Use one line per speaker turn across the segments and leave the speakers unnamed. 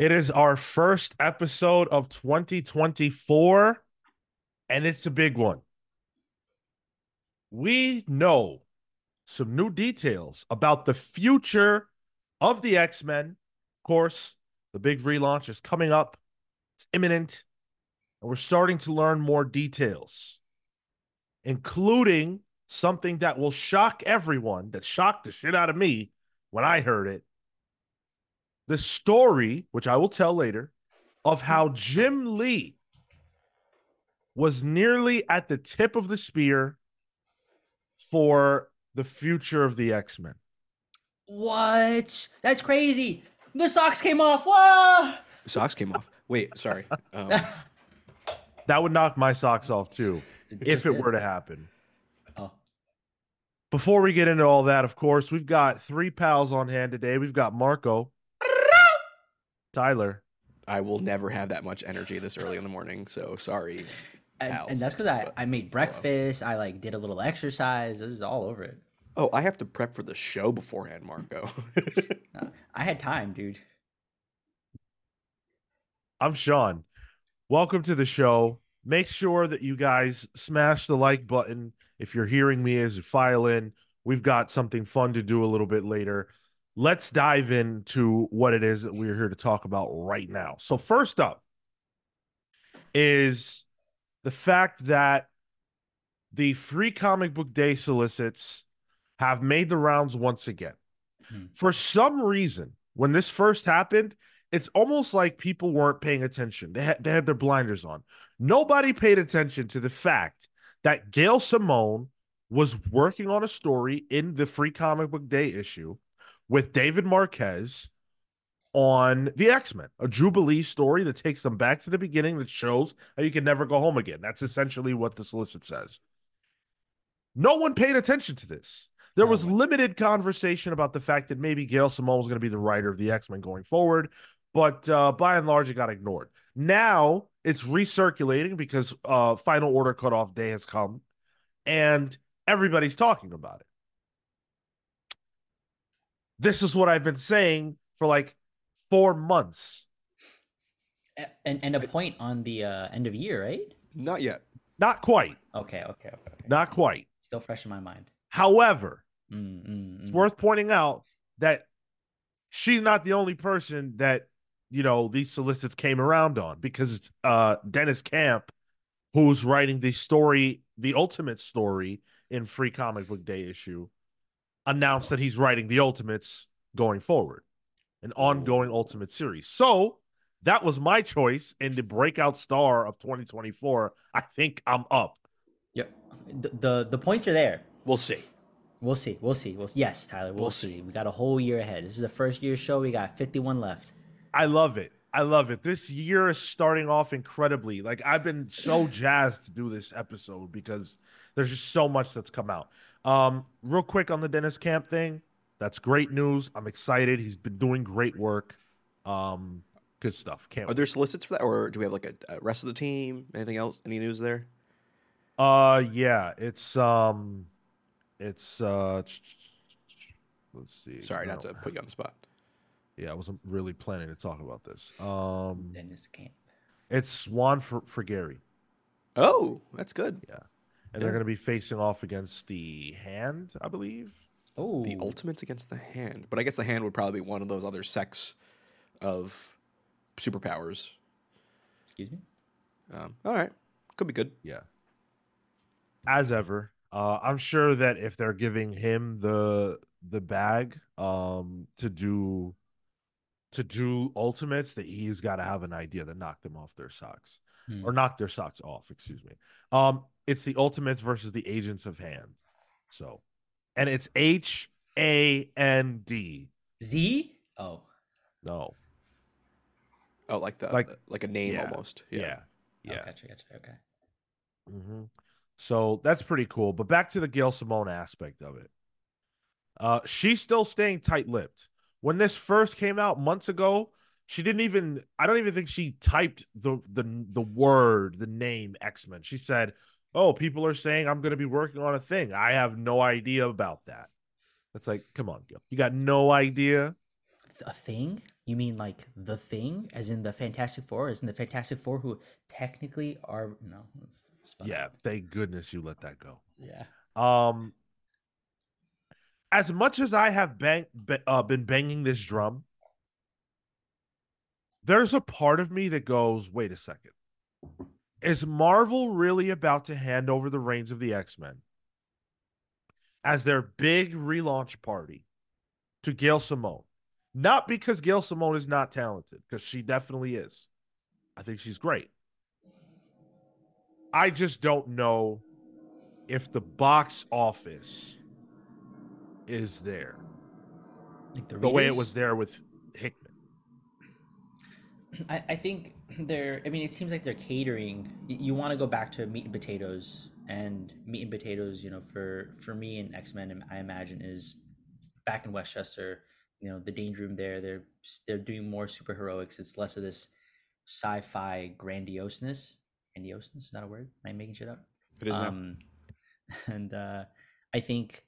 It is our first episode of 2024, and it's a big one. We know some new details about the future of the X Men. Of course, the big relaunch is coming up, it's imminent, and we're starting to learn more details, including something that will shock everyone, that shocked the shit out of me when I heard it the story, which I will tell later, of how Jim Lee was nearly at the tip of the spear for the future of the X Men.
What? That's crazy. The socks came off. Whoa!
Socks came off. Wait, sorry. Um,
That would knock my socks off too, if it were to happen.
Oh.
Before we get into all that, of course, we've got three pals on hand today. We've got Marco, Tyler,
I will never have that much energy this early in the morning, so sorry.
And,
pals.
and that's because I, I made breakfast. I like did a little exercise. This is all over it.
Oh, I have to prep for the show beforehand, Marco.
I had time, dude.
I'm Sean. Welcome to the show. Make sure that you guys smash the like button if you're hearing me as you file in. We've got something fun to do a little bit later. Let's dive into what it is that we're here to talk about right now. So, first up is the fact that the free comic book day solicits have made the rounds once again.
Hmm.
For some reason, when this first happened, it's almost like people weren't paying attention. They had, they had their blinders on. Nobody paid attention to the fact that Gail Simone was working on a story in the free comic book day issue with David Marquez on the X-Men, a Jubilee story that takes them back to the beginning that shows how you can never go home again. That's essentially what the solicit says. No one paid attention to this. There was limited conversation about the fact that maybe Gail Simone was going to be the writer of the X Men going forward, but uh, by and large, it got ignored. Now it's recirculating because uh, final order cutoff day has come, and everybody's talking about it. This is what I've been saying for like four months.
And and a point on the uh, end of year, right?
Not yet.
Not quite.
Okay, okay, okay. okay.
Not quite.
Still fresh in my mind.
However,
Mm, mm,
it's
mm.
worth pointing out that she's not the only person that you know these solicits came around on because it's uh Deniz Camp who's writing the story the ultimate story in free comic book day issue announced that he's writing the ultimates going forward an ongoing ultimate series so that was my choice in the breakout star of 2024 i think i'm up
Yeah, the, the the points are there.
We'll see.
We'll see. We'll see. We'll yes, Tyler. We'll,
We'll
see. We got a whole year ahead. This is the first year show. We got 51 left.
I love it. I love it. This year is starting off incredibly. Like I've been so jazzed to do this episode because there's just so much that's come out. Um, real quick on the Deniz Camp thing. That's great news. I'm excited. He's been doing great work. Um, good stuff. Can't
Are there solicits for that, or do we have like a, a rest of the team? Anything else? Any news there?
Uh yeah, it's um it's uh let's see.
Sorry,
I
not to put you on the spot.
Yeah, I wasn't really planning to talk about this. Um
Deniz Camp.
it's Swan for for Gary.
Oh, that's good.
And they're going to be facing off against the hand, I believe.
Oh,
The ultimates against the hand, but I guess the hand would probably be one of those other sects of superpowers.
excuse me.
Um, all right, could be good.
Yeah. As ever, uh, I'm sure that if they're giving him the the bag um to do to do ultimates, that he's got to have an idea that knocked them off their socks
Hmm.
or knock their socks off. Excuse me. Um, it's the ultimates versus the agents of hand. So, and it's H A N D.
Z. Oh,
No,
Oh, like the
Like-
like, a name
yeah,
almost.
yeah,
Yeah.
yeah.
Oh, gotcha, gotcha. Okay.
hmm So that's pretty cool. But back to the Gail Simone aspect of it. Uh, she's still staying tight-lipped. When this first came out months ago, she didn't even. I don't even think she typed the the the word, the name X Men. She said, "Oh, people are saying I'm going to be working on a thing. I have no idea about that." It's like, come on, Gil. You got no idea.
A thing? You mean like the thing, as in the Fantastic Four, as in the Fantastic Four, who technically are no.
Yeah, thank goodness you let that go.
yeah.
Um, as much as I have bang, ba- uh, been banging this drum, there's a part of me that goes, wait a second. Is Marvel really about to hand over the reins of the X Men as their big relaunch party to Gail Simone? Not because Gail Simone is not talented, because she definitely is. I think she's great. I just don't know if the box office is there
Like the,
the way it was there with Hickman.
I, I think they're. I mean, it seems like they're catering. y- You want to go back to meat and potatoes, and meat and potatoes. You know, for for me and X Men, I imagine is back in Westchester. You know, the Danger Room there. They're they're doing more superheroics. It's less of this sci-fi grandioseness. Grandioseness is that a word? Am I making shit up?
It is now.
um, and uh, I think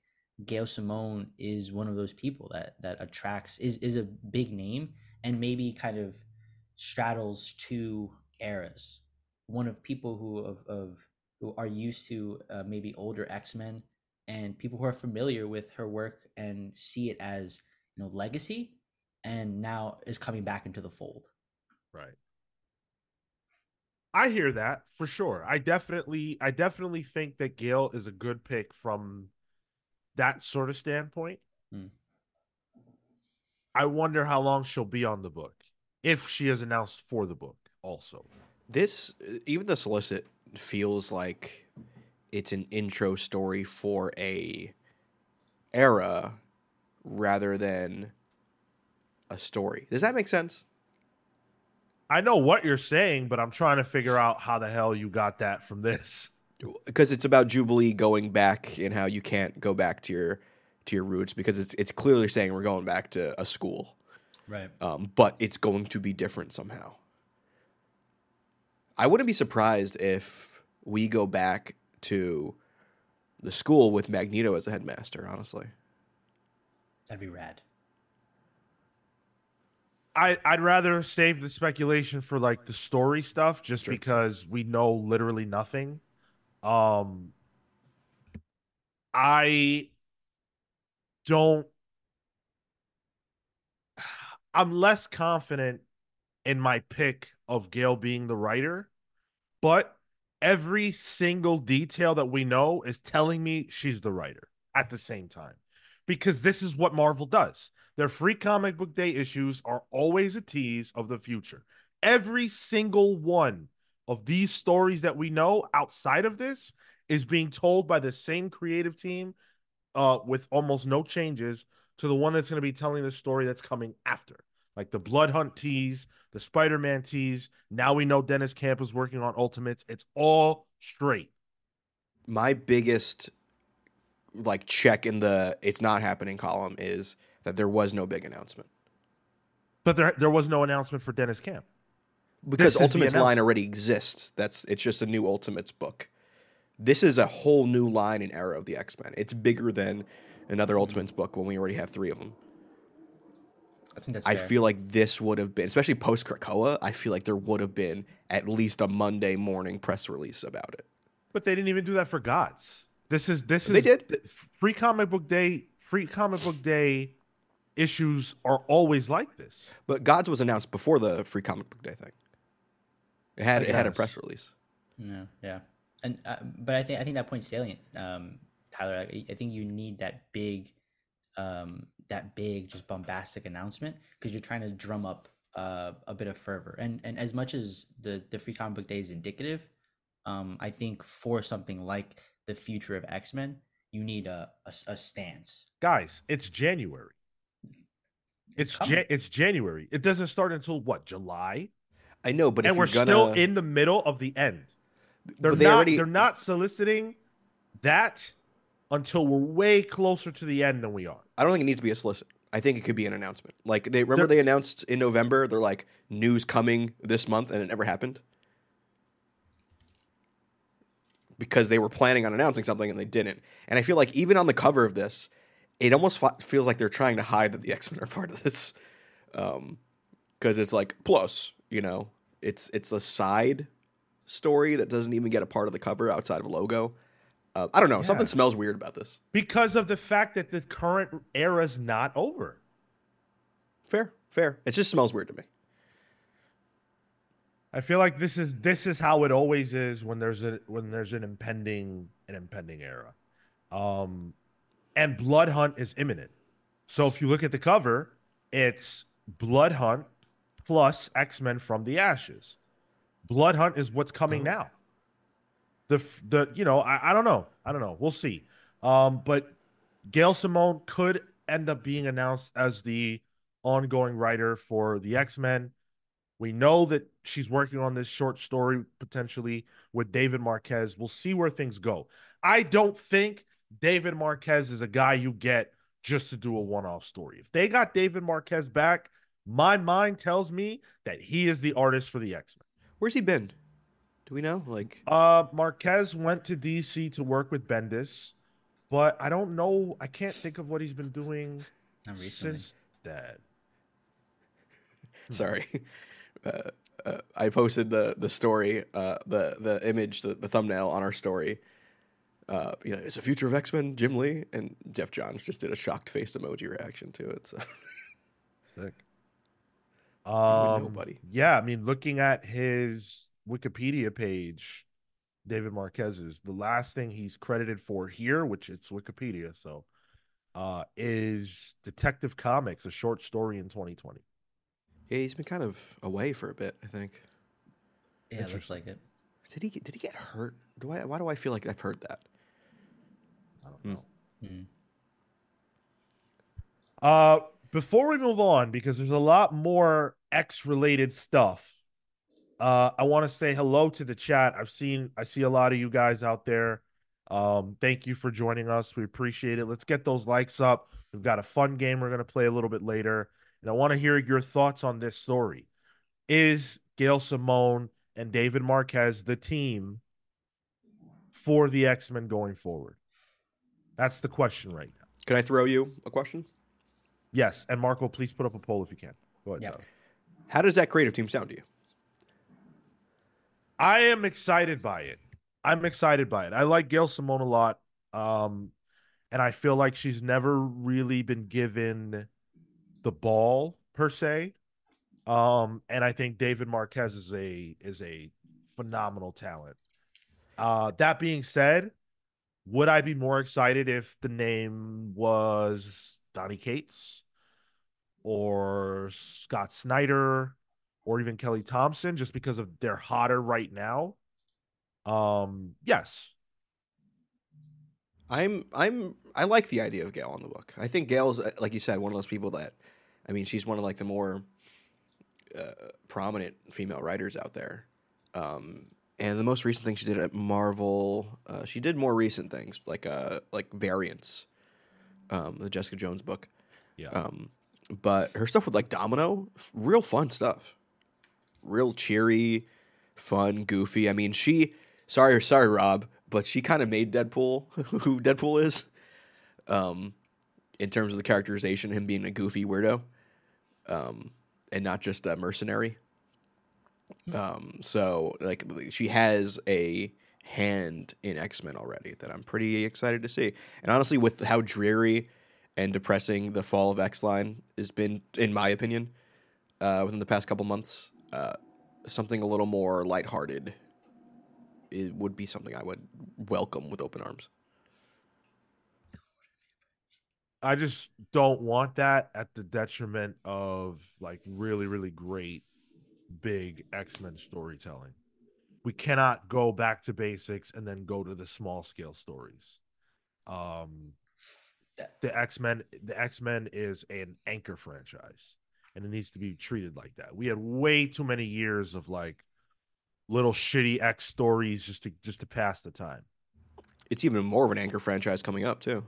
Gail Simone is one of those people that that attracts is is a big name and maybe kind of straddles two eras. One of people who of, of who are used to uh, maybe older X Men and people who are familiar with her work and see it as you know legacy, and now is coming back into the fold.
Right. I hear that for sure. I definitely I definitely think that Gail is a good pick from that sort of standpoint.
Hmm.
I wonder how long she'll be on the book. If she is announced for the book also.
This, even the solicit, feels like it's an intro story for a era rather than a story. Does that make sense?
I know what you're saying, but I'm trying to figure out how the hell you got that from this.
Because it's about Jubilee going back and how you can't go back to your to your roots because it's it's clearly saying we're going back to a school,
Right.
um, but it's going to be different somehow. I wouldn't be surprised if we go back to the school with Magneto as a headmaster. Honestly,
That'd be rad.
I I'd rather save the speculation for like the story stuff just
Sure.
because we know literally nothing. Um I don't I'm less confident in my pick of Gail being the writer, but every single detail that we know is telling me she's the writer at the same time. Because this is what Marvel does. Their free comic book day issues are always a tease of the future. Every single one of these stories that we know outside of this is being told by the same creative team uh, with almost no changes to the one that's going to be telling the story that's coming after. Like the Blood Hunt tease, the Spider Man tease. Now we know Deniz Camp is working on Ultimates. It's all straight.
my biggest like check in the "it's not happening" column is that there was no big announcement
But there, there was no announcement for Deniz Camp.
because
This
Ultimates line already exists. That's it's just a new Ultimates book. This is a whole new line and era of the X Men. It's bigger than another Ultimates book when we already have three of them.
I think that's.
I
fair.
feel like this would have been, especially post Krakoa. I feel like there would have been at least a Monday morning press release about it.
But they didn't even do that for Gods. This is this is
They did.
free comic book day. Free comic book day issues are always like this.
But Gods was announced before the Free Comic Book Day thing. It had it had a press release.
Yeah, yeah, and uh, but I think I think that point's salient, um, Tyler. I, I think you need that big, um, that big, just bombastic announcement because you're trying to drum up uh, a bit of fervor. And and as much as the the free comic book day is indicative, um, I think for something like the future of X Men, you need a a stance.
Guys, it's January. It's ja- it's January. It doesn't start until what July,
I know, but
and
if
we're
you're gonna,
still in the middle of the end. They're
they
not.
already
They're not soliciting that until we're way closer to the end than we are.
I don't think it needs to be a solicit. I think it could be an announcement. Like they remember
They're-
they announced in November, they're like news coming this month, and it never happened because they were planning on announcing something and they didn't. And I feel like even on the cover of this, it almost fe- feels like they're trying to hide that the X Men are part of this. Um, because it's like plus, you know, it's it's a side story that doesn't even get a part of the cover outside of a logo. Uh, I don't know.
Yeah.
Something smells weird about this.
because of the fact that the current era's not over.
Fair, fair. It just smells weird to me.
I feel like this is this is how it always is when there's a when there's an impending an impending era. Um and Blood Hunt is imminent. So if you look at the cover, it's Blood Hunt plus X-Men from the Ashes. Blood Hunt is what's coming
Oh.
now. The the you know, I, I don't know. I don't know. We'll see. Um but Gail Simone could end up being announced as the ongoing writer for the X-Men. We know that she's working on this short story potentially with David Marquez. We'll see where things go. I don't think David Marquez is a guy you get just to do a one off story. If they got David Marquez back, my mind tells me that he is the artist for the X Men.
Where's he been? Do we know? Like,
Uh, Marquez went to DC to work with Bendis, but I don't know. I can't think of what he's been doing since that.
sorry. Uh, uh, I posted the the story, uh, the the image, the, the thumbnail on our story. Uh, you know, it's a future of X Men, Jim Lee, and Geoff Johns just did a shocked face emoji reaction to it. So
Sick. Um,
nobody.
yeah, I mean, looking at his Wikipedia page, David Marquez's, the last thing he's credited for here, which it's Wikipedia, so uh, is Detective Comics, a short story in 2020.
yeah, he's been kind of away for a bit. I think.
Yeah, looks like it.
Did he get, did he get hurt? Do I? Why do I feel like I've heard that?
I don't
Hmm.
know.
Mhm.
Uh, before we move on, because there's a lot more X related stuff. Uh, I want to say hello to the chat. I've seen, I see a lot of you guys out there. Um, thank you for joining us. We appreciate it. Let's get those likes up. We've got a fun game we're going to play a little bit later. And I want to hear your thoughts on this story. Is Gail Simone and David Marquez the team for the X Men going forward? That's the question right now.
Can I throw you a question?
Yes, and Marco, please put up a poll if you can. Go ahead.
Yeah.
How does that creative team sound to you?
I am excited by it. I'm excited by it. I like Gail Simone a lot, um, and I feel like she's never really been given the ball per se. Um, and I think David Marquez is a is a phenomenal talent. Uh, that being said, would I be more excited if the name was Donny Cates or Scott Snyder or even Kelly Thompson just because of they're hotter right now? Um, yes.
I'm I'm I like the idea of Gail on the book. I think Gail's uh, like you said one of those people that I mean she's one of like the more uh, prominent female writers out there. Um, and the most recent thing she did at Marvel, uh, she did more recent things like uh like Variants, um, the Jessica Jones book.
Yeah.
Um, but her stuff with like Domino, real fun stuff, real cheery, fun, goofy. I mean, she. Sorry, sorry, Rob, but she kind of made Deadpool who Deadpool is, um, in terms of the characterization, him being a goofy weirdo, um, and not just a mercenary. Um, so like she has a hand in X Men already that I'm pretty excited to see. And honestly, with how dreary and depressing the fall of X Line has been, in my opinion, uh, within the past couple months, uh, something a little more lighthearted it would be something I would welcome with open arms.
I just don't want that at the detriment of like really, really great big X-Men storytelling. We cannot go back to basics and then go to the small scale stories. Um the X-Men the X-Men is an anchor franchise and it needs to be treated like that. We had way too many years of like little shitty X stories just to just to pass the time.
It's even more of an anchor franchise coming up too.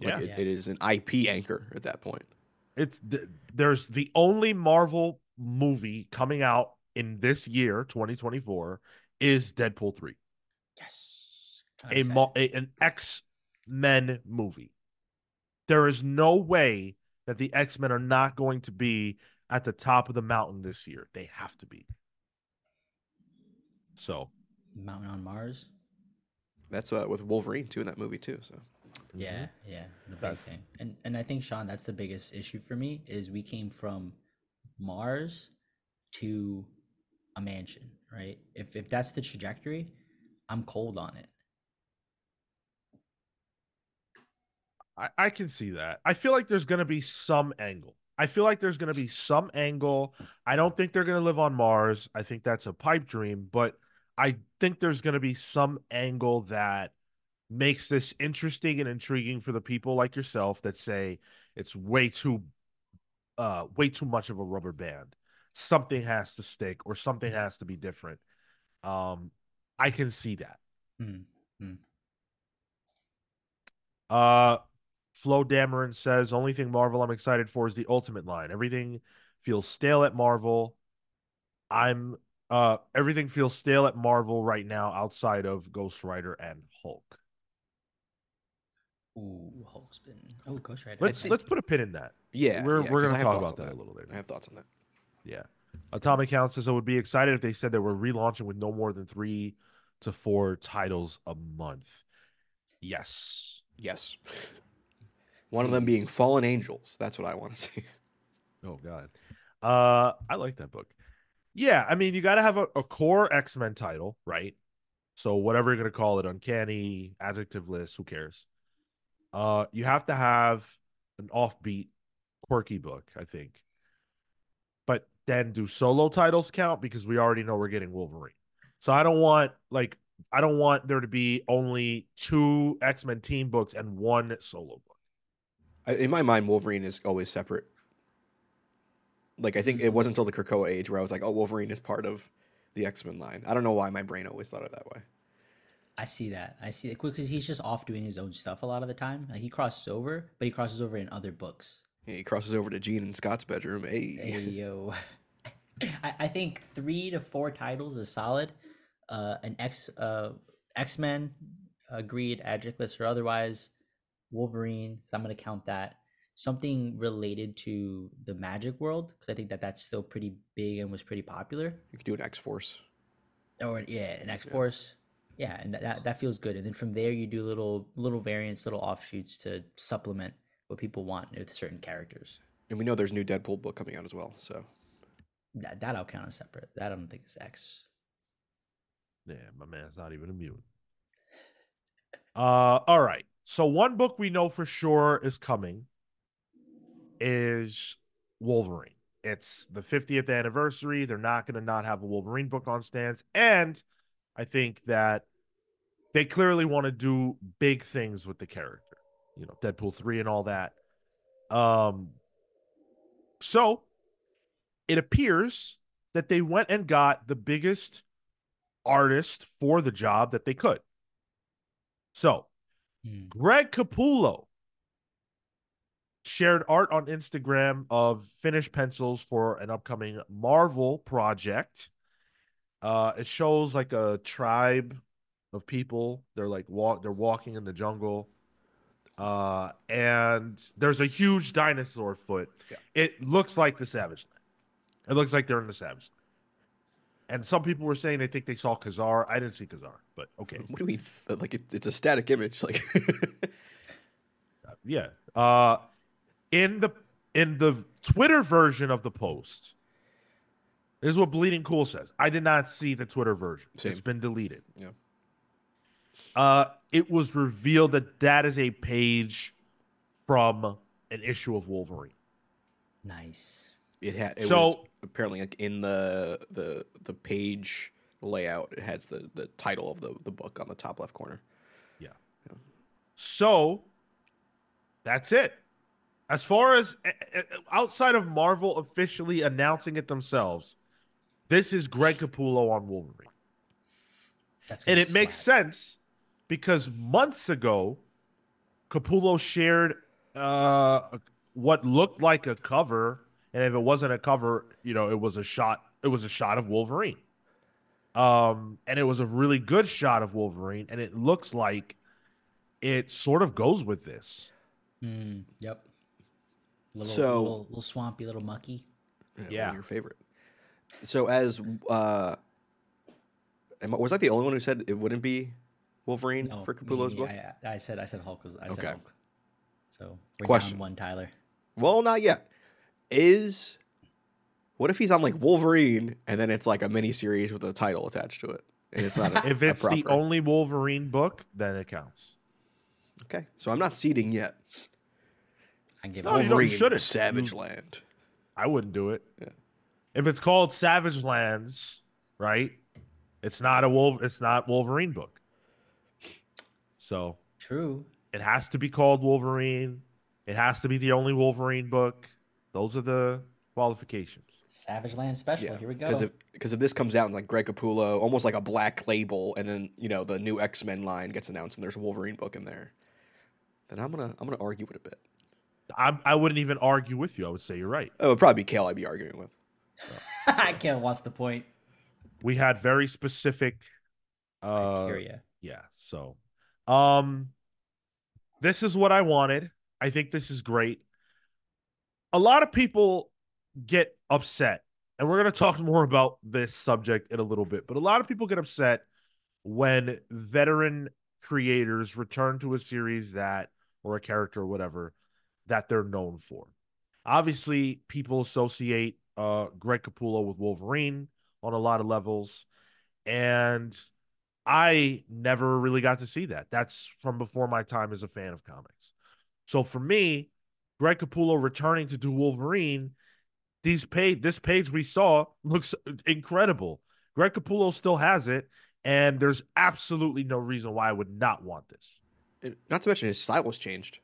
Like
Yeah.
it,
Yeah.
it is an IP anchor at that point.
It's th- there's the only Marvel movie coming out in this year, 2024, is Deadpool 3.
Yes.
A,
excited.
a an X-Men movie. There is no way that the X-Men are not going to be at the top of the mountain this year. They have to be. So,
Mountain on Mars.
That's uh, with Wolverine too in that movie too. So
Yeah, yeah, the big thing. And and I think Sean, that's the biggest issue for me is we came from Mars to a mansion, right? If if that's the trajectory, I'm cold on it.
I, I can see that. I feel like there's going to be some angle. I feel like there's going to be some angle. I don't think they're going to live on Mars. I think that's a pipe dream, but I think there's going to be some angle that makes this interesting and intriguing for the people like yourself that say it's way too uh way too much of a rubber band. Something has to stick or something has to be different. Um I can see that.
Hmm.
Uh Flo Dameron says only thing Marvel I'm excited for is the Ultimate line. Everything feels stale at Marvel. I'm uh everything feels stale at Marvel right now outside of Ghost Rider and Hulk.
Ooh, Hulk's been. Oh, Ghost Rider.
Let's
think-
let's put a pin in that.
yeah,
we're
yeah,
we're
'cause I
gonna talk about
on
that, a little later.
I have thoughts on that.
Yeah. Atomic Count says I would be excited if they said they were relaunching with no more than three to four titles a month. Yes.
Yes, one of them being Fallen Angels. That's what I want to see.
Oh God. Uh I like that book. Yeah, I mean you gotta have a, a core X-Men title, right? So whatever you're gonna call it, uncanny, adjectiveless, who cares? Uh you have to have an offbeat, quirky book, I think. But then do solo titles count? Because we already know we're getting Wolverine. So I don't want like I don't want there to be only two X-Men team books and one solo book.
In my mind, Wolverine is always separate. Like I think it wasn't until the Krakoa age where I was like, "Oh, Wolverine is part of the X Men line." I don't know why my brain always thought it that way.
I see that. I see it because he's just off doing his own stuff a lot of the time. Like he crosses over, but he crosses over in other books.
Yeah, he crosses over to Jean and Scott's bedroom. Hey,
Hey yo, I, I think three to four titles is solid. Uh, an X uh X Men, agreed, adjectiveless or otherwise. Wolverine, I'm gonna count that. Something related to the magic world because I think that that's still pretty big and was pretty popular.
you could do an X Force.
or yeah, an X Force. Yeah, and that, that that feels good. And then from there, you do little little variants, little offshoots to supplement what people want with certain characters.
And we know there's new Deadpool book coming out as well. So
That that I'll count as separate. That I don't think is X.
Yeah, my man's not even immune. Uh, all right. So one book we know for sure is coming is Wolverine. It's the 50th anniversary. They're not going to not have a Wolverine book on stands, and I think that they clearly want to do big things with the character. You know, Deadpool three and all that. Um, so it appears that they went and got the biggest artist for the job that they could. So,
Hmm.
Greg Capullo shared art on Instagram of finished pencils for an upcoming Marvel project. Uh, it shows like a tribe of people. They're like walk. They're walking in the jungle. Uh, and there's a huge dinosaur foot.
Yeah.
It looks like the Savage Land. It looks like they're in the Savage Land. And some people were saying they think they saw Ka-Zar. I didn't see Ka-Zar, but okay.
what do we like? It, it's a static image. Like
Yeah. Uh in the in the Twitter version of the post this is what Bleeding Cool says. I did not see the Twitter version.
Same.
It's been deleted.
Yeah.
Uh it was revealed that that is a page from an issue of Wolverine.
Nice.
it had. It
So-
was apparently like in the the the page layout, it has the the title of the the book on the top left corner. Yeah.
So that's it. As far as outside of Marvel officially announcing it themselves, this is Greg Capullo on Wolverine.
That's
and
gonna
it makes sense because months ago, Capullo shared uh, what looked like a cover, and if it wasn't a cover, you know, it was a shot. It was a shot of Wolverine, um, and it was a really good shot of Wolverine, and it looks like it sort of goes with this.
Mm, yep. Little,
So-
little, little swampy, little mucky.
Yeah,
Yeah.
your favorite. So as uh, am was I the only one who said it wouldn't be Wolverine
No,
for Capullo's
me,
book?
I, I said I said Hulk was I said
Okay.
Hulk. So we're
Question.
down one, Tyler.
Well, not yet. Is what if he's on like Wolverine and then it's like a mini series with a title attached to it, and it's not a,
If
a
it's the only Wolverine book, then it counts.
okay. So I'm not seeding yet.
I give
No, you
Wolverine,
shouldn't.
Savage
You-
Land.
I wouldn't do it.
Yeah.
If it's called Savage Lands, right? It's not a wolf. It's not Wolverine book. So
true.
it has to be called Wolverine. It has to be the only Wolverine book. Those are the qualifications.
Savage Land special.
Yeah,
Here we
Because
go.
if because if this comes out in like Greg Capullo, almost like a black label, and then you know the new X Men line gets announced, and there's a Wolverine book in there, then I'm gonna I'm gonna argue it a bit.
I, I wouldn't even argue with you. I would say you're right.
Oh, it would probably be Kale I'd be arguing with.
I can't. What's the point?
We had very specific uh
Criteria.
yeah so um this is what i wanted i think this is great a lot of people get upset and we're going to talk more about this subject in a little bit but a lot of people get upset when veteran creators return to a series that or a character or whatever that they're known for obviously people associate uh greg capullo with wolverine on a lot of levels and I never really got to see that. That's from before my time as a fan of comics. So for me, Greg Capullo returning to do Wolverine, these page this page we saw looks incredible. Greg Capullo still has it, and there's absolutely no reason why I would not want this.
And not to mention his style was changed.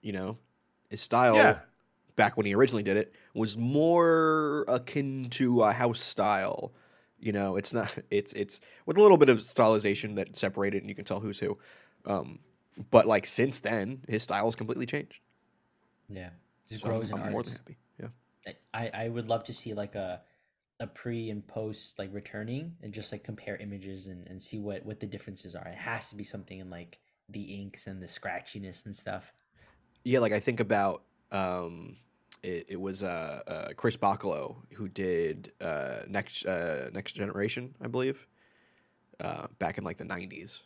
You know, his style
Yeah.
back when he originally did it was more akin to a house style. You know, it's not it's it's with a little bit of stylization that separated and you can tell who's who. Um, but like since then, his style has completely changed.
Yeah. Just
So
grows
I'm,
in
I'm more than happy.
I, I would love to see like a a pre and post like returning and just like compare images and, and see what what the differences are. It has to be something in like the inks and the scratchiness and stuff.
Yeah, like I think about um, it, it was uh, uh, Chris Bachalo who did uh, next uh, next generation, I believe, uh, back in like the '90s,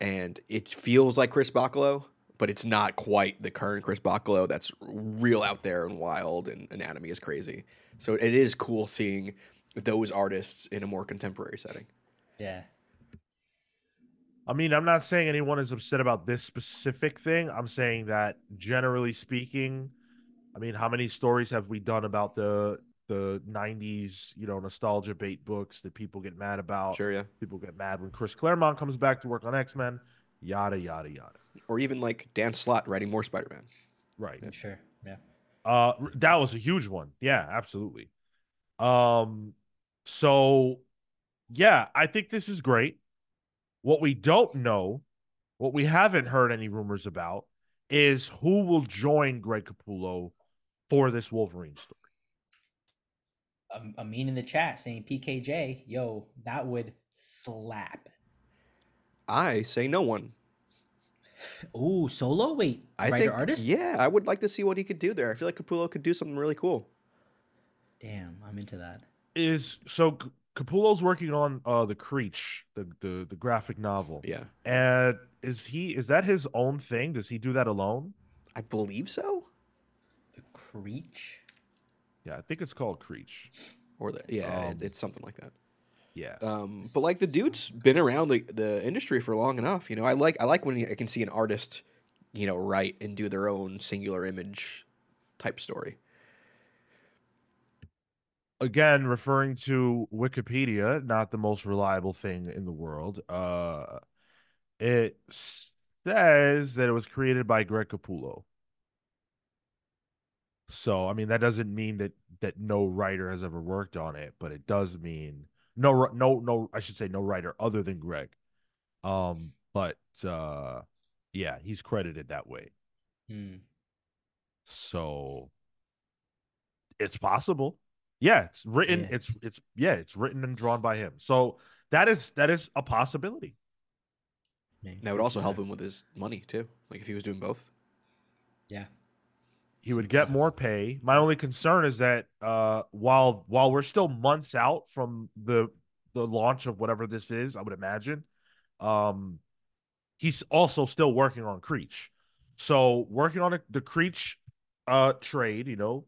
and it feels like Chris Bachalo, but it's not quite the current Chris Bachalo. That's real out there and wild, and anatomy is crazy. So it is cool seeing those artists in a more contemporary setting.
Yeah.
I mean, I'm not saying anyone is upset about this specific thing. I'm saying that generally speaking, I mean, how many stories have we done about the the 90s, you know, nostalgia bait books that people get mad about?
Sure, yeah.
People get mad when Chris Claremont comes back to work on X-Men, yada yada yada.
Or even like Dan Slott writing more Spider-Man.
Right.
Sure. Yeah.
Uh that was a huge one. Yeah, absolutely. Um so yeah, I think this is great. What we don't know, what we haven't heard any rumors about is who will join Greg Capullo for this Wolverine story.
Um, mean in the chat saying PKJ, yo, that would slap.
I say no one.
Ooh, solo? Wait,
I
writer
think,
artist?
Yeah, I would like to see what he could do there. I feel like Capullo could do something really cool.
Damn, I'm into that.
Is so Capullo's working on uh the Creech, the the the graphic novel.
Yeah,
And is he is that his own thing? Does he do that alone?
I believe so.
The Creech?
Yeah, I think it's called Creech.
Or the, yeah,
Um,
it, it's something like that.
Yeah.
Um, but like the dude's been around the, the industry for long enough. You know, I like I like when I can see an artist, you know, write and do their own singular image type story.
again referring to wikipedia not the most reliable thing in the world uh it says that it was created by greg capullo so i mean that doesn't mean that that no writer has ever worked on it but it does mean no no no i should say no writer other than greg um but uh yeah he's credited that way
Hmm.
so it's possible. Yeah, it's written.
Yeah.
It's it's yeah, it's written and drawn by him. So that is that is a possibility.
Yeah,
That would also help him with his money too. Like if he was doing both.
Yeah.
He would get more pay. My only concern is that uh, while while we're still months out from the the launch of whatever this is, I would imagine, um, he's also still working on Creech. So working on a, the Creech uh, trade, you know,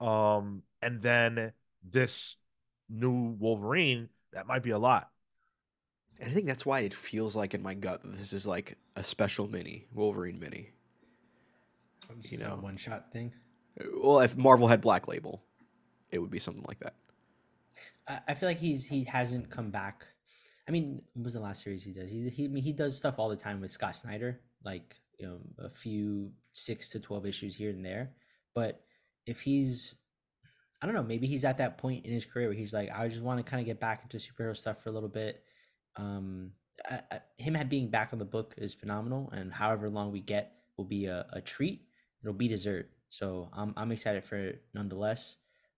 um, and then this new Wolverine, that might be a lot.
And I think that's why it feels like in my gut that this is like a special mini Wolverine mini.
You know, one shot thing.
Well, if Marvel had Black Label, it would be something like that.
I, I feel like he's he hasn't come back. I mean, what was the last series he does? He he I mean, he does stuff all the time with Scott Snyder, like you know, a few six to twelve issues here and there. But if he's I don't know, maybe he's at that point in his career where he's like, I just want to kind of get back into superhero stuff for a little bit. Um, I, I, him being back on the book is phenomenal, and however long we get will be a, a treat. It'll be dessert. So I'm I'm excited for it nonetheless.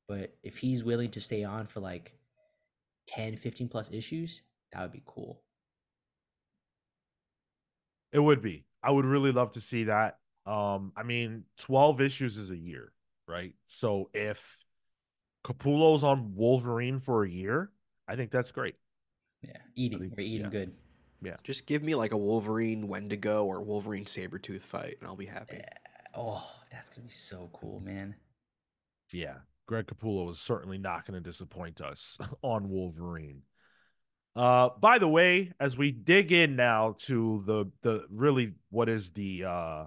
But if he's willing to stay on for like 10, 15 plus issues, that would be cool.
It would be. I would really love to see that. Um, I mean, 12 issues is a year, right? So if Capullo's on Wolverine for a year, I think that's great.
Yeah, eating. Think, We're eating
yeah.
good.
Yeah.
Just give me like a Wolverine Wendigo or Wolverine Sabretooth fight and I'll be happy.
Yeah. Oh, that's to be so cool, man.
Yeah. Greg Capullo is certainly not going to disappoint us on Wolverine. Uh, by the way, as we dig in now to the the really what is the uh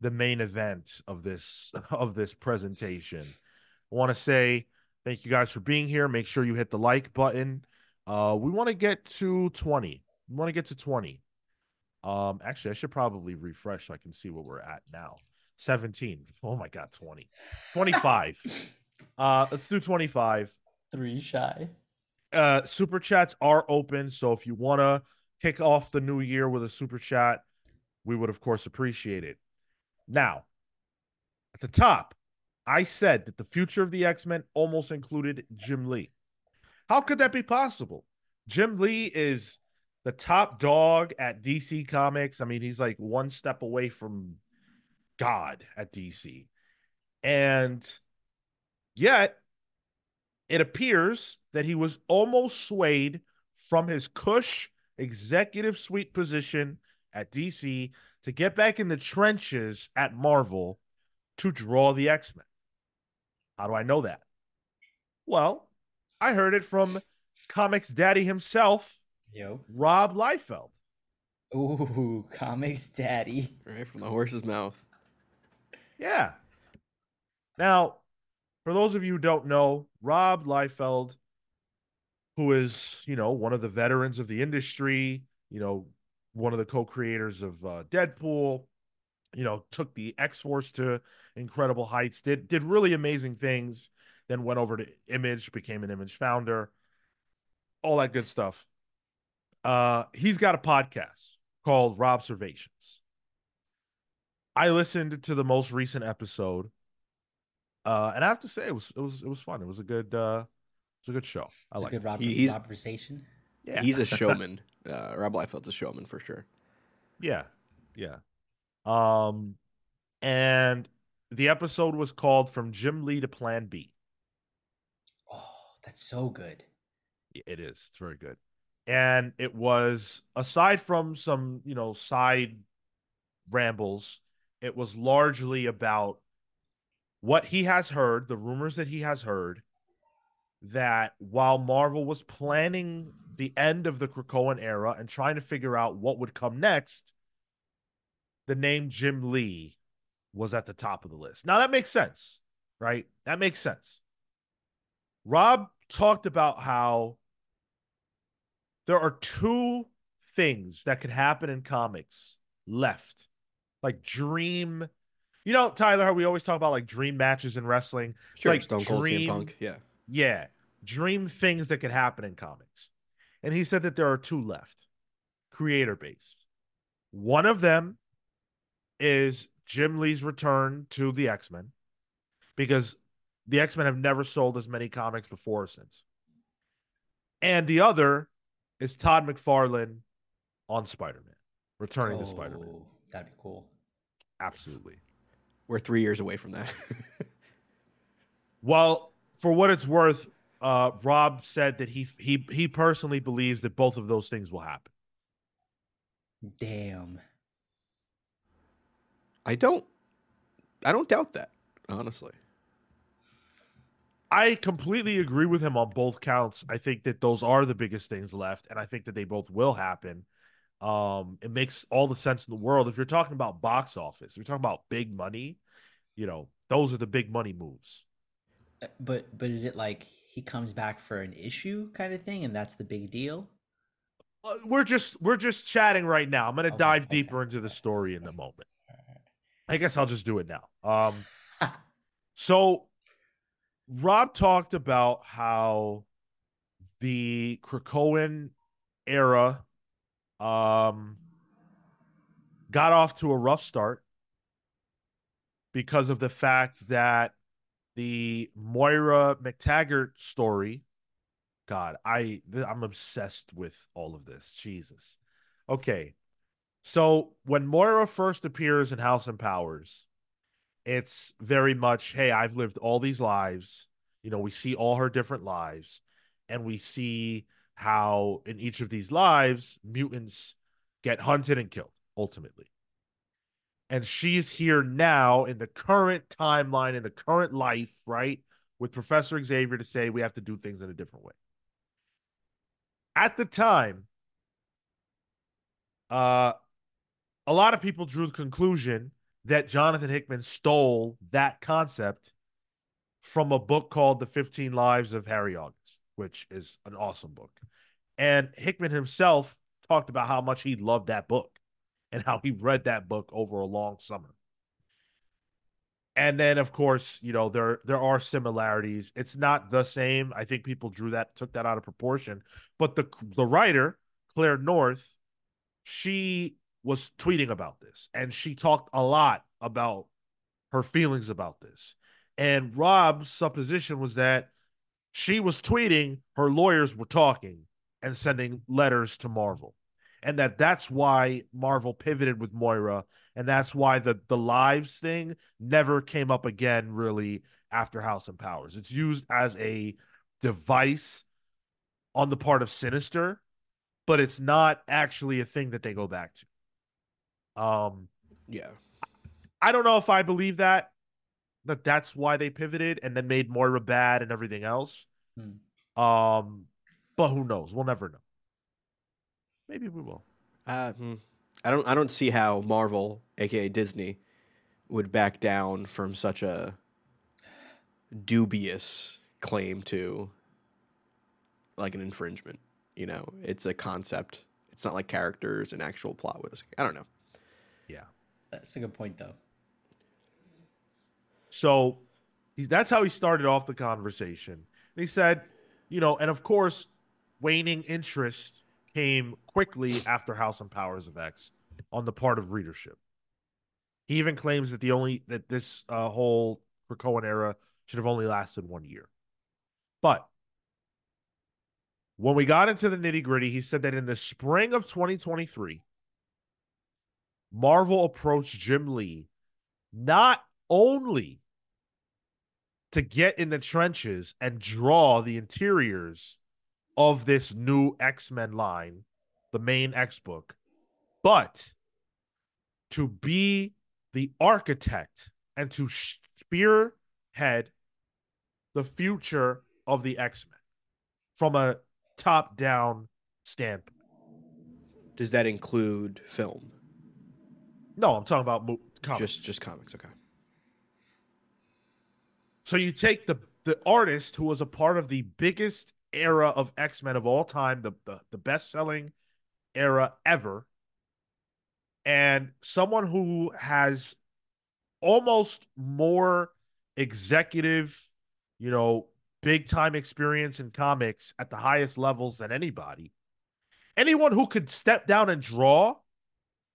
the main event of this of this presentation, I want to say thank you guys for being here. Make sure you hit the like button. Uh, we want to get to 20. We want to get to 20. Um, actually, I should probably refresh so I can see what we're at now. 17. Oh my god, 20. 25. uh, let's do 25.
Three shy.
Uh, super chats are open, so if you want to kick off the new year with a super chat, we would of course appreciate it. Now, at the top, I said that the future of the X Men almost included Jim Lee. How could that be possible? Jim Lee is the top dog at DC Comics. I mean, he's like one step away from God at DC. And yet, it appears that he was almost swayed from his cush executive suite position at DC to get back in the trenches at Marvel to draw the X Men. How do I know that? Well, I heard it from comics daddy himself,
Yo.
Rob Liefeld.
Ooh, comics daddy.
Right from the horse's mouth.
Yeah. Now, for those of you who don't know, Rob Liefeld, who is, you know, one of the veterans of the industry, you know, one of the co-creators of uh, Deadpool, you know, took the X Force to incredible heights, did did really amazing things, then went over to Image, became an Image founder, all that good stuff. Uh, he's got a podcast called Robservations. I listened to the most recent episode, uh, and I have to say it was it was it was fun. It was a good uh, it's a good show. I
it's
like
a good Rob,
He's-
conversation.
Yeah,
He's a showman. uh, Rob Liefeld's a showman for sure.
Yeah. Yeah. Um and the episode was called From Jim Lee to Plan B.
Oh, that's so good.
It is. It's very good. And it was aside from some, you know, side rambles, it was largely about what he has heard, the rumors that he has heard that while Marvel was planning the end of the Krakoan era and trying to figure out what would come next, the name Jim Lee was at the top of the list. Now that makes sense, right? That makes sense. Rob talked about how there are two things that could happen in comics left. Like dream you know, Tyler, how we always talk about like dream matches in wrestling. It's
Sure,
like
Stone Cold
dream,
CM Punk. Yeah.
yeah, dream things that could happen in comics. And he said that there are two left, creator based. One of them is Jim Lee's return to the X Men because the X Men have never sold as many comics before or since. And the other is Todd McFarlane on Spider Man, returning to Spider Man.
Oh, That'd be cool.
Absolutely.
We're three years away from that.
well, for what it's worth, uh, Rob said that he he he personally believes that both of those things will happen.
Damn.
I don't I don't doubt that, honestly.
I completely agree with him on both counts. I think that those are the biggest things left, and I think that they both will happen. Um, it makes all the sense in the world. If you're talking about box office, if you're talking about big money, you know, those are the big money moves.
Uh, but but is it like he comes back for an issue kind of thing, and that's the big deal?
Uh, we're just we're just chatting right now. I'm gonna okay, dive okay. deeper into the story in a moment. I guess I'll just do it now. Um, so Rob talked about how the Krakoan era um got off to a rough start because of the fact that the Moira McTaggart story God, I I'm obsessed with all of this. Jesus. Okay. So when Moira first appears in House and Powers, it's very much, hey, I've lived all these lives. You know, we see all her different lives, and we see how in each of these lives, mutants get hunted and killed ultimately. And she's here now in the current timeline, in the current life, right? With Professor Xavier to say we have to do things in a different way at the time, uh, a lot of people drew the conclusion that Jonathan Hickman stole that concept from a book called The 15 Lives of Harry August, which is an awesome book. And Hickman himself talked about how much he loved that book and how he read that book over a long summer. And then of course you know there there are similarities. It's not the same. I think people drew that took that out of proportion. But the the writer claire north she was tweeting about this and she talked a lot about her feelings about this and rob's supposition was that she was tweeting her lawyers were talking and sending letters to marvel and that that's why marvel pivoted with moira and that's why the the lives thing never came up again really after House and Powers. It's used as a device on the part of Sinister, but it's not actually a thing that they go back to. Um
yeah.
I don't know if I believe that that that's why they pivoted and then made Moira bad and everything else. Hmm. Um but who knows? We'll never know. Maybe we will.
Uh, hmm. I don't I don't see how Marvel, aka Disney, would back down from such a dubious claim to like an infringement. You know, it's a concept. It's not like characters and actual plot with. I don't know.
That's a good point though.
So he's that's how he started off the conversation. And he said, you know, and of course, waning interest came quickly after House and Powers of X on the part of readership. He even claims that the only that this uh, whole Krakoan era should have only lasted one year. But when we got into the nitty gritty, he said that in the spring of 2023, Marvel approached Jim Lee not only to get in the trenches and draw the interiors of this new X Men line, the main X book, but to be the architect and to spearhead the future of the X Men from a top down standpoint.
Does that include film?
No, I'm talking about mo-
comics. Just just comics, okay.
So you take the the artist who was a part of the biggest era of X Men of all time, the the, the best selling era ever, and someone who has almost more executive, you know, big time experience in comics at the highest levels than anybody. Anyone who could step down and draw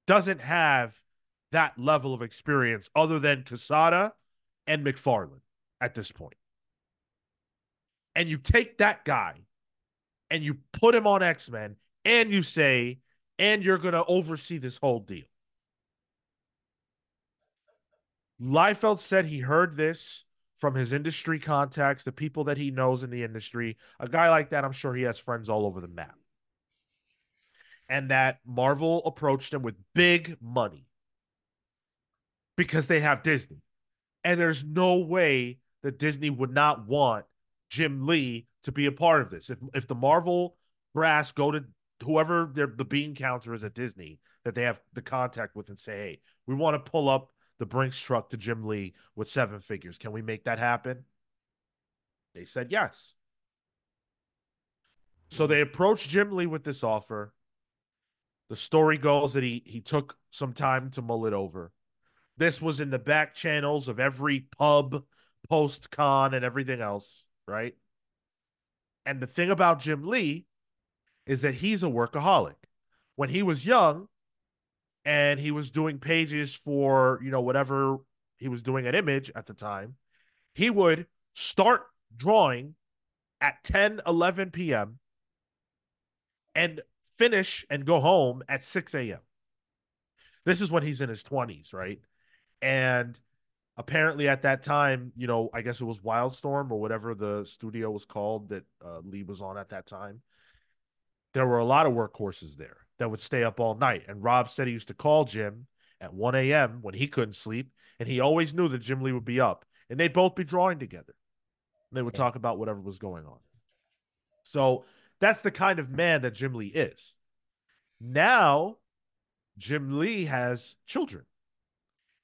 doesn't have that level of experience other than Quesada and McFarlane at this point and you take that guy and you put him on X Men and you say, and you're going to oversee this whole deal. Liefeld said he heard this from his industry contacts, the people that he knows in the industry. A guy like that, I'm sure he has friends all over the map. And that Marvel approached him with big money because they have Disney. And there's no way that Disney would not want Jim Lee to be a part of this. If if the Marvel brass go to whoever the bean counter is at Disney that they have the contact with and say, hey, we want to pull up the Brinks truck to Jim Lee with seven figures. Can we make that happen? They said yes. So they approached Jim Lee with this offer. The story goes that he he took some time to mull it over. This was in the back channels of every pub, post con, and everything else, right? And the thing about Jim Lee is that he's a workaholic. When he was young and he was doing pages for, you know, whatever he was doing at Image at the time, he would start drawing at 10, 11 p.m. and finish and go home at 6 a.m. This is when he's in his 20s, right? And apparently at that time, you know, I guess it was Wildstorm or whatever the studio was called that uh, Lee was on at that time. There were a lot of workhorses there that would stay up all night. And Rob said he used to call Jim at 1 a.m. when he couldn't sleep. And he always knew that Jim Lee would be up and they'd both be drawing together. And they would talk about whatever was going on. So that's the kind of man that Jim Lee is. Now, Jim Lee has children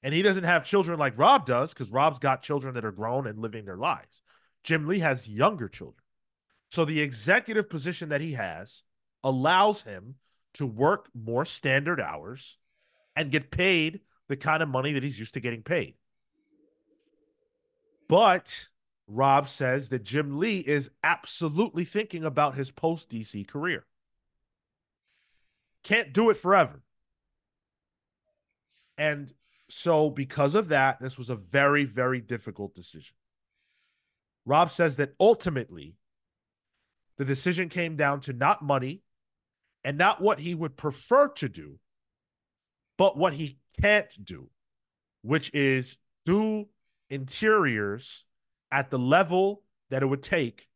and he doesn't have children like Rob does because Rob's got children that are grown and living their lives. Jim Lee has younger children. So the executive position that he has allows him to work more standard hours and get paid the kind of money that he's used to getting paid. But Rob says that Jim Lee is absolutely thinking about his post DC career. Can't do it forever. And so, because of that, this was a very, very difficult decision. Rob says that ultimately, the decision came down to not money and not what he would prefer to do, but what he can't do, which is do interiors at the level that it would take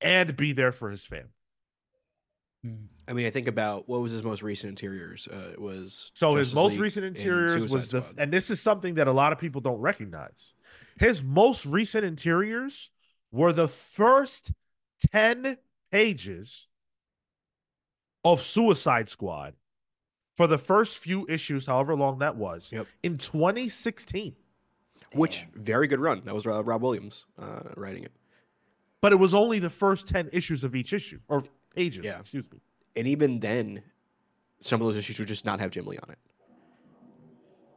and be there for his family.
Hmm. I mean, I think about what was his most recent interiors. Uh, it was
so Justice his most League recent interiors was the, Squad. and this is something that a lot of people don't recognize. His most recent interiors were the first ten pages of Suicide Squad for the first few issues, however long that was, yep. in 2016.
Which very good run. That was uh, Rob Williams uh, writing it.
But it was only the first ten issues of each issue, or pages. Yeah. Excuse me.
And even then, some of those issues would just not have Jim Lee on it.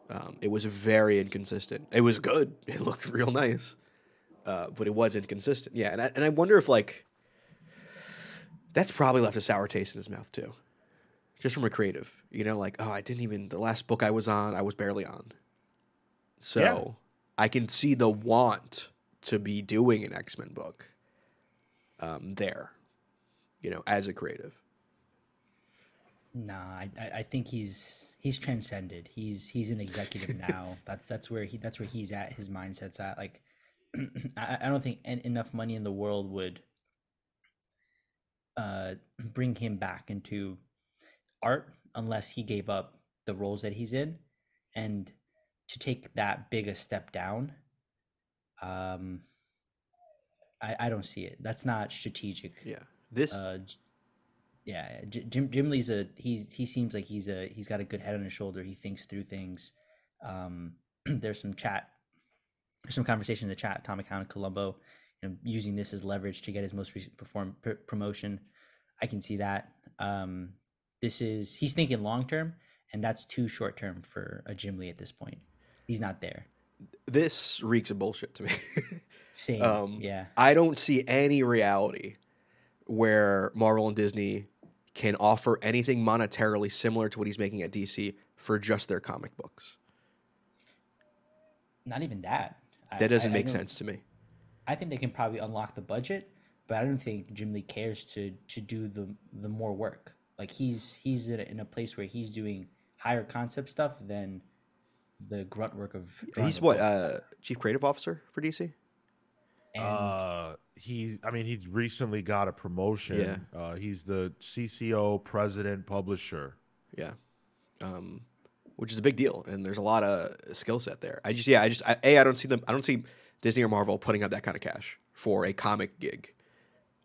Um, it was very inconsistent. It was good. It looked real nice, uh, but it was inconsistent. Yeah, and I, and I wonder if like that's probably left a sour taste in his mouth too, just from a creative. You know, like oh, I didn't even the last book I was on, I was barely on. So yeah. I can see the want to be doing an X Men book um, there you know, as a creative?
Nah, I, I think he's he's transcended. He's he's an executive now. that's that's where he that's where he's at. His mindset's at. Like, I, I don't think en- enough money in the world would uh bring him back into art unless he gave up the roles that he's in, and to take that big a step down. Um, I I don't see it. That's not strategic.
Yeah this, uh,
yeah, Jim Jim Lee's a he he seems like he's a he's got a good head on his shoulder. He thinks through things. Um, there's some chat, there's some conversation in the chat. Tom Account Colombo, you know, using this as leverage to get his most recent perform pr- promotion. I can see that. Um, this is he's thinking long term, and that's too short term for a Jim Lee at this point. He's not there.
This reeks of bullshit to me.
Same. Um, yeah.
I don't see any reality where Marvel and Disney can offer anything monetarily similar to what he's making at DC for just their comic books.
Not even that.
That doesn't I, make I sense to me.
I think they can probably unlock the budget, but I don't think Jim Lee cares to to do the the more work. Like he's he's in a, in a place where he's doing higher concept stuff than the grunt work of.
He's what uh, chief creative officer for DC.
And
uh, he's. I mean, he recently got a promotion. Uh, he's the CCO president publisher.
Yeah, um, which is a big deal, and there's a lot of skill set there. I just yeah, I just I, a I don't see them. I don't see Disney or Marvel putting up that kind of cash for a comic gig,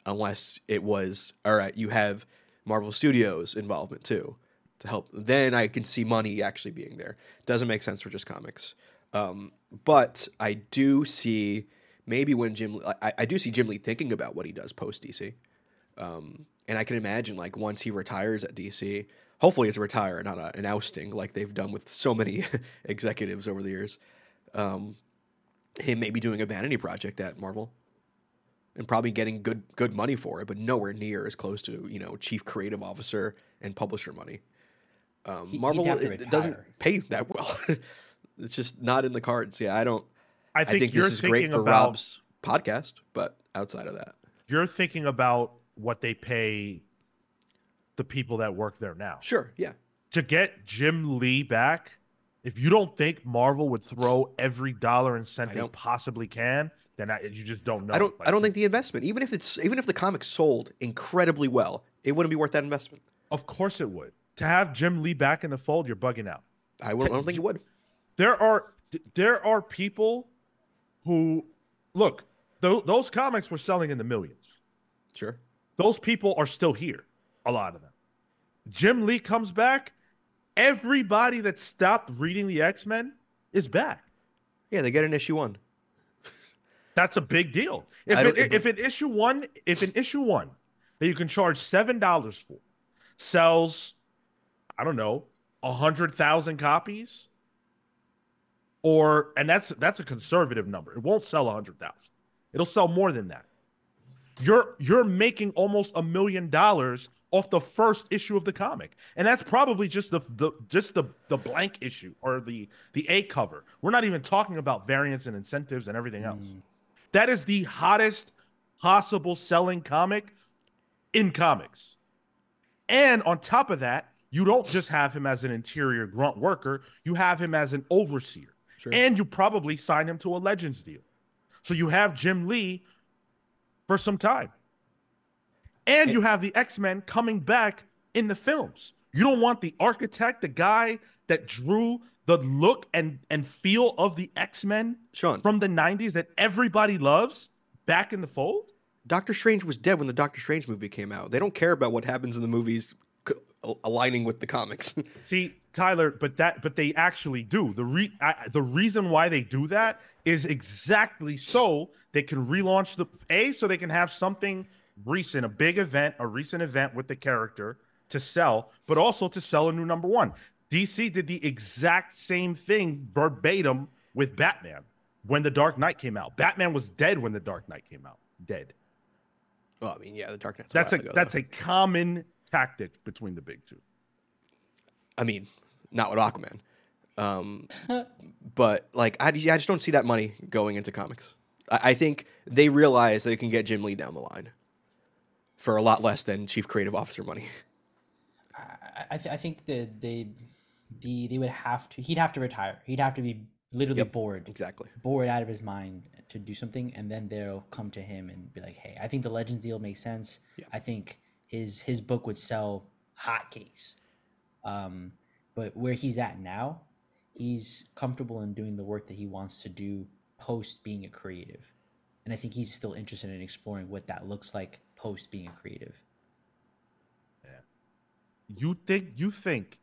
unless it was all right. You have Marvel Studios involvement too to help. Then I can see money actually being there. Doesn't make sense for just comics. Um, but I do see maybe when Jim, I, I do see Jim Lee thinking about what he does post DC. Um, and I can imagine like once he retires at DC, hopefully it's a retire, not a, an ousting like they've done with so many executives over the years. Um, him maybe doing a vanity project at Marvel and probably getting good good money for it, but nowhere near as close to you know chief creative officer and publisher money. Um,
He-
Marvel it, it doesn't pay that well. it's just not in the cards. Yeah, I don't.
I
I
think,
think, this is great for
about
Rob's podcast, but outside of that,
you're thinking about what they pay the people that work there now.
sure, yeah,
To get Jim Lee back, if you don't think Marvel would throw every dollar and cent they possibly can, then I, you just don't know.
I don't.
Like,
I don't think the investment, even if it's even if the comic sold incredibly well, it wouldn't be worth that investment.
Of course it would. To have Jim Lee back in the fold, you're bugging out.
I, would, I don't think it would.
There are there are people who look. Th- those comics were selling in the millions.
Sure.
those people are still here. A lot of them. Jim Lee comes back. Everybody that stopped reading the X Men is back.
Yeah, they get an issue one.
That's a big deal. If it, if an issue one, if an issue one that you can charge seven dollars for sells, I don't know, a hundred thousand copies, or and that's that's a conservative number. It won't sell a hundred thousand. It'll sell more than that. You're you're making almost a million dollars off the first issue of the comic, and that's probably just the the just the the blank issue or the the A cover. We're not even talking about variants and incentives and everything else. Mm. That is the hottest possible selling comic in comics. And on top of that, you don't just have him as an interior grunt worker, you have him as an overseer.
Sure.
And you probably sign him to a Legends deal. So you have Jim Lee for some time. And you have the X Men coming back in the films. You don't want the architect, the guy that drew the look and, and feel of the X Men
Sean,
from the 90s that everybody loves back in the fold?
Doctor Strange was dead when the Doctor Strange movie came out. They don't care about what happens in the movies aligning with the comics.
See, Tyler, but that but they actually do. The re I, the reason why they do that is exactly so they can relaunch the A so they can have something recent, a big event, a recent event with the character to sell, but also to sell a new number 1. DC did the exact same thing verbatim with Batman when The Dark Knight came out. Batman was dead when The Dark Knight came out. Dead.
well, I mean, yeah, the Dark Knight.
That's a
while ago,
that's
though.
a common tactic between the big two.
I mean, not with Aquaman. Um, but like, I, I just don't see that money going into comics. I, I think they realize they can get Jim Lee down the line for a lot less than chief creative officer money.
I, I, th- I think that they, the they would have to. He'd have to retire. He'd have to be literally bored,
Exactly.
bored out of his mind to do something, and then they'll come to him and be like, "Hey, I think the Legends deal makes sense.
Yeah.
I think his his book would sell hotcakes." Um, but where he's at now, he's comfortable in doing the work that he wants to do post being a creative, and I think he's still interested in exploring what that looks like post being a creative. Yeah.
You think you think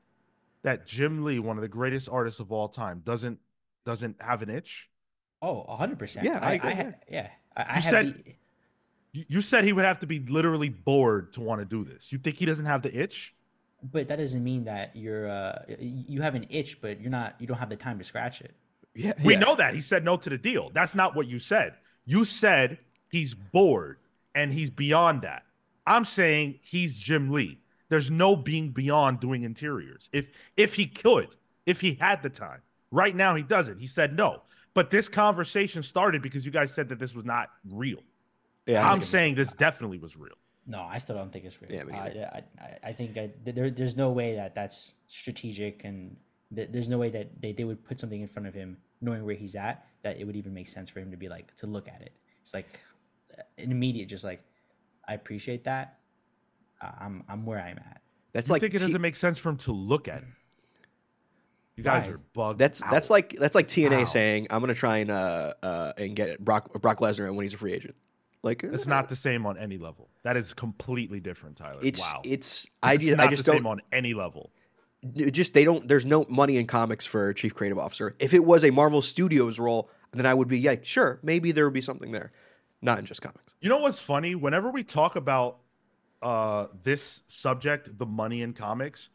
that Jim Lee, one of the greatest artists of all time, doesn't doesn't have an itch?
Oh, 100%.
Yeah, I
I,
agree,
I,
yeah.
yeah. I, I
You
have
said-
the,
You, you said he would have to be literally bored to want to do this. You think he doesn't have the itch?
But that doesn't mean that you're uh you have an itch, but you're not. You don't have the time to scratch it.
Yeah,
We
yeah.
know that he said no to the deal. That's not what you said. You said he's bored and he's beyond that. I'm saying he's Jim Lee. There's no being beyond doing interiors. If if he could, if he had the time. Right now he doesn't. He said no. But this conversation started because you guys said that this was not real.
Yeah, I
I'm saying this definitely was real.
No, I still don't think it's real.
Yeah, me
Uh. I, I, I think I, there, there's no way that that's strategic and Th- There's no way that they, they would put something in front of him, knowing where he's at, that it would even make sense for him to be like to look at it. It's like uh, an immediate, just like I appreciate that. Uh, I'm I'm where I'm at.
That's
You
like
think it
T-
doesn't make sense for him to look at it? You guys
Why?
are bugged.
that's
out.
that's like that's like TNA
Wow.
saying I'm gonna try and uh uh and get Brock Brock Lesnar when he's a free agent. Like
It's not the same on any level. That is completely different, Tyler.
It's
wow.
it's I
It's
just,
not
I just
the
don't
same on any level.
just they don't there's no money in comics for chief creative officer if it was a marvel studios role then i would be like sure maybe there would be something there not in just comics
You know what's funny? Whenever we talk about uh this subject, the money in comics,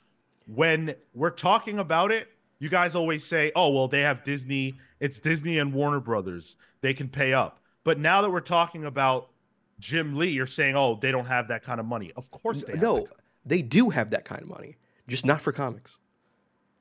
when we're talking about it, you guys always say, "Oh, well, they have Disney. It's Disney and Warner Brothers. They can pay up." But now that we're talking about Jim Lee, you're saying, "Oh, they don't have that kind of money." Of course they have
no they do have that kind of money just not for comics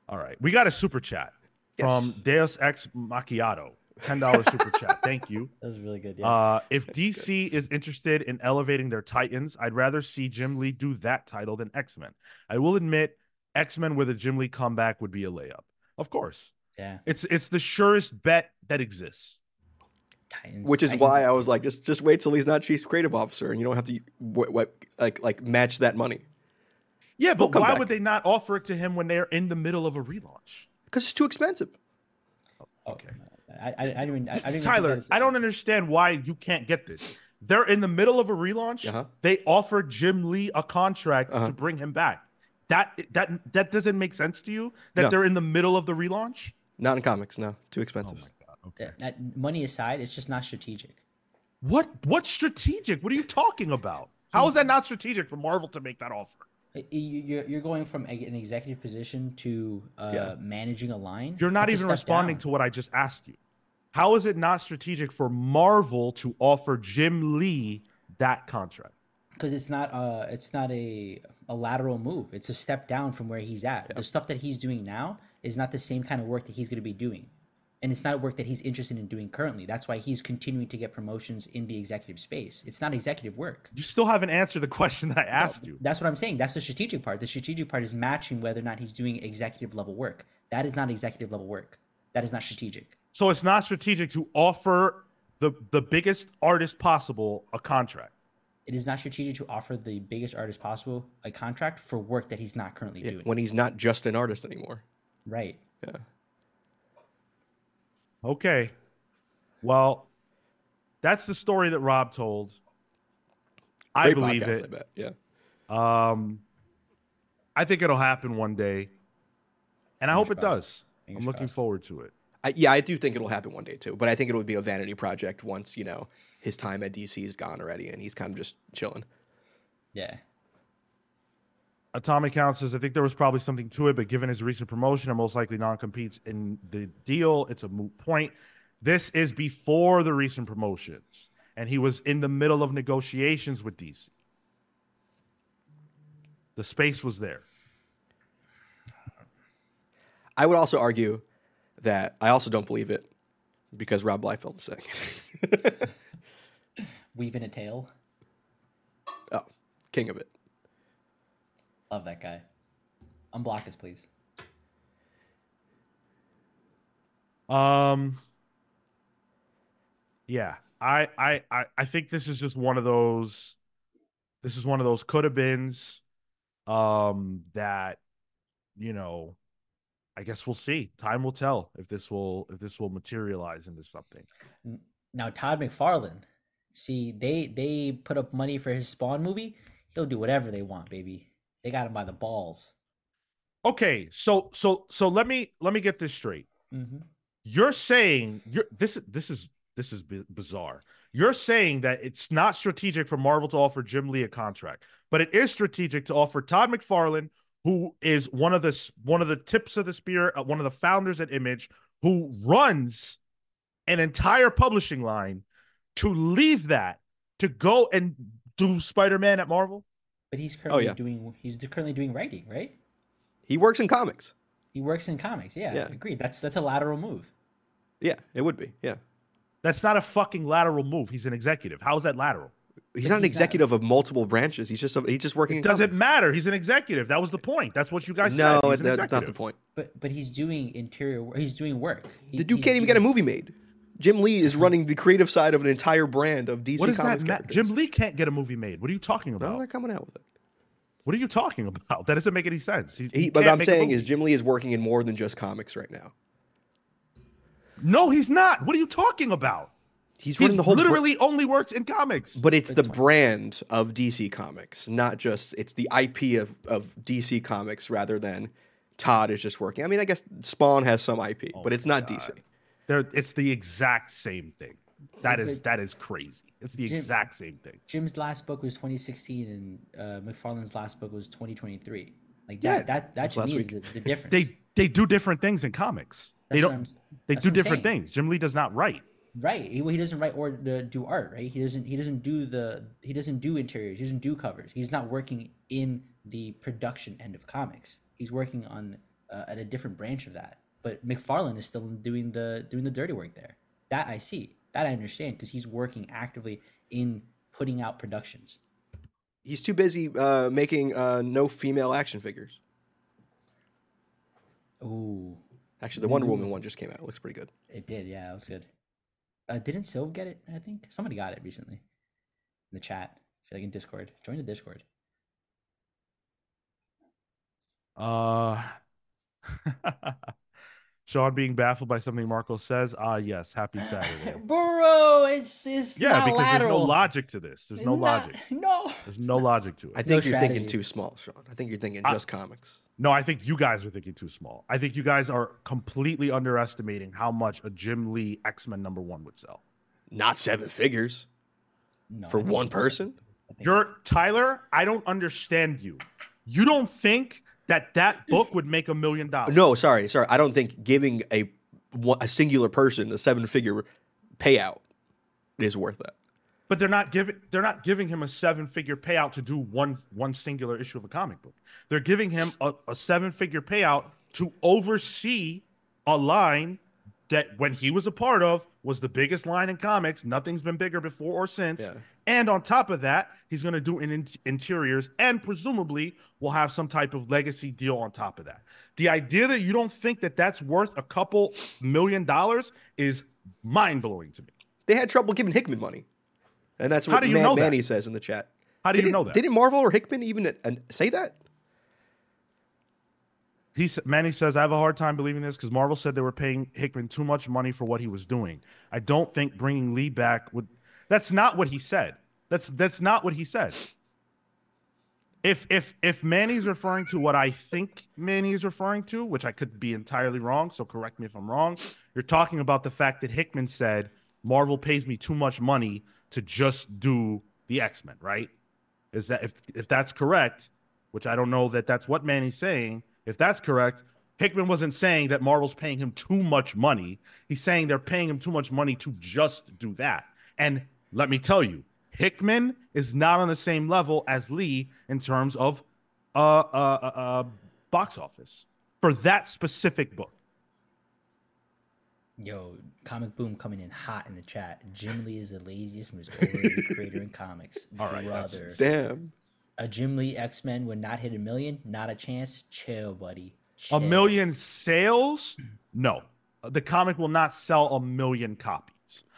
All right. We got a super chat
Yes.
from Deus Ex Macchiato. $10 super chat. Thank you.
That was really good. Yeah.
Uh, if DC is interested in elevating their Titans, I'd rather see Jim Lee do that title than X Men. I will admit, X Men with a Jim Lee comeback would be a layup. Of course,
yeah.
it's it's the surest bet that exists.
Titans,
which is
Titans-
why i was like just just wait till he's not chief creative officer and you don't have to w- w- like like match that money
Yeah, but why
back.
would they not offer it to him when they're in the middle of a relaunch?
because it's too expensive
Oh,
Okay.
I, I, I didn't even. I, I didn't even think
Tyler, I don't understand why you can't get this. They're in the middle of a relaunch.
Uh-huh.
They offered Jim Lee a contract
Uh-huh.
to bring him back. That that that doesn't make sense to you that
No.
they're in the middle of the relaunch.
not in comics no too expensive
god. Okay.
that- that money aside, it's just not strategic.
What what's strategic? What are you talking about? How is that not strategic for Marvel to make that offer?
You're, you're going from an executive position to uh,
Yeah.
managing a line.
You're not
That's
even responding
down.
to what I just asked you. How is it not strategic for Marvel to offer Jim Lee that contract?
because it's not uh it's not a a lateral move it's a step down from where he's at the stuff that he's doing now is not the same kind of work that he's going to be doing and it's not work that he's interested in doing currently. That's why he's continuing to get promotions in the executive space. It's not executive work.
You still haven't answered the question that I asked you.
that's what i'm saying. That's the strategic part. The strategic part is matching whether or not he's doing executive level work. That is not executive level work. That is not strategic.
So it's not strategic to offer the the biggest artist possible a contract.
it is not strategic to offer the biggest artist possible a contract for work that he's not currently doing.
when he's not just an artist anymore.
Right.
Yeah
Okay. Well, that's the story that Rob told. I believe
podcast,
it.
i bet yeah
Um, I think it'll happen one day, and I hope it
crossed.
does.
Fingers
I'm looking
crossed.
forward to it.
I, yeah, I do think it'll happen one day too, but I think it would be a vanity project once you know his time at DC is gone already, and he's kind of just chilling.
yeah
Atomic Count says, I think there was probably something to it, but given his recent promotion and most likely non competes in the deal, it's a moot point. This is before the recent promotions, and he was in the middle of negotiations with DC. The space was there.
I would also argue that I also don't believe it because Rob Liefeld is saying it.
weaving a tale
oh, king of it.
Love that guy. Unblock us, please.
Um, yeah, I, I, I, I think this is just one of those. This is one of those could have beens. Um, that, you know, I guess we'll see. Time will tell if this will if this will materialize into something.
Now Todd McFarlane, see they they put up money for his Spawn movie. They'll do whatever they want, baby. They got him by the balls.
Okay, so so so let me let me get this straight.
Mm-hmm.
You're saying you're this is this is this is bizarre. You're saying that it's not strategic for Marvel to offer Jim Lee a contract, but it is strategic to offer Todd McFarlane, who is one of the one of the tips of the spear, uh, one of the founders at Image, who runs an entire publishing line, to leave that to go and do Spider-Man at Marvel.
But he's oh, currently
yeah.
doing he's currently doing writing, right?
He works in comics.
He works in comics. Yeah,
Yeah.
agreed. That's that's a lateral move.
Yeah, it would be. Yeah,
That's not a fucking lateral move. He's an executive. How is that lateral?
He's
But
not an
he's not-
executive of multiple branches. He's just a, he's just working.
It
in
doesn't
comics.
matter. He's an executive. That was the point. That's what you guys
No,
said. He's
it,
an
that's not the point.
But but he's doing interior. wor- He's doing work. He-
The dude can't even get a movie made. Jim Lee is mhm. running the creative side of an entire brand of DC
What does
Comics
that? Jim Lee can't get a movie made. What are you talking
No,
about?
they're coming out with it.
What are you talking about? That doesn't make any sense. He,
He,
he
but I'm saying is Jim Lee is working in more than just comics right now.
no, he's not. What are you talking about?
He's,
He's
running the whole. br-
literally only works in comics.
but it's the brand of DC Comics, not just it's the IP of of DC Comics rather than Todd is just working. I mean, I guess Spawn has some IP,
Oh
but it's not DC.
They're, it's the exact same thing. That is that is crazy. It's the
Jim-
exact same thing.
Jim's last book was 2016, and uh, McFarlane's last book was 2023. Like
Yeah,
that. That that to
last
me is the, the difference.
They they do different things in comics. they
That's what
don't. They do different
saying.
things. Jim Lee does not write.
Right. He, he doesn't write or uh, do art. Right. He doesn't. He doesn't do the. He doesn't do interiors. He doesn't do covers. He's not working in the production end of comics. He's working on uh, at a different branch of that. But McFarlane is still doing the doing the dirty work there. That I see. That I understand because he's working actively in putting out productions.
He's too busy uh, making uh, no female action figures.
Ooh,
Actually, the Wonder Woman one just came out. It looks pretty good.
it did. Yeah, that was good. Uh, didn't Silv get it? I think somebody got it recently in the chat. I feel like in Discord. Join the Discord.
Uh, Sean being baffled by something Marco says. Ah, yes. Happy Saturday.
Bro, it's it's
Yeah,
not
because there's no logic to this. There's no
Not-
logic.
No.
There's no logic to it.
I think you're thinking too small, Sean. I think you're thinking
I-
just comics.
No, I think you guys are thinking too small. I think you guys are completely underestimating how much a Jim Lee X Men number one would sell.
Not seven figures
No,
for one person.
You're Tyler. I don't understand you. You don't think that that book would make a million dollars?
No, sorry, sorry. I don't think giving a a singular person a seven figure payout is worth that.
but they're not giving they're not giving him a seven figure payout to do one one singular issue of a comic book. They're giving him a, a seven figure payout to oversee a line that when he was a part of was the biggest line in comics. Nothing's been bigger before or since.
Yeah.
And on top of that, he's going to do in, in interiors and presumably will have some type of legacy deal on top of that. The idea that you don't think that that's worth a couple million dollars is mind blowing to me.
They had trouble giving Hickman money, and that's what
you
Man-
know that?
Manny says in the chat.
How do you
Didn't-
know that?
Didn't Marvel or Hickman even uh, say that?
He Manny says, I have a hard time believing this because Marvel said they were paying Hickman too much money for what he was doing. I don't think bringing Lee back would. That's not what he said. That's that's not what he said. If if if Manny's referring to what I think Manny is referring to, which I could be entirely wrong, so correct me if I'm wrong. You're talking about the fact that Hickman said Marvel pays me too much money to just do the X Men, right? Is that if if that's correct, which I don't know that that's what Manny's saying. If that's correct, Hickman wasn't saying that Marvel's paying him too much money. He's saying they're paying him too much money to just do that. And let me tell you, Hickman is not on the same level as Lee in terms of uh, uh, uh, uh, box office for that specific book.
Yo, Comic Boom coming in hot in the chat. Jim Lee is the laziest, most overrated creator in comics.
All right, that's-
brother.
Damn.
A Jim Lee X Men would not hit a million. Not a chance. Chill, buddy.
A million sales? No. The comic will not sell a million copies.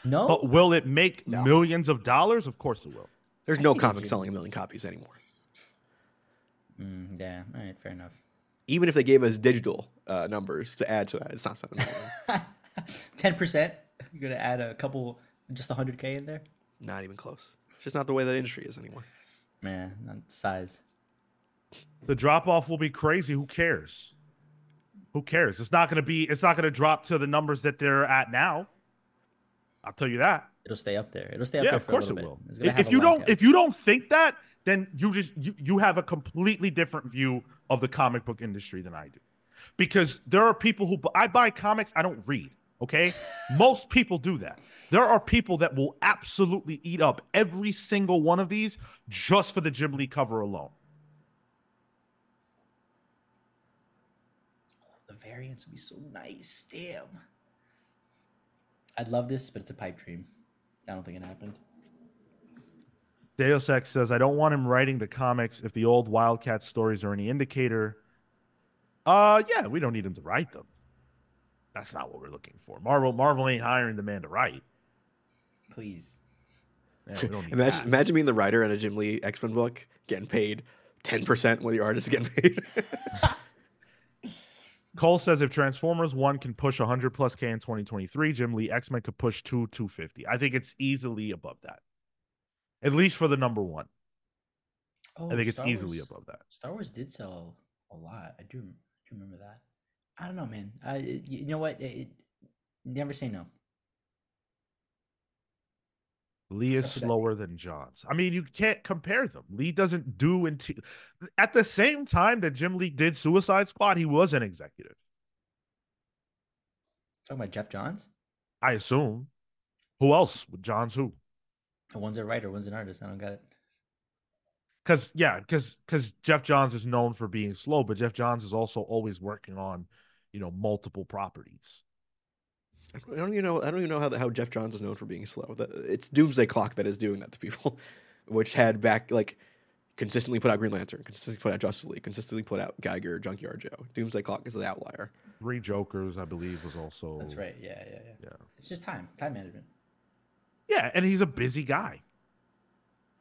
No.
But will it make millions of dollars? Of course it will.
There's no comic selling a million copies anymore.
Mm, yeah. All right. Fair enough.
Even if they gave us digital uh, numbers to add to that, it's not something.
Ten percent. You're gonna add a couple, just a hundred k in there.
not even close. It's just not the way the industry is anymore.
Man, not size.
The drop off will be crazy. Who cares? Who cares? It's not going to be. It's not going to drop to the numbers that they're at now. I'll tell you that.
It'll stay up there. It'll stay up
Yeah,
there
of
for
course
a
it
little
will.
bit. Gonna
If, you don't, if you don't think that, then you just you, you have a completely different view of the comic book industry than I do, because there are people who I buy comics. I don't read. Okay, most people do that. There are people that will absolutely eat up every single one of these just for the Jim Lee cover alone.
Oh, the variants would be so nice. Damn. I'd love this, but it's a pipe dream. I don't think it happened.
Deus Ex says, I don't want him writing the comics if the old Wildcat stories are any indicator. Uh yeah, we don't need him to write them. That's not what we're looking for. Marvel Marvel ain't hiring the man to write.
Please.
Man, we don't need
Imagine,
that.
imagine being the writer in a Jim Lee X Men book, getting paid ten percent when the artist is getting paid.
Cole says if Transformers 1 can push 100 plus K in 2023, Jim Lee X Men could push 2 250. I think it's easily above that. At least for the number one.
Oh,
I think it's
Star
easily
Wars-
above that.
Star Wars did sell a lot. I do, do remember that. I don't know, man. I, you know what? It, it- never say no.
Lee is
Except for that-
slower than Johns. I mean, you can't compare them. Lee doesn't do into at the same time that Jim Lee did Suicide Squad, he was an executive.
Talking about Geoff Johns.
I assume. Who else? With Johns who?
One's a writer, one's an artist. I don't got it.
Because yeah, because because Geoff Johns is known for being slow, but Geoff Johns is also always working on, you know, multiple properties.
I don't even know. I don't even know how the, how Geoff Johns is known for being slow. It's Doomsday Clock that is doing that to people, which had back like consistently put out Green Lantern, consistently put out Justice League, consistently put out Geiger, Junkyard Joe. Doomsday Clock is the outlier.
Three Jokers, I believe, was also
That's right. Yeah, yeah, yeah.
Yeah.
It's just time, time management.
Yeah, and he's a busy guy.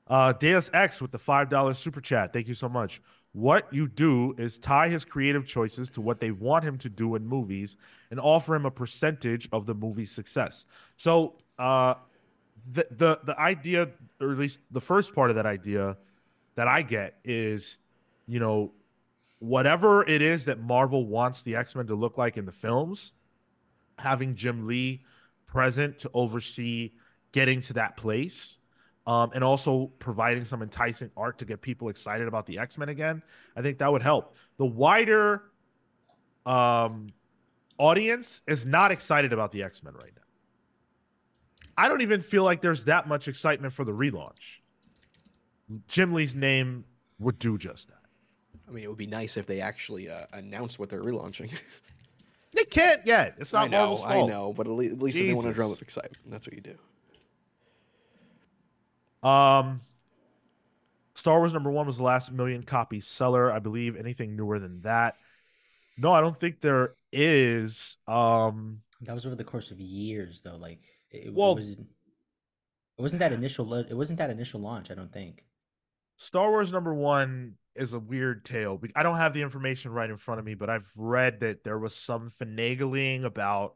Uh Deus Ex with the five dollar super chat. Thank you so much. What you do is tie his creative choices to what they want him to do in movies and offer him a percentage of the movie's success. So uh the the the idea, or at least the first part of that idea that I get is, you know, whatever it is that Marvel wants the X-Men to look like in the films, having Jim Lee present to oversee getting to that place um, and also providing some enticing art to get people excited about the X Men again. I think that would help. The wider um, audience is not excited about the X Men right now. I don't even feel like there's that much excitement for the relaunch. Jim Lee's name would do just that.
I mean, it would be nice if they actually uh, announced what they're relaunching.
They can't yet. It's not
I know,
Marvel's
I know, but at least, at least if they want to drum up excitement, that's what you do.
Um, Star Wars number one was the last million copy seller. I believe anything newer than that. No, I don't think there is. Um,
That was over the course of years, though. Like it, it was. It wasn't that initial. It wasn't that initial launch. I don't think.
Star Wars number one is a weird tale. I don't have the information right in front of me, but I've read that there was some finagling about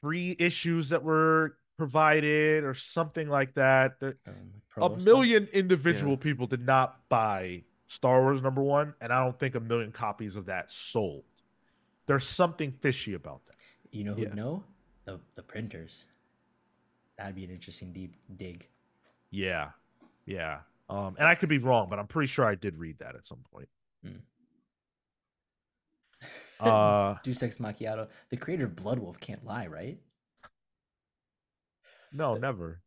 free issues that were provided or something like that. That
Um,
a
promo stuff.
million individual people did not buy Star Wars number one, and I don't think a million copies of that sold. There's something fishy about that.
You know who'd
Yeah.
know? The the printers. That'd be an interesting deep dig.
Yeah, yeah. Um, and I could be wrong, but I'm pretty sure I did read that at some point.
Hmm.
Uh,
Deus Ex Macchiato. The creator of Blood Wolf can't lie, right?
No, never.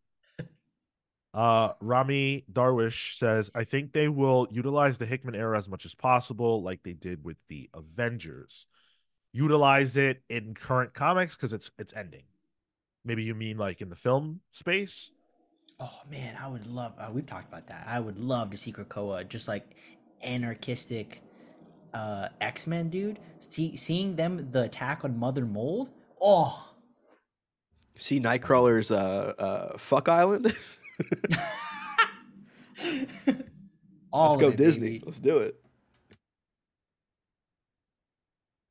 Uh, Rami Darwish says, I think they will utilize the Hickman era as much as possible, like they did with the Avengers. Utilize it in current comics because it's it's ending. Maybe you mean like in the film space?
Oh man, I would love. Uh, we've talked about that. I would love to see Krakoa just like anarchistic uh X Men dude. See, seeing them the attack on Mother Mold. Oh,
See Nightcrawler's uh, uh, Fuck Island.
all
Let's go
it,
Disney.
baby.
Let's do it.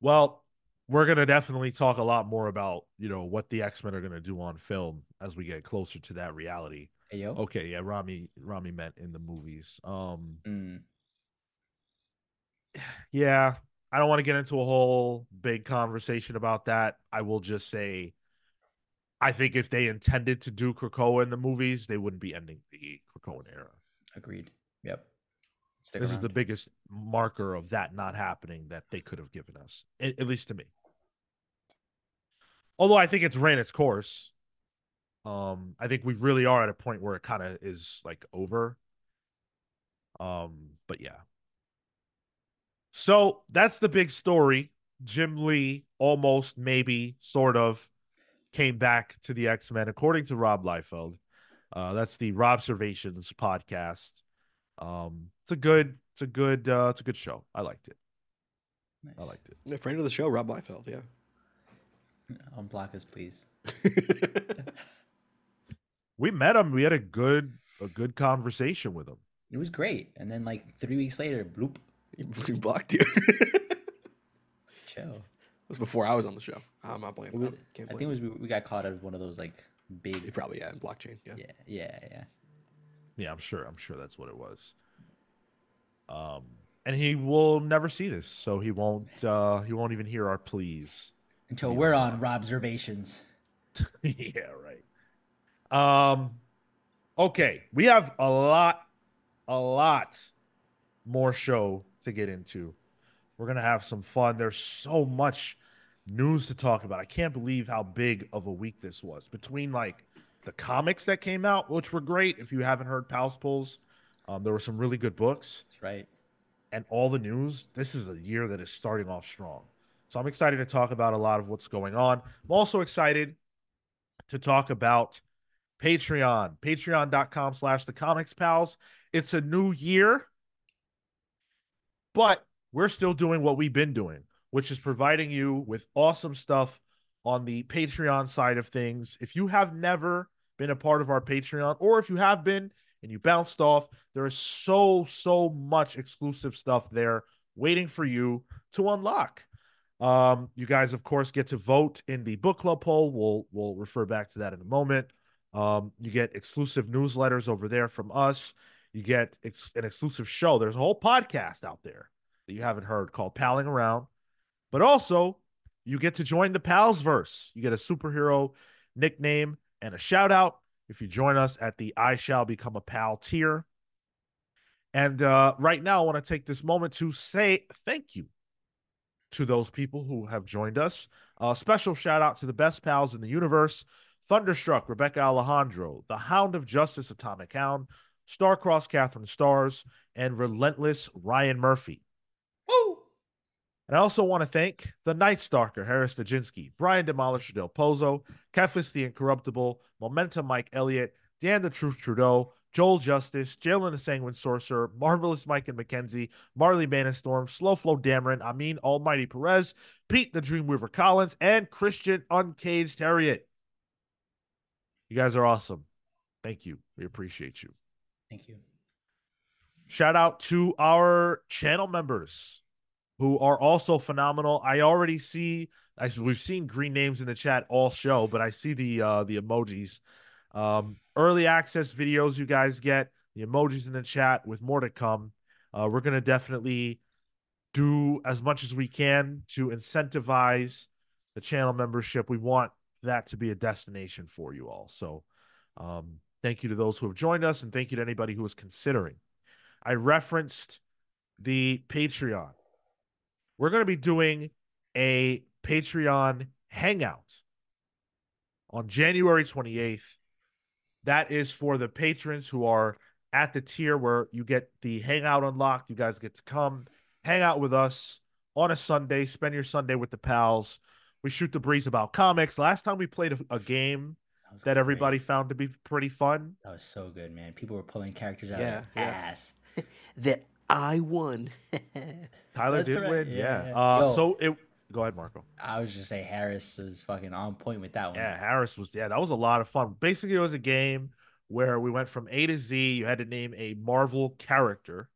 Well, we're gonna definitely talk a lot more about you know what the X Men are gonna do on film as we get closer to that reality.
Hey, yo.
Okay, yeah, Rami Rami meant in the movies. Um,
Mm.
yeah, I don't want to get into a whole big conversation about that. I will just say, I think if they intended to do Krakoa in the movies, they wouldn't be ending the Krakoan era.
Agreed. Yep. Stick
this is the biggest marker of that not happening that they could have given us, at, at least to me. Although I think it's ran its course. Um, I think we really are at a point where it kind of is like over. Um, but yeah. So that's the big story. Jim Lee almost, maybe, sort of came back to the X Men, according to Rob Liefeld. Uh, that's the Robservations podcast. Um, it's a good, it's a good, uh, it's a good show. I liked it. I liked it.
A friend of the show, Rob Liefeld. Yeah.
Unblock us, please.
We met him. We had a good, a good conversation with him.
It was great. And then like three weeks later, bloop,
he blocked you. it
chill.
Was before I was on the show. I'm not blaming.
was-
I can't
I think it was we, we got caught out of one of those like
He
big.
probably yeah in blockchain. Yeah.
Yeah, yeah, yeah.
Yeah, I'm sure. I'm sure that's what it was. Um, and he will never see this, so he won't. Uh, he won't even hear our pleas.
Until we're on Robservations.
yeah, right. Um, okay, we have a lot, a lot more show to get into. We're gonna have some fun. There's so much news to talk about. I can't believe how big of a week this was between like the comics that came out, which were great. If you haven't heard Pals Pulls, um, there were some really good books
That's right.
and all the news, this is a year that is starting off strong. So I'm excited to talk about a lot of what's going on. I'm also excited to talk about Patreon, patreon.com slash the comics pals. It's a new year, but we're still doing what we've been doing, which is providing you with awesome stuff on the Patreon side of things. If you have never been a part of our Patreon, or if you have been and you bounced off, there is so, so much exclusive stuff there waiting for you to unlock. Um, you guys, of course, get to vote in the book club poll. We'll we'll refer back to that in a moment. Um, you get exclusive newsletters over there from us. You get ex- an exclusive show. There's a whole podcast out there that you haven't heard called Palling Around. But also, you get to join the Pals verse. You get a superhero nickname and a shout out if you join us at the I Shall Become a Pal tier. And uh, right now, I want to take this moment to say thank you to those people who have joined us. A special shout out to the best pals in the universe Thunderstruck, Rebecca Alejandro, The Hound of Justice, Atomic Hound, Starcross, Catherine Stars, and Relentless Ryan Murphy. And I also want to thank the Night Stalker, Harris Dajinsky, Brian Demolisher Del Pozo, Kefis the Incorruptible, Momentum Mike Elliott, Dan the Truth Trudeau, Joel Justice, Jalen the Sanguine Sorcerer, Marvelous Mike and Mackenzie, Marley Banistorm, Slow Flow Dameron, Amin Almighty Perez, Pete the Dreamweaver Collins, and Christian Uncaged Harriet. You guys are awesome. Thank you. We appreciate you.
Thank you.
Shout out to our channel members who are also phenomenal. I already see I, we've seen green names in the chat all show, but I see the uh the emojis. Um early access videos you guys get, the emojis in the chat with more to come. Uh we're to definitely do as much as we can to incentivize the channel membership. We want that to be a destination for you all. So um thank you to those who have joined us and thank you to anybody who is considering. I referenced the Patreon. We're going to be doing a Patreon hangout on January 28th. That is for the patrons who are at the tier where you get the hangout unlocked. You guys get to come hang out with us on a Sunday, spend your Sunday with the pals. We shoot the breeze about comics. Last time we played a, a game
was
that
great.
everybody found to be pretty fun.
That was so good, man. People were pulling characters out
Yeah,
of
yeah.
their ass.
That I won.
Tyler
That's
did
right.
win.
Yeah,
Yeah.
yeah.
Uh,
Yo.
so it go ahead, Marco.
I was just say Harris is fucking on point with that one.
Yeah, Harris was yeah, that was a lot of fun. Basically, it was a game where we went from A to Z. You had to name a Marvel character.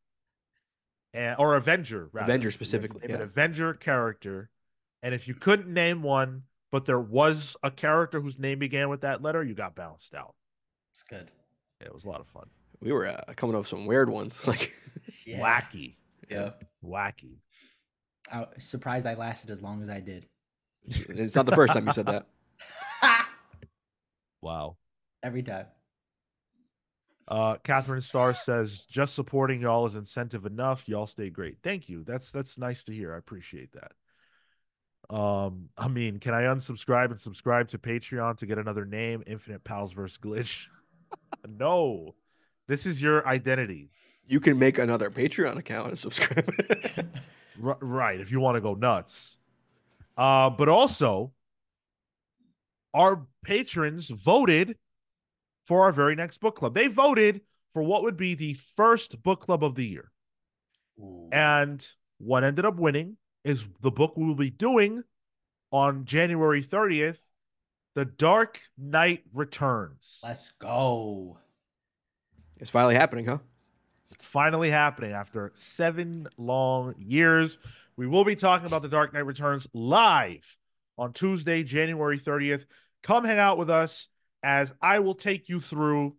And, or Avenger, rather.
Avenger
You had to
specifically,
name An. Avenger character. And if you couldn't name one, but there was a character whose name began with that letter, you got bounced out.
It's good.
Yeah, it was a lot of fun.
we were uh, coming up with some weird ones. Like,
Wacky.
Yeah.
Wacky.
I was surprised I lasted as long as I did.
it's not the first time you said that.
Wow.
Every time.
Uh, Catherine Starr says, "Just supporting y'all is incentive enough. Y'all stay great. Thank you. That's that's nice to hear. I appreciate that. Um, I mean, can I unsubscribe and subscribe to Patreon to get another name? Infinite Pals versus Glitch. no, this is your identity,
You can make another Patreon account and subscribe.
Right? If you want to go nuts. Uh, but also, our patrons voted for our very next book club. They voted for what would be the first book club of the year.
Ooh.
And what ended up winning is the book we will be doing on January 30th The Dark Knight Returns.
Let's go.
It's finally happening, huh?
It's finally happening after seven long years. We will be talking about The Dark Knight Returns live on Tuesday, January 30th. Come hang out with us as I will take you through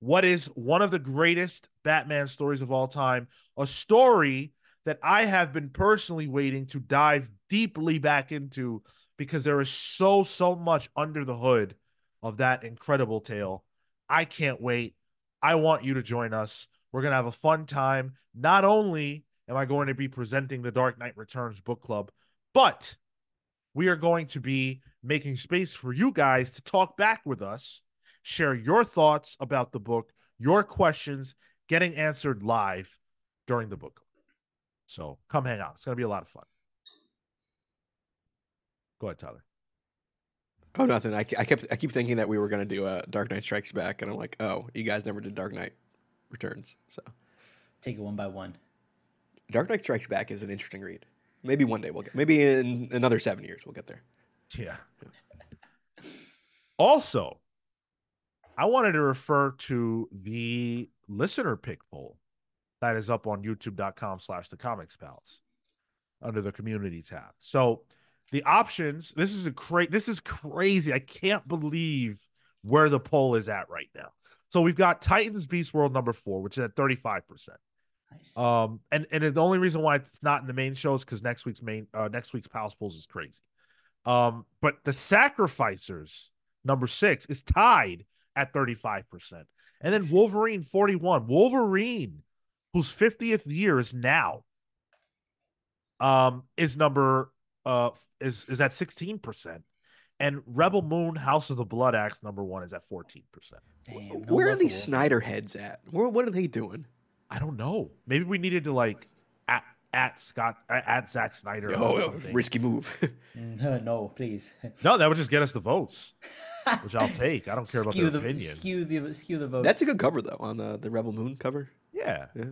what is one of the greatest Batman stories of all time, a story that I have been personally waiting to dive deeply back into because there is so, so much under the hood of that incredible tale. I can't wait. I want you to join us. We're going to have a fun time. Not only am I going to be presenting the Dark Knight Returns book club, but we are going to be making space for you guys to talk back with us, share your thoughts about the book, your questions getting answered live during the book club. So come hang out. It's going to be a lot of fun. Go ahead, Tyler.
Oh, nothing. I, I kept I keep thinking that we were gonna do a Dark Knight Strikes Back, and I'm like, oh, you guys never did Dark Knight Returns. So
Take it one by one.
Dark Knight Strikes Back is an interesting read. Maybe one day we'll get. Maybe in another seven years we'll get there.
Yeah. Also, I wanted to refer to the listener pick poll that is up on youtube.com slash the comics pals under the community tab. So the options, this is a cra- this is crazy. I can't believe where the poll is at right now. So we've got Titans Beast World number four, which is at 35%.
Nice.
Um, and and the only reason why it's not in the main show is because next week's main uh next week's Pals Pulls is crazy. Um, but the Sacrificers number six is tied at 35%. And then Wolverine 41. Wolverine, whose 50th year is now, um, is number uh is is at 16%. And Rebel Moon House of the Blood Axe number one is at 14%.
Damn, no
Where are these
Wolverine.
Snyder heads at? Where, what are they doing?
I don't know. Maybe we needed to like at at Scott at, at Zack Snyder.
Oh,
or
oh,
something.
risky move.
Mm, no, please.
No, that would just get us the votes, which I'll take. I don't care about their
the
opinion.
skew the skew the vote.
That's a good cover though on the the Rebel Moon cover.
Yeah,
Yeah.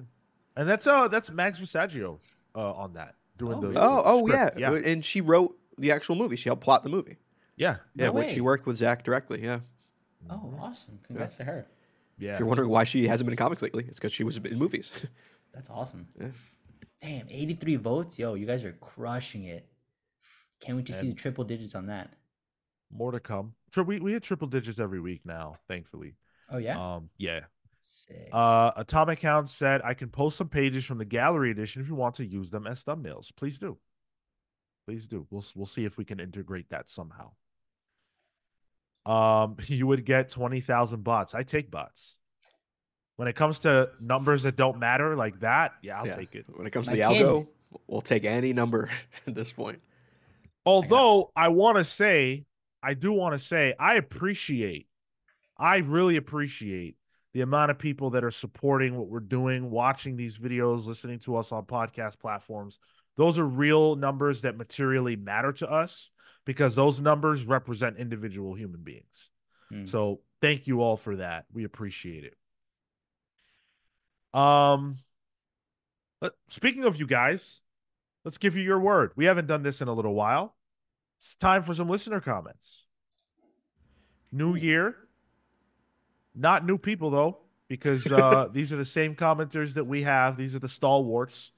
and that's uh that's Mags Visaggio uh, on that doing
Oh,
the
really?
Oh, oh yeah.
yeah,
And she wrote the actual movie. She helped plot the movie.
Yeah,
Yeah,
No
when
way.
she worked with Zack directly. Yeah.
oh, awesome! Congrats to her.
yeah.
If you're wondering why she hasn't been in comics lately, it's because she was in movies.
That's awesome.
Yeah.
Damn, 83 votes. Yo, you guys are crushing it. Can't wait to see the triple digits on that.
More to come. We we hit triple digits every week now, thankfully.
Oh yeah.
Um, yeah.
Sick.
Uh, Atomic Hound said I can post some pages from the gallery edition if you want to use them as thumbnails. Please do. Please do. We'll we'll see if we can integrate that somehow. Um, you would get twenty thousand bots. I take bots. When it comes to numbers that don't matter like that, yeah, I'll
Yeah.
take it.
When it comes to
My
the
kid.
algo, we'll take any number at this point.
Although I want to say, I do want to say, I appreciate, I really appreciate the amount of people that are supporting what we're doing, watching these videos, listening to us on podcast platforms. Those are real numbers that materially matter to us because those numbers represent individual human beings.
Hmm.
So thank you all for that. We appreciate it. Um, let- speaking of you guys, let's give you your word. We haven't done this in a little while. It's time for some listener comments. New year, not new people though, because uh, these are the same commenters that we have. These are the stalwarts,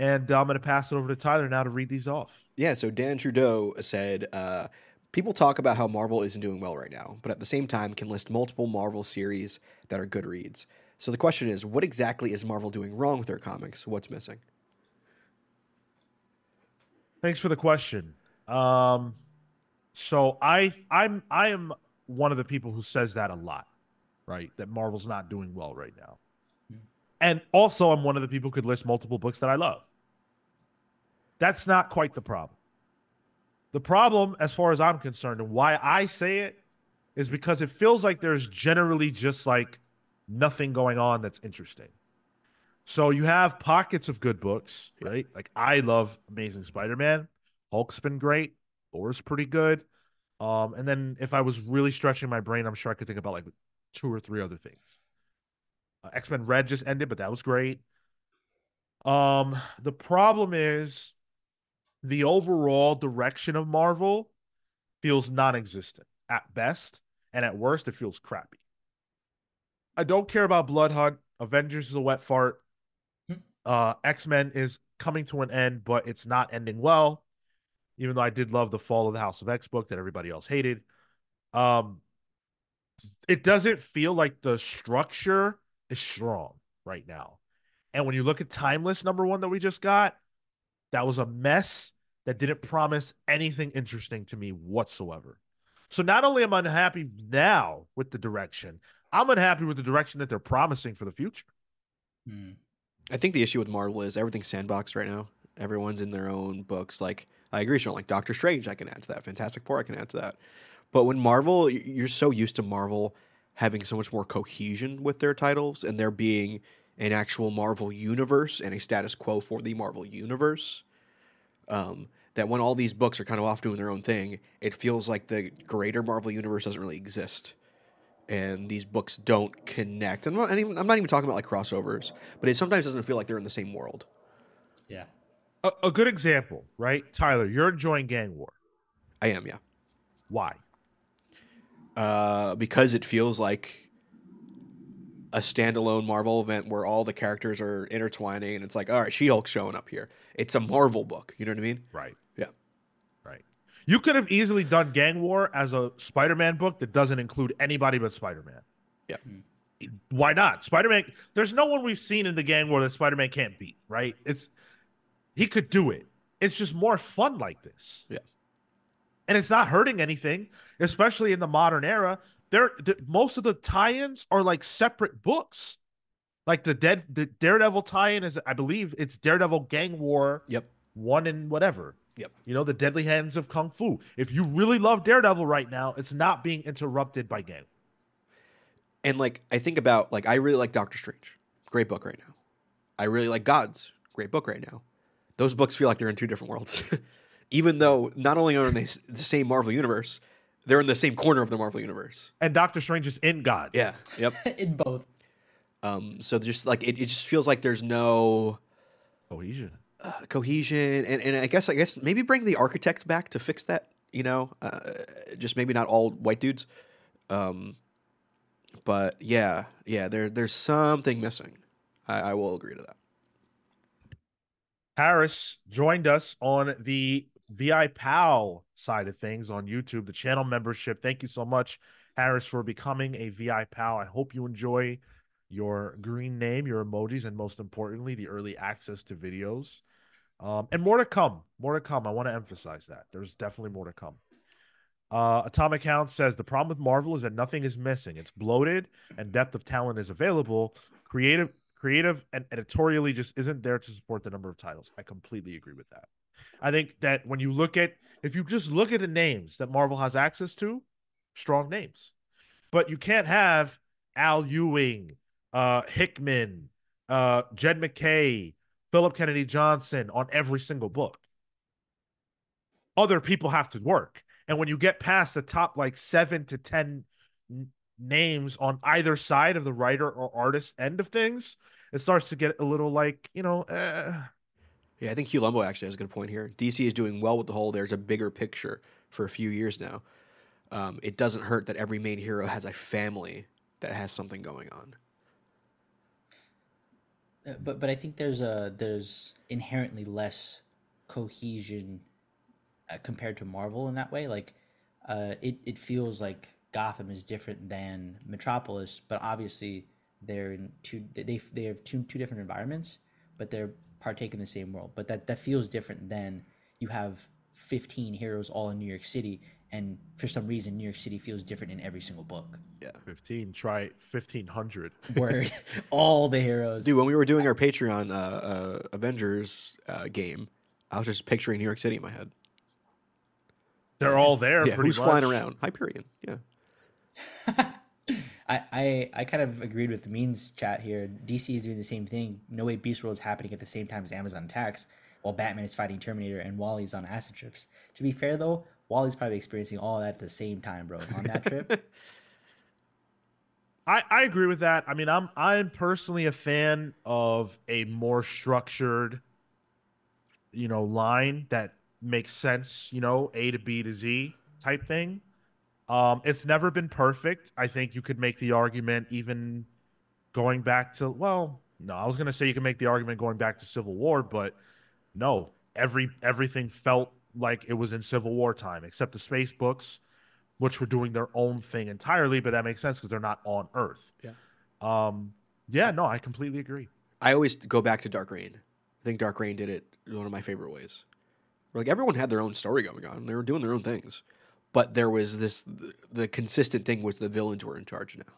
and I'm going to pass it over to Tyler now to read these off.
Yeah, so Dan Trudeau said, uh, people talk about how Marvel isn't doing well right now, but at the same time can list multiple Marvel series that are good reads. So the question is, what exactly is Marvel doing wrong with their comics? What's missing?
Thanks for the question. Um, so I I'm I am one of the people who says that a lot, right? That Marvel's not doing well right now. And also I'm one of the people who could list multiple books that I love. That's not quite the problem. The problem, as far as I'm concerned, and why I say it, is because it feels like there's generally just like nothing going on that's interesting. So you have pockets of good books, right? Like I love Amazing Spider-Man. Hulk's been great. Thor's pretty good. Um, and then if I was really stretching my brain, I'm sure I could think about like two or three other things. Uh, X Men Red just ended, but that was great. Um, the problem is the overall direction of Marvel feels non-existent at best, and at worst, it feels crappy. I don't care about Blood Hunt. Avengers is a wet fart.
Hmm.
Uh, X Men is coming to an end, but it's not ending well. Even though I did love the Fall of the House of X book that everybody else hated. Um, it doesn't feel like the structure is strong right now. And when you look at Timeless number one that we just got, that was a mess that didn't promise anything interesting to me whatsoever. So not only am I unhappy now with the direction, I'm unhappy with the direction that they're promising for the future.
Hmm.
I think the issue with Marvel is everything's sandboxed right now. Everyone's in their own books. Like I agree, Sean. Like Doctor Strange, I can add to that. Fantastic Four, I can add to that. But when Marvel, you're so used to Marvel having so much more cohesion with their titles and there being an actual Marvel universe and a status quo for the Marvel universe. Um, that when all these books are kind of off doing their own thing, it feels like the greater Marvel universe doesn't really exist. And these books don't connect. I'm not, even, I'm not even talking about like crossovers, but it sometimes doesn't feel like they're in the same world.
Yeah.
A, a good example, right? Tyler, you're enjoying Gang War.
I am, yeah.
Why?
uh, because it feels like a standalone Marvel event where all the characters are intertwining, and it's like, all right, She Hulk showing up here. It's a Marvel book. You know what I mean?
Right.
Yeah.
Right. You could have easily done Gang War as a Spider-Man book that doesn't include anybody but Spider-Man.
Yeah.
Why not? Spider-Man. There's no one we've seen in the Gang War that Spider-Man can't beat. Right. It's he could do it. It's just more fun like this.
Yeah.
And it's not hurting anything, especially in the modern era. There, the, most of the tie-ins are like separate books. Like the dead, the Daredevil tie-in is, I believe, it's Daredevil Gang War
Yep.
one and whatever.
Yep.
You know, the Deadly Hands of Kung Fu. If you really love Daredevil right now, it's not being interrupted by Gang.
And like, I think about like, I really like Doctor Strange. Great book right now. I really like Gods. Great book right now. Those books feel like they're in two different worlds. Even though not only are they the same Marvel universe, they're in the same corner of the Marvel universe.
And Doctor Strange is in God.
Yeah. Yep.
in both.
Um, so just like it, it just feels like there's no
Cohesion.
uh, cohesion and, and I guess I guess maybe bring the architects back to fix that. You know, uh, just maybe not all white dudes. Um, but yeah, yeah, there there's something missing. I, I will agree to that.
Harris joined us on the VI PAL side of things on YouTube, the channel membership. Thank you so much, Harris, for becoming a VI PAL. I hope you enjoy your green name, your emojis, and most importantly, the early access to videos. Um, and more to come. More to come. I want to emphasize that. There's definitely more to come. Uh, Atomic Hound says the problem with Marvel is that nothing is missing. It's bloated and depth of talent is available. Creative, creative, and editorially just isn't there to support the number of titles. I completely agree with that. I think that when you look at, if you just look at the names that Marvel has access to, strong names, but you can't have Al Ewing, uh, Hickman, uh, Jed MacKay, Philip Kennedy Johnson on every single book. Other people have to work. And when you get past the top like seven to 10 n- names on either side of the writer or artist end of things, it starts to get a little like, you know, eh.
Yeah, I think Hugh Lumbo actually has a good point here. DC is doing well with the whole there's a bigger picture for a few years now. Um, it doesn't hurt that every main hero has a family that has something going on.
Uh, but but I think there's a there's inherently less cohesion uh, compared to Marvel in that way. Like, uh, it it feels like Gotham is different than Metropolis, but obviously they're in two they they have two two different environments, but they're partake in the same world. But that that feels different than you have 15 heroes all in New York City, and for some reason New York City feels different in every single book.
Yeah, 15, try 1500.
Word, all the heroes.
Dude, when we were doing our Patreon uh, uh, Avengers uh, game, I was just picturing New York City in my head.
They're all there.
yeah,
pretty
who's flying around? Hyperion. Yeah.
I, I I kind of agreed with the means chat here. DC is doing the same thing. No way Beast World is happening at the same time as Amazons Attack, while Batman is fighting Terminator and Wally's on acid trips. To be fair though, Wally's probably experiencing all that at the same time, bro, on that trip.
I, I agree with that. I mean, I'm I'm personally a fan of a more structured, you know, line that makes sense, you know, A to B to Z type thing. Um, it's never been perfect. I think you could make the argument even going back to well, no, I was gonna say you can make the argument going back to Civil War, but no, every everything felt like it was in Civil War time, except the space books, which were doing their own thing entirely. But that makes sense because they're not on Earth.
Yeah.
Um. Yeah. No, I completely agree.
I always go back to Dark Reign. I think Dark Reign did it one of my favorite ways. Where, like everyone had their own story going on. They were doing their own things. But there was this the consistent thing was the villains were in charge now.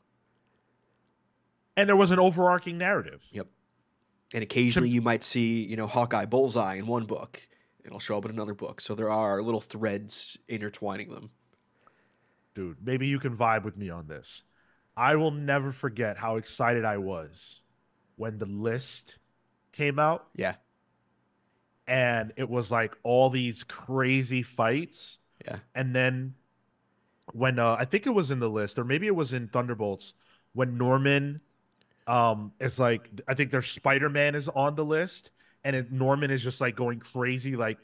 And there was an overarching narrative.
Yep. And occasionally you might see, you know, Hawkeye Bullseye in one book. It'll show up in another book. So there are little threads intertwining them.
Dude, maybe you can vibe with me on this. I will never forget how excited I was when the list came out
Yeah.
and it was like all these crazy fights.
Yeah.
And then when uh, I think it was in the list, or maybe it was in Thunderbolts, when Norman um is like I think their Spider-Man is on the list and it, Norman is just like going crazy, like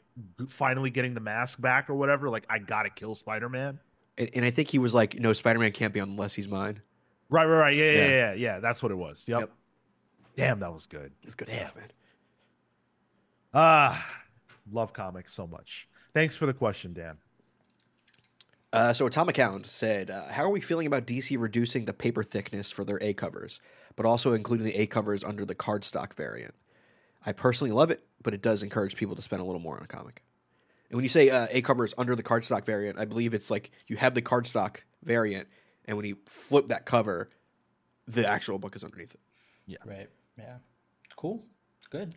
finally getting the mask back or whatever. Like, I gotta kill Spider-Man.
And, and I think he was like, no, Spider Man can't be on unless he's mine.
Right, right, right. Yeah, yeah,
Yeah.
yeah, yeah. yeah. That's what it was. Yep.
Yep.
Damn, that was good.
It's good
Damn.
stuff, man.
Ah, love comics so much. Thanks for the question, Dan.
Uh, so Atomic Hound said, uh, "How are we feeling about DC reducing the paper thickness for their A covers, but also including the A covers under the cardstock variant? I personally love it, but it does encourage people to spend a little more on a comic. And when you say uh, A covers under the cardstock variant, I believe it's like you have the cardstock variant, and when you flip that cover, the actual book is underneath it. Yeah.
Right. Yeah. Cool. Good.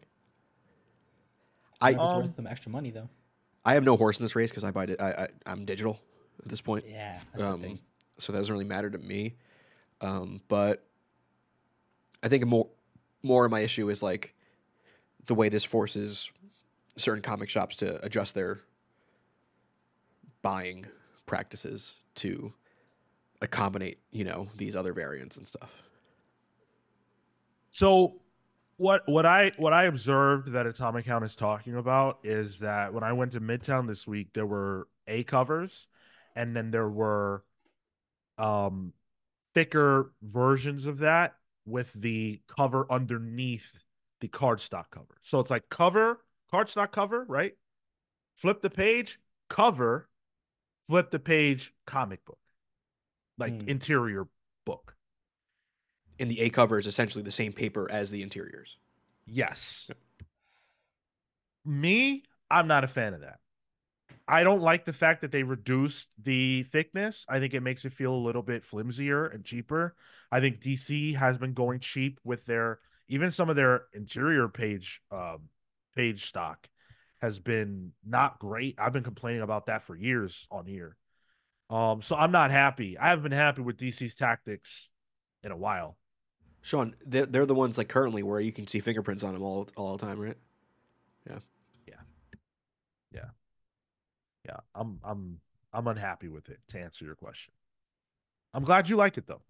I
I it's
Um,
worth them extra money though.
I have no horse in this race because I buy it. I, I I'm digital at this point.
Yeah, that's
um, so that doesn't really matter to me. Um, but I think more more of my issue is like the way this forces certain comic shops to adjust their buying practices to accommodate, you know, these other variants and stuff.
So what what I what I observed that Atomic Hound is talking about is that when I went to Midtown this week, there were A covers, and then there were um thicker versions of that with the cover underneath the cardstock cover. So it's like cover, cardstock cover, right? Flip the page, cover, flip the page, comic book. Like
Hmm.
interior book.
And the A cover is essentially the same paper as the interiors.
Yes. Me, I'm not a fan of that. I don't like the fact that they reduced the thickness. I think it makes it feel a little bit flimsier and cheaper. I think DC has been going cheap with their even some of their interior page um page stock has been not great. I've been complaining about that for years on here. Um so I'm not happy. I haven't been happy with DC's tactics in a while.
Sean, they're, they're the ones like currently where you can see fingerprints on them all all the time, right?
Yeah, I'm I'm I'm unhappy with it to answer your question. I'm glad you like it though.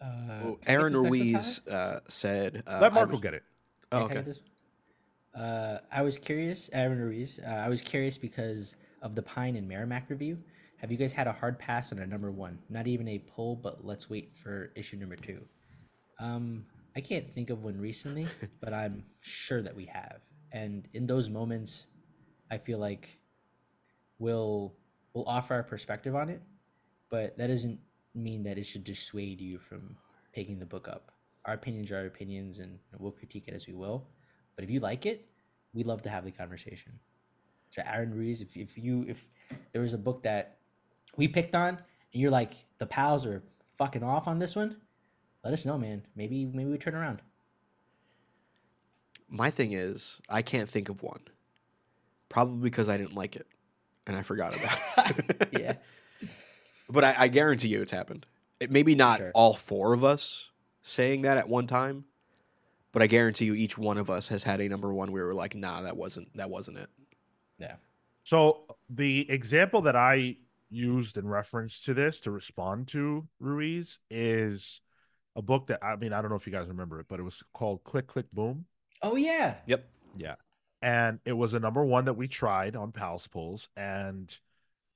Uh,
Well,
can I get
Aaron
this next one,
Ruiz uh, said, uh,
Let
I
Marco
was-
get it.
Oh,
I
okay.
Uh, I was curious, Aaron Ruiz. Uh, I was curious because of the Pine and Merrimac review. Have you guys had a hard pass on a number one? Not even a pull, but let's wait for issue number two. Um, I can't think of one recently, but I'm sure that we have. And in those moments, I feel like we'll we'll offer our perspective on it, but that doesn't mean that it should dissuade you from picking the book up. Our opinions are our opinions, and we'll critique it as we will. But if you like it, we'd love to have the conversation. So Aaron Ruiz, if if you if there was a book that we picked on and you're like the pals are fucking off on this one, let us know, man. Maybe maybe we turn around.
My thing is, I can't think of one. Probably because I didn't like it and I forgot about it.
yeah.
But I, I guarantee you it's happened. It, maybe not
Sure.
all four of us saying that at one time, but I guarantee you each one of us has had a number one where we were like, nah, that wasn't that wasn't it.
Yeah.
So the example that I used in reference to this to respond to Ruiz is a book that I mean I don't know if you guys remember it, but it was called Click Click Boom.
Oh yeah.
Yep.
Yeah. And it was a number one that we tried on Pals Pulls, and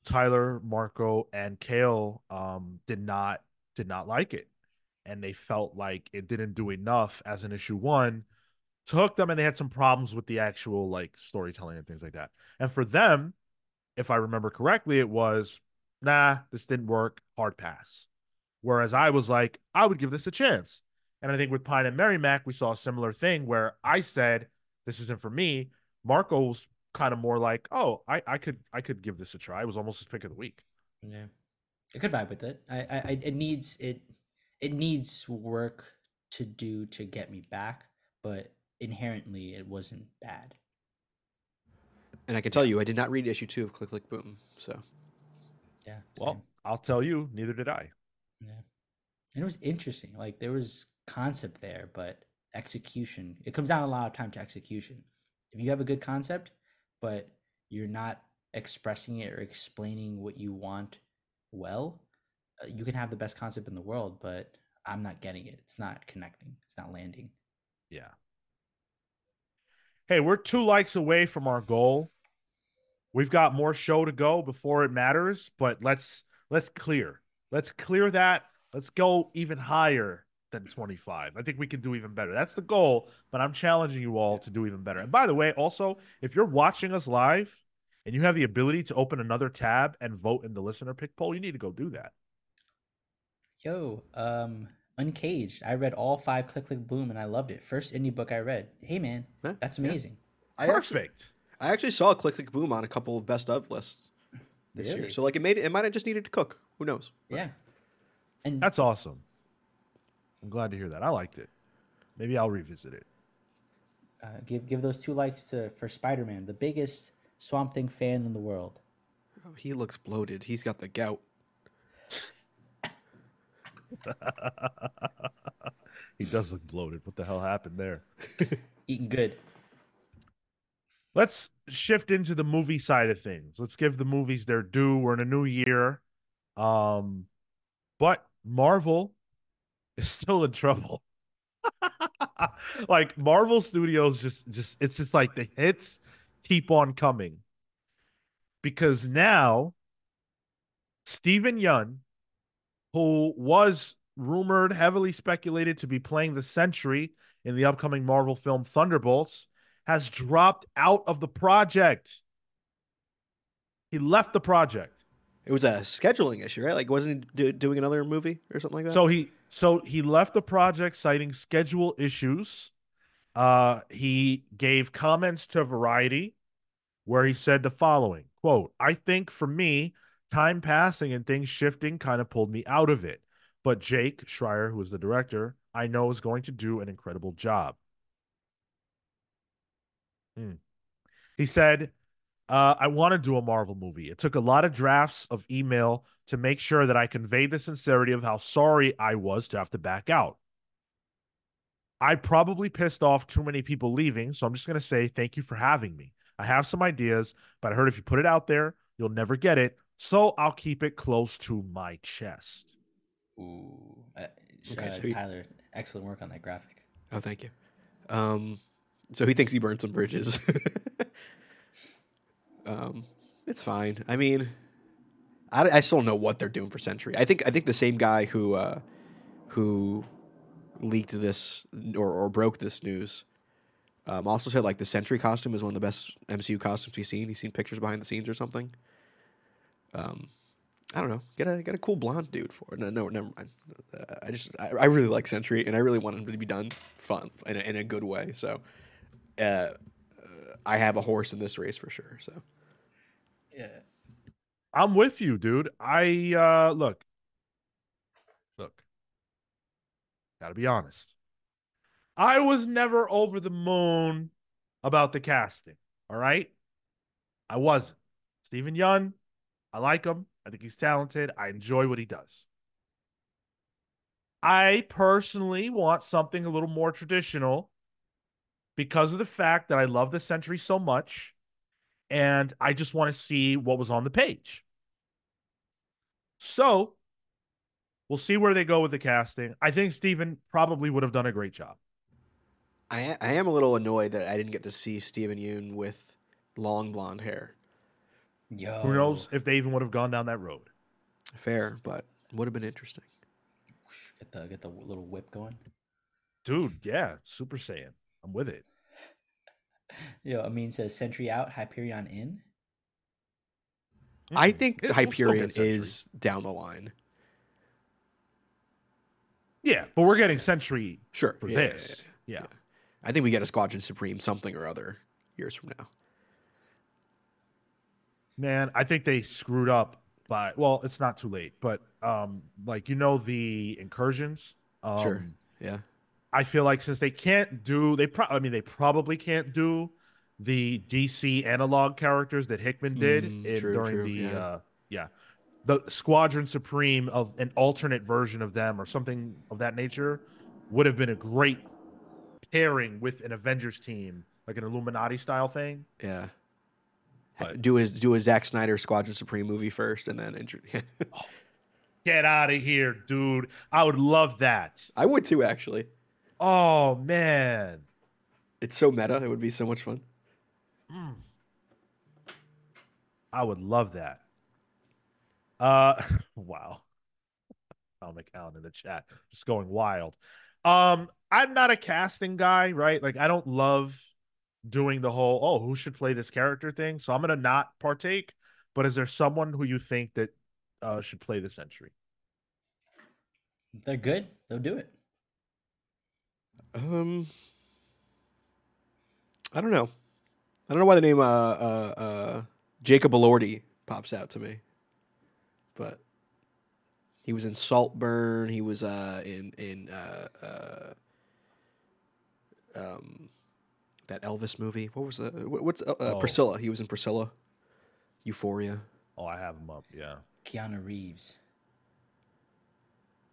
Tyler, Marco, and Kale um, did not did not like it, and they felt like it didn't do enough as an issue one to hook them, and they had some problems with the actual like storytelling and things like that. And for them, if I remember correctly, it was nah, this didn't work, hard pass. Whereas I was like, I would give this a chance. And I think with Pine and Merrimac, we saw a similar thing where I said, this isn't for me. Marco's kind of more like, oh, I, I could I could give this a try. It was almost his pick of the week.
Yeah, I could vibe with it. I, I it needs it it needs work to do to get me back, but inherently it wasn't bad.
And I can tell you, I did not read issue two of Click Click Boom. So,
yeah.
Well. I'll tell you, neither did I.
yeah, and it was interesting. Like there was concept there, but execution. It comes down a lot of time to execution. If you have a good concept, but you're not expressing it or explaining what you want well, uh, you can have the best concept in the world, but I'm not getting it. It's not connecting. It's not landing.
Yeah. Hey, we're two likes away from our goal. We've got more show to go before it matters, but let's let's clear. Let's clear that. Let's go even higher than 25. I think we can do even better. That's the goal, but I'm challenging you all to do even better. And by the way, also, if you're watching us live and you have the ability to open another tab and vote in the listener pick poll, you need to go do that.
Yo, um, Uncaged. I read all five Click Click Boom and I loved it. First indie book I read. Hey man,
Yeah,
that's
yeah.
amazing.
I actually,
Perfect.
I actually saw Click Click Boom on a couple of best of lists this year. So, like, it made it. It might have just needed to cook. Who knows?
Yeah. And
That's awesome. I'm glad to hear that. I liked it. Maybe I'll revisit it.
uh, give give those two likes to for Spider Man, the biggest Swamp Thing fan in the world.
Oh, he looks bloated. He's got the gout.
he does look bloated. What the hell happened there?
Eating good.
Let's shift into the movie side of things. Let's give the movies their due. We're in a new year. Um, but Marvel is still in trouble. like Marvel Studios just just it's just like the hits keep on coming. Because now Steven Yeun, who was rumored, heavily speculated to be playing the Sentry in the upcoming Marvel film Thunderbolts, has dropped out of the project. He left the project.
It was a scheduling issue, right? Like, wasn't he do, doing another movie or something like that?
So he so he left the project citing schedule issues. Uh he gave comments to Variety where he said the following quote, I think for me, time passing and things shifting kind of pulled me out of it. But Jake Schreier, who was the director, I know is going to do an incredible job. Hmm. He said, uh, I want to do a Marvel movie. It took a lot of drafts of email to make sure that I conveyed the sincerity of how sorry I was to have to back out. I probably pissed off too many people leaving, so I'm just going to say thank you for having me. I have some ideas, but I heard if you put it out there, you'll never get it. So I'll keep it close to my chest.
Ooh. Uh,
Okay,
uh,
so he-
Tyler, excellent work on that graphic.
oh, thank you. Um, so he thinks he burned some bridges. um, it's fine. I mean, I, I still don't know what they're doing for Sentry. I think I think the same guy who uh, who leaked this or, or broke this news um, also said like the Sentry costume is one of the best MCU costumes he's seen. He's seen pictures behind the scenes or something. Um, I don't know. Get a get a cool blonde dude for it. No, no, never mind. Uh, I just I, I really like Sentry, and I really want him to be done fun in a, in a good way. So, uh, uh, I have a horse in this race for sure. So,
Yeah.
I'm with you, dude. I uh look. Look. Got to be honest. I was never over the moon about the casting, all right? I wasn't. Steven Yeun, I like him. I think he's talented. I enjoy what he does. I personally want something a little more traditional because of the fact that I love the Sentry so much and I just want to see what was on the page. So we'll see where they go with the casting. I think Steven probably would have done a great job.
I I am a little annoyed that I didn't get to see Steven Yeun with long blonde hair.
Yo,
Who knows if they even would have gone down that road?
Fair, but would have been interesting.
Get the get the little whip going.
Dude, yeah, Super Saiyan. I'm with it.
Yo, Amin says Sentry out, Hyperion in.
I think
It- we'll
Hyperion is down the line.
Yeah, but we're getting Sentry
Sure.
for
yeah, yeah,
this.
yeah,
Yeah.
I think we get a Squadron Supreme something or other years from now.
Man, I think they screwed up by well, it's not too late, but um like you know the incursions. Um
Sure. Yeah.
I feel like since they can't do they pro- I mean they probably can't do the DC analog characters that Hickman did
Mm,
in,
true,
during
true,
the
yeah.
uh yeah. The Squadron Supreme of an alternate version of them or something of that nature would have been a great pairing with an Avengers team, like an Illuminati style thing.
Yeah.
But-
do his do a Zack Snyder Squadron Supreme movie first, and then intro-
Get out of here, dude. I would love that.
I would too. Actually,
Oh man.
it's so meta. It would be so much fun.
Mm. I would love that. Uh wow. Tom McCown in the chat. Just going wild. Um, I'm not a casting guy, right? Like I don't love doing the whole oh, who should play this character thing. So I'm gonna not partake. But is there someone who you think that uh should play this entry?
They're good. They'll do it.
Um, I don't know. I don't know why the name uh uh, uh Jacob Elordi pops out to me, but he was in Saltburn. He was uh in in uh, uh um that Elvis movie. What was the what's uh, uh,
Oh.
Priscilla? He was in Priscilla. Euphoria.
Oh, I have him up, yeah.
Keanu Reeves.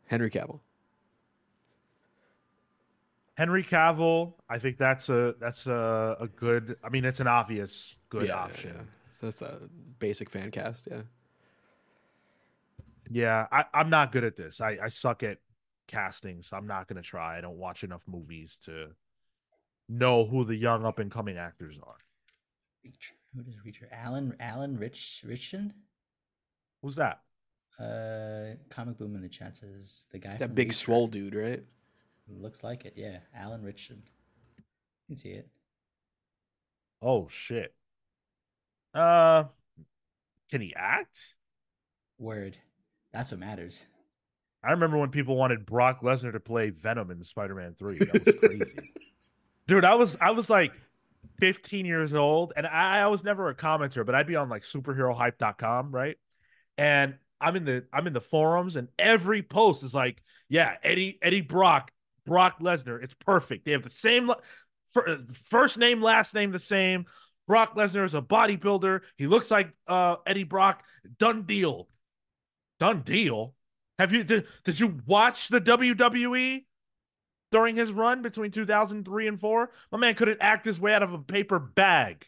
Henry Cavill.
Henry Cavill, I think that's a that's a, a good I mean it's an obvious good
Yeah, yeah,
option.
yeah. That's a basic fan cast. Yeah.
Yeah, I, I'm not good at this. I, I suck at casting, so I'm not gonna try. I don't watch enough movies to know who the young up and coming actors are.
Reacher. Who does Reacher? Alan Alan Rich Richardson?
Who's that?
Uh comic boom in the chat says the guy
That
from
big
Reacher.
swole dude, right?
Looks like it, yeah. Alan Richardson. You can see it.
Oh shit. Uh, can he act?
Word. That's what matters.
I remember when people wanted Brock Lesnar to play Venom in Spider-Man 3. That was crazy. Dude, I was I was like 15 years old and I, I was never a commenter, but I'd be on like superherohype.com, right? And I'm in the I'm in the forums and every post is like, yeah, Eddie Eddie Brock, Brock Lesnar, it's perfect. They have the same first name, last name the same. Brock Lesnar is a bodybuilder. He looks like uh Eddie Brock. Done deal. Done deal. Have you did, did you watch the WWE during his run between 2003 and 4? My man couldn't act his way out of a paper bag.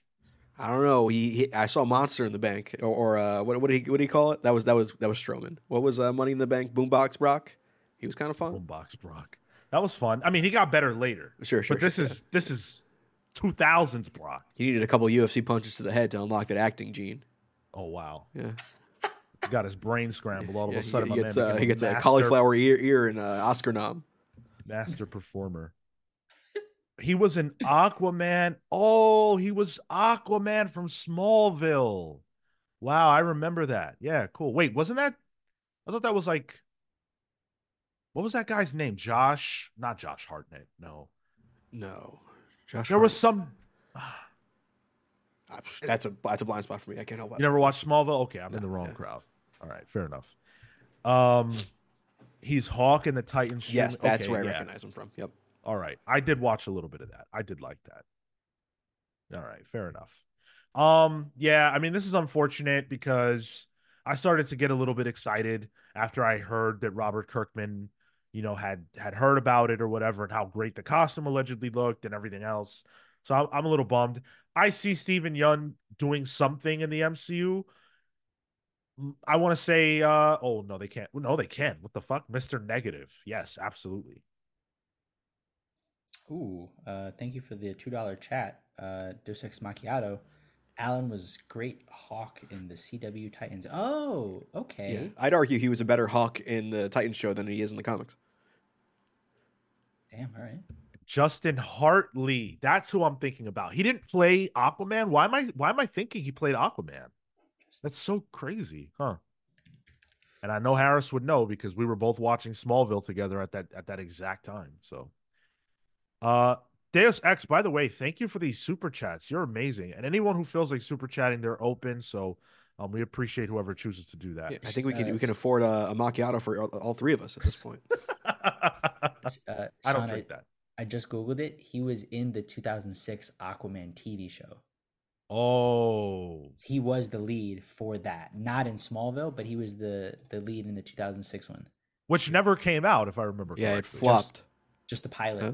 I don't know. He, he I saw Monster in the Bank, or, or uh, what what did he what did he call it? That was that was that was Strowman. What was uh, Money in the Bank? Boombox Brock. He was kind of fun.
Boombox Brock. That was fun. I mean, he got better later.
Sure, sure.
but this
sure,
is this is 2000s Brock.
he needed a couple UFC punches to the head to unlock that acting gene.
Oh wow.
Yeah,
Got his brain scrambled all of
yeah
a sudden.
he, gets uh, he gets a cauliflower ear ear and uh, Oscar nom.
master performer. He was an Aquaman. Oh, he was Aquaman from Smallville. Wow, I remember that. Yeah, cool. Wait, wasn't that? I thought that was like, what was that guy's name? Josh? Not Josh Hartnett. No,
No, Josh.
there was some.
Ah, that's a that's a blind spot for me. I can't help it.
You never watched Smallville? Okay, I'm in the wrong
yeah.
crowd. All right, fair enough. Um, he's Hawk in the Titans.
Yes,
stream-
that's
okay,
where I
yeah.
recognize him from. Yep.
All right. I did watch a little bit of that. I did like that. All right, fair enough. Um, yeah, I mean, this is unfortunate because I started to get a little bit excited after I heard that Robert Kirkman, you know, had had heard about it or whatever and how great the costume allegedly looked and everything else. So I'm, I'm a little bummed. I see Steven Yeun doing something in the MCU. I want to say, uh, oh no, they can't. No, they can. What the fuck, Mister Negative? Yes, absolutely.
Ooh, uh, thank you for the two dollar chat. Uh, Deus Ex Macchiato. Alan was great Hawk in the CW Titans. Oh, okay.
Yeah, I'd argue he was a better Hawk in the Titans show than he is in the comics.
Damn. All right.
Justin Hartley. That's who I'm thinking about. He didn't play Aquaman. Why am I why am I thinking he played Aquaman? That's so crazy, huh? And I know Harris would know because we were both watching Smallville together at that at that exact time. So uh Deus Ex, by the way, thank you for these super chats. You're amazing. And anyone who feels like super chatting, they're open. So um, we appreciate whoever chooses to do that.
Yeah, I think we can we can afford a, a macchiato for all, all three of us at this point.
Uh,
I don't
Sean,
drink that.
I just googled it. He was in the 2006 Aquaman TV show.
Oh,
He was the lead for that. Not in Smallville, but he was the the lead in the 2006 one.
which never came out, if I remember
yeah, it
correctly.
flopped.
Just the pilot.
Huh?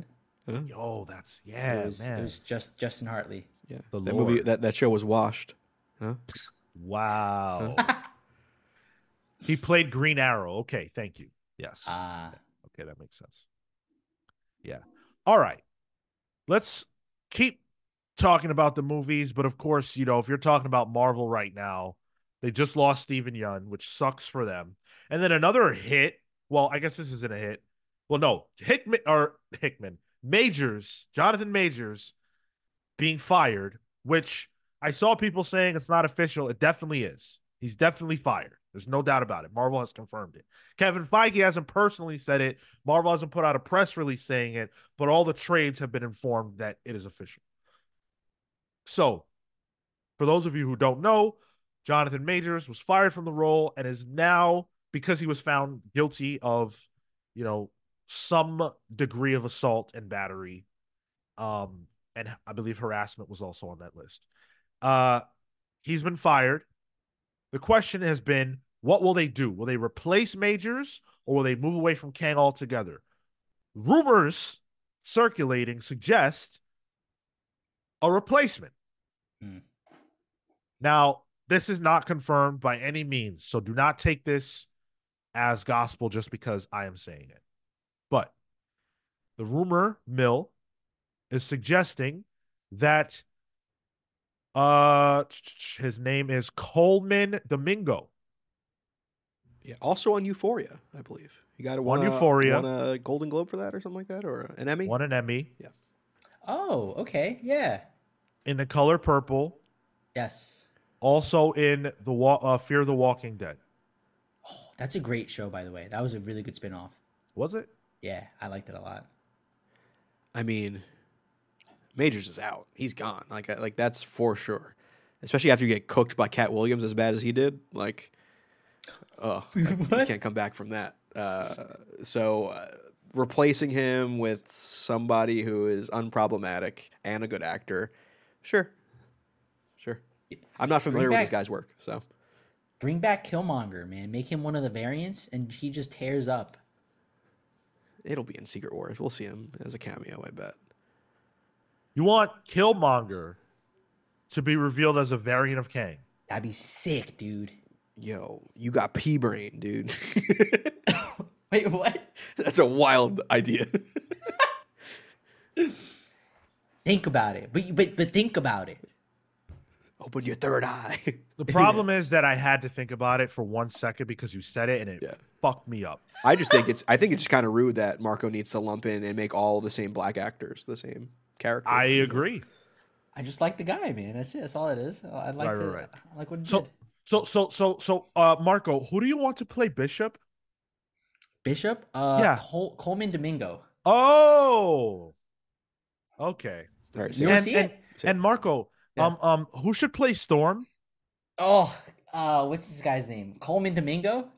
Huh?
Yo, that's yeah,
it was,
man.
It was just Justin Hartley.
Yeah,
The
that movie that, that show was washed. Huh?
Wow. he played Green Arrow. Okay, thank you. Yes.
Ah,
Okay, that makes sense. Yeah. All right. Let's keep talking about the movies, but of course, you know, if you're talking about Marvel right now, they just lost Steven Yeun, which sucks for them. And then another hit. Well, I guess this isn't a hit. Well, no, Hickman or Hickman Majors, Jonathan Majors, being fired, which I saw people saying it's not official. It definitely is. He's definitely fired. There's no doubt about it. Marvel has confirmed it. Kevin Feige hasn't personally said it. Marvel hasn't put out a press release saying it, but all the trades have been informed that it is official. So, for those of you who don't know, Jonathan Majors was fired from the role and is now, because he was found guilty of, you know, some degree of assault and battery, um, and I believe harassment was also on that list. Uh, he's been fired. The question has been, what will they do? Will they replace Majors or will they move away from Kang altogether? Rumors circulating suggest a replacement.
Hmm.
Now, this is not confirmed by any means, so do not take this as gospel just because I am saying it. But the rumor mill is suggesting that uh his name is Colman Domingo.
Yeah, also on Euphoria, I believe. You got
On
won a,
Euphoria.
won a Golden Globe for that or something like that, or an Emmy.
Won an Emmy Yeah.
oh, okay, yeah,
in the color purple,
yes.
also in the wa- uh, Fear the Walking Dead.
Oh, that's a great show, by the way. That was a really good spin-off.
Was it?
Yeah, I liked it a lot.
I mean, Majors is out. He's gone. Like like that's for sure. Especially after you get cooked by Katt Williams as bad as he did. Like, oh, like, you can't come back from that. Uh, so uh, replacing him with somebody who is unproblematic and a good actor, sure, sure. I'm not familiar with
back-
this guy's work, so
Bring back Killmonger, man. Make him one of the variants, and he just tears up.
It'll be in Secret Wars. We'll see him as a cameo. I bet.
You want Killmonger to be revealed as a variant of Kang.
That'd be sick, dude.
Yo, you got pea brain, dude.
Wait, what?
That's a wild idea.
Think about it, but but but think about it.
Open your third eye.
The problem is that I had to think about it for one second because you said it and it
Yeah.
fucked me up.
I just think it's I think it's just kind of rude that Marco needs to lump in and make all the same black actors the same character.
I agree.
I just like the guy, man. That's it. That's all it is. I like
Right,
the,
right, right.
I like what he
So,
did.
so, so, so, so, uh, Marco, who do you want to play Bishop?
Bishop, uh,
Yeah.
Col- Colman Domingo.
Oh, okay.
All right,
You
so
wanna
And,
see
and,
it?
See
and Marco,
Yeah.
um, um, who should play Storm?
Oh, uh, what's this guy's name? Colman Domingo.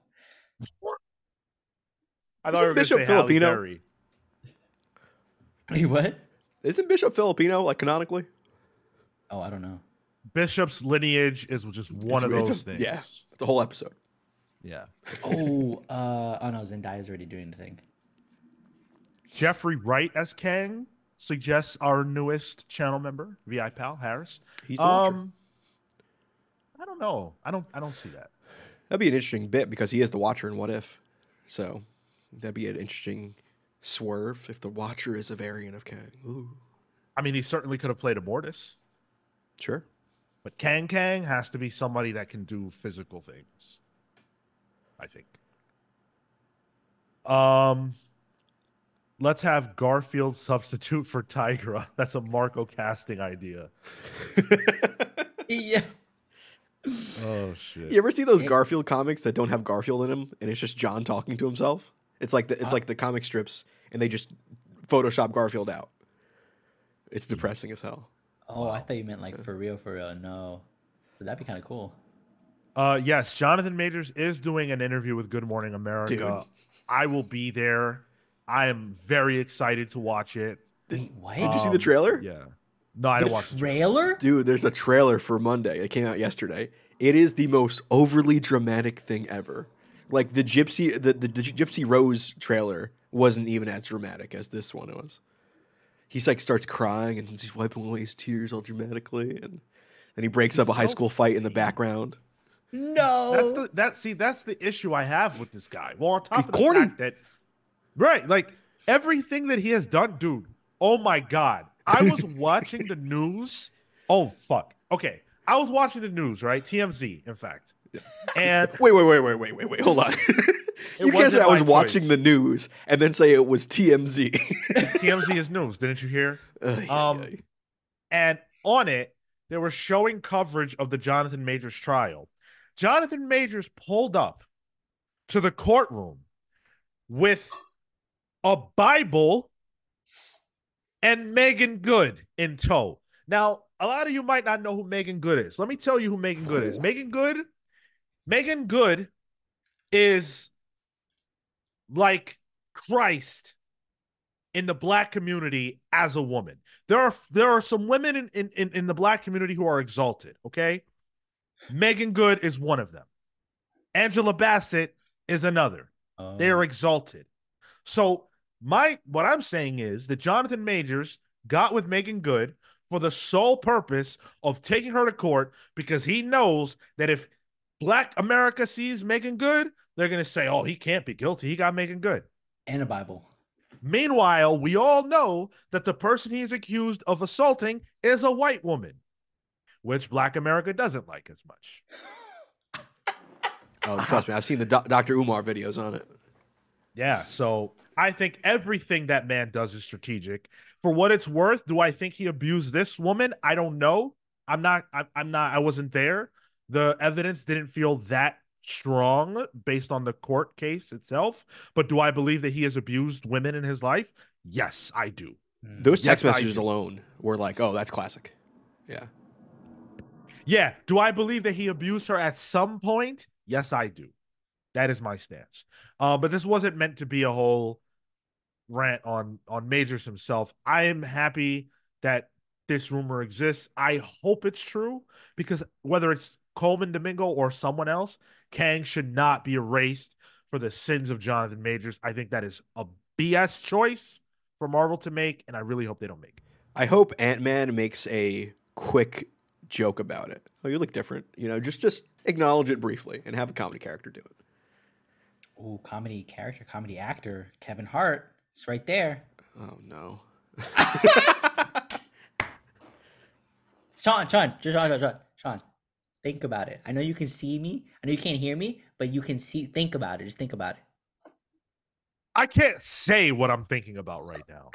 I
Isn't
thought you were
Bishop Filipino?
Berry.
Wait, what?
isn't Bishop Filipino like canonically?
Oh, I don't know.
Bishop's lineage is just one
It's-
of those
a-
things.
Yeah, it's a whole episode.
yeah.
Oh, uh, oh no, Zendaya's already doing the thing.
Jeffrey Wright as Kang suggests our newest channel member, VI pal Harris.
He's the Watcher.
um, I don't know. I don't. I don't see that.
That'd be an interesting bit because he is the Watcher in What If. So that'd be an interesting swerve if the Watcher is a variant of Kang. Ooh.
I mean, he certainly could have played a Mortis,
Sure.
but Kang Kang has to be somebody that can do physical things. I think. Um, let's have Garfield substitute for Tigra. That's a Marco casting idea.
yeah.
Oh shit!
You ever see those Garfield comics that don't have Garfield in them, and it's just John talking to himself? It's like the it's like the comic strips, and they just Photoshop Garfield out. It's depressing as hell.
Oh, I thought you meant like for real, for real. No, but that'd be kind of cool.
Uh, yes, Jonathan Majors is doing an interview with Good Morning America.
Dude.
I will be there. I am very excited to watch it.
Wait, what?
Did you see the
Um,
trailer?
Yeah. No, I
the
didn't watch the
trailer?
Dude, there's a trailer for Monday. It came out yesterday. It is the most overly dramatic thing ever. Like the Gypsy, the, the, the Gypsy Rose trailer wasn't even as dramatic as this one was. He's like starts crying and he's wiping away his tears all dramatically, and then he breaks up a high
so
school fight in the background.
No.
That's the that see that's the issue I have with this guy. Well, on top
He's
of the
corny.
fact that right, like everything that he has done, dude. Oh my god, I was watching the news. Oh fuck. Okay, I was watching the news. Right, TMZ, in fact, and
Wait, wait, wait, wait, wait, wait, wait. Hold on. you can't say I was watching
choice.
the news and then say it was TMZ.
TMZ is news. Didn't you hear?
Ay,
Um,
ay, ay.
And on it, they were showing coverage of the Jonathan Majors trial. Jonathan Majors pulled up to the courtroom with a Bible and Meagan Good in tow. Now, a lot of you might not know who Meagan Good is. Let me tell you who Meagan Good is. Meagan Good, Meagan Good is like Christ in the black community as a woman. There are there are some women in, in, in, the black community who are exalted, okay? Meagan Good is one of them. Angela Bassett is another.
Oh.
They are oh. exalted. So my what I'm saying is that Jonathan Majors got with Meagan Good for the sole purpose of taking her to court because he knows that if Black America sees Meagan Good, they're gonna say, "Oh, he can't be guilty. He got Meagan Good."
and a Bible.
Meanwhile, we all know that the person he is accused of assaulting is a white woman, which Black America doesn't like as much.
Oh, trust me, I've seen the Do- Dr. Umar videos on it.
Yeah, so I think everything that man does is strategic. For what it's worth, do I think he abused this woman? I don't know. I'm not. I'm, I'm not. I wasn't there. The evidence didn't feel that strong based on the court case itself. But do I believe that he has abused women in his life? Yes, I do.
Hmm.
Those text
Yes,
messages alone were like, oh, that's classic. Yeah.
Yeah. Do I believe that he abused her at some point? Yes, I do. That is my stance. Uh, but this wasn't meant to be a whole rant on on Majors himself. I am happy that this rumor exists. I hope it's true because whether it's Colman Domingo or someone else, Kang should not be erased for the sins of Jonathan Majors. I think that is a BS choice for Marvel to make, and I really hope they don't make it.
I hope Ant Man makes a quick joke about it. Oh, you look different. You know, just just acknowledge it briefly and have a comedy character do it.
Ooh, comedy character, comedy actor, Kevin Hart. It's right there.
Oh no.
Sean, Sean, just Sean, Sean, Sean, Sean. Think about it. I know you can see me. I know you can't hear me, but you can see. Think about it. Just think about it.
I can't say what I'm thinking about right now.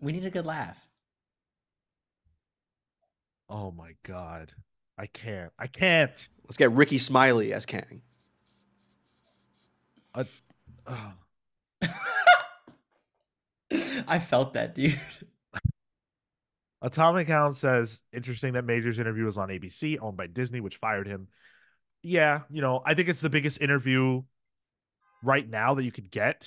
We need a good laugh.
Oh my god. I can't. I can't.
Let's get Rickey Smiley as Kang.
Ugh.
I felt that, dude.
Atomic Hound says, interesting that Major's interview was on ABC, owned by Disney, which fired him. Yeah, you know, I think it's the biggest interview right now that you could get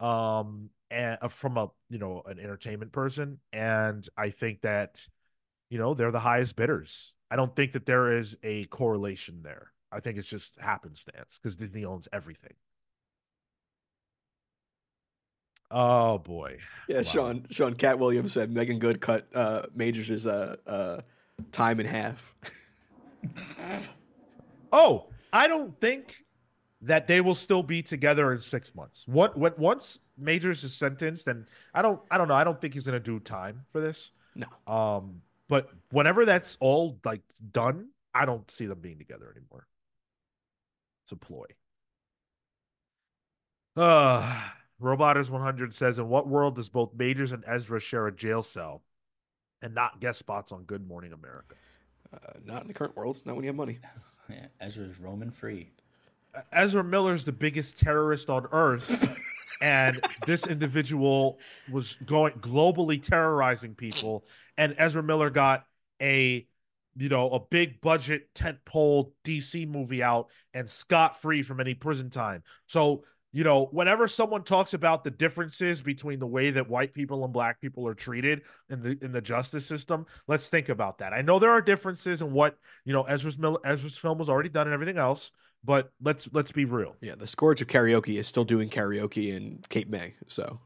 um and uh, from a you know an entertainment person and i think that you know they're the highest bidders i don't think that there is a correlation there i think it's just happenstance because disney owns everything oh boy
Yeah,
Wow.
Sean Sean Katt Williams said Meagan Good cut uh, Majors' uh, uh, time in half.
Oh, I don't think that they will still be together in six months. What what once Majors is sentenced, and I don't I don't know. I don't think he's gonna do time for this.
No.
Um, but whenever that's all like done, I don't see them being together anymore. It's a ploy. Uh Roboters 100 says, in what world does both Majors and Ezra share a jail cell and not guest spots on Good Morning America?
Uh, not in the current world. Not when you have money.
Yeah, Ezra's roaming free.
Ezra Miller's the biggest terrorist on earth, and this individual was going globally terrorizing people. And Ezra Miller got a, you know, a big budget tentpole DC movie out and scot free from any prison time. So you know, whenever someone talks about the differences between the way that white people and black people are treated in the in the justice system, let's think about that. I know there are differences in what you know Ezra's Ezra's film was already done and everything else, but let's let's be real.
Yeah, the Scourge of Karaoke is still doing karaoke in Cape May. So,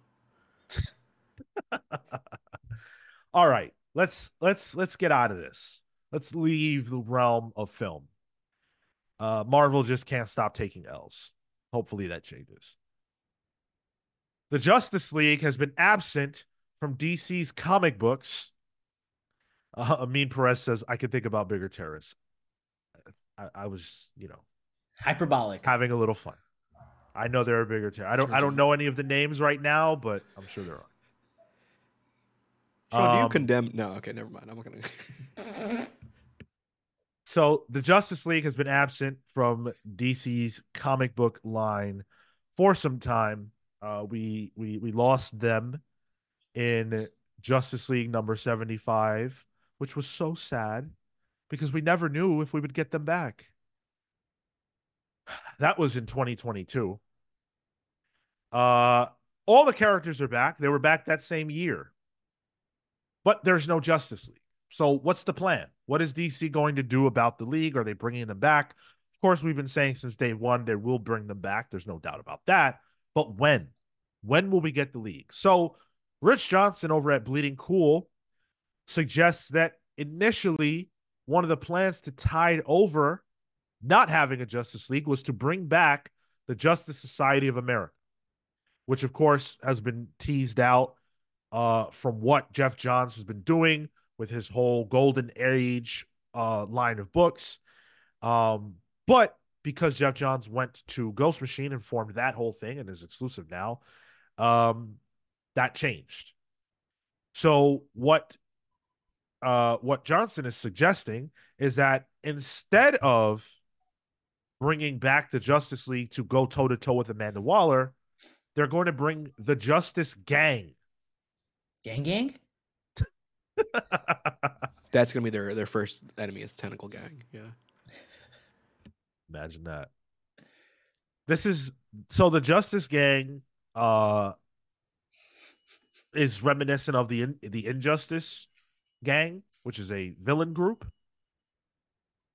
all right, let's let's let's get out of this. Let's leave the realm of film. Uh, Marvel just can't stop taking L's. Hopefully that changes. The Justice League has been absent from DC's comic books. Uh, Amin Perez says, I could think about bigger terrorists. I, I was, you know,
Hyperbolic.
having a little fun. I know there are bigger terrorists. I don't I don't know any of the names right now, but I'm sure there are.
Sean, do you
Um,
condemn? No, okay, never mind. I'm not gonna.
So the Justice League has been absent from DC's comic book line for some time. Uh, we we we lost them in Justice League number 75, which was so sad because we never knew if we would get them back. That was in 2022. Uh all the characters are back. They were back that same year. But there's no Justice League. So what's the plan? What is DC going to do about the league? Are they bringing them back? Of course, we've been saying since day one they will bring them back. There's no doubt about that. But when? When will we get the league? So Rich Johnston over at Bleeding Cool suggests that initially one of the plans to tide over not having a Justice League was to bring back the Justice Society of America, which of course has been teased out uh, from what Geoff Johns has been doing with his whole golden age uh, line of books. Um, but because Geoff Johns went to Ghost Machine and formed that whole thing and is exclusive now, um, that changed. So what uh, what Johnston is suggesting is that instead of bringing back the Justice League to go toe to toe with Amanda Waller, they're going to bring the Justice Gang.
Gang gang?
That's gonna be their their first enemy is Tentacle Gang. Yeah.
Imagine that. This is so the Justice Gang uh is reminiscent of the the Injustice Gang, which is a villain group.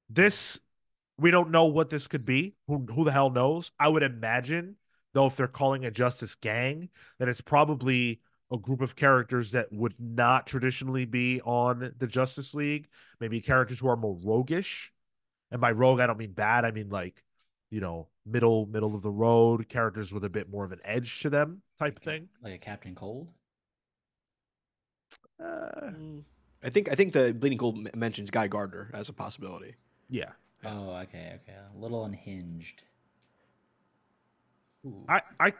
This we don't know what this could be. Who who the hell knows? I would imagine though if they're calling it Justice Gang, that it's probably a group of characters that would not traditionally be on the Justice League. Maybe characters who are more roguish. And by rogue, I don't mean bad. I mean like, you know, middle middle of the road characters with a bit more of an edge to them, type thing.
Like a Captain Cold?
Uh,
I think I think the Bleeding Cool mentions Guy Gardner as a possibility.
yeah,
Oh, okay, okay. A little unhinged. Ooh.
I I.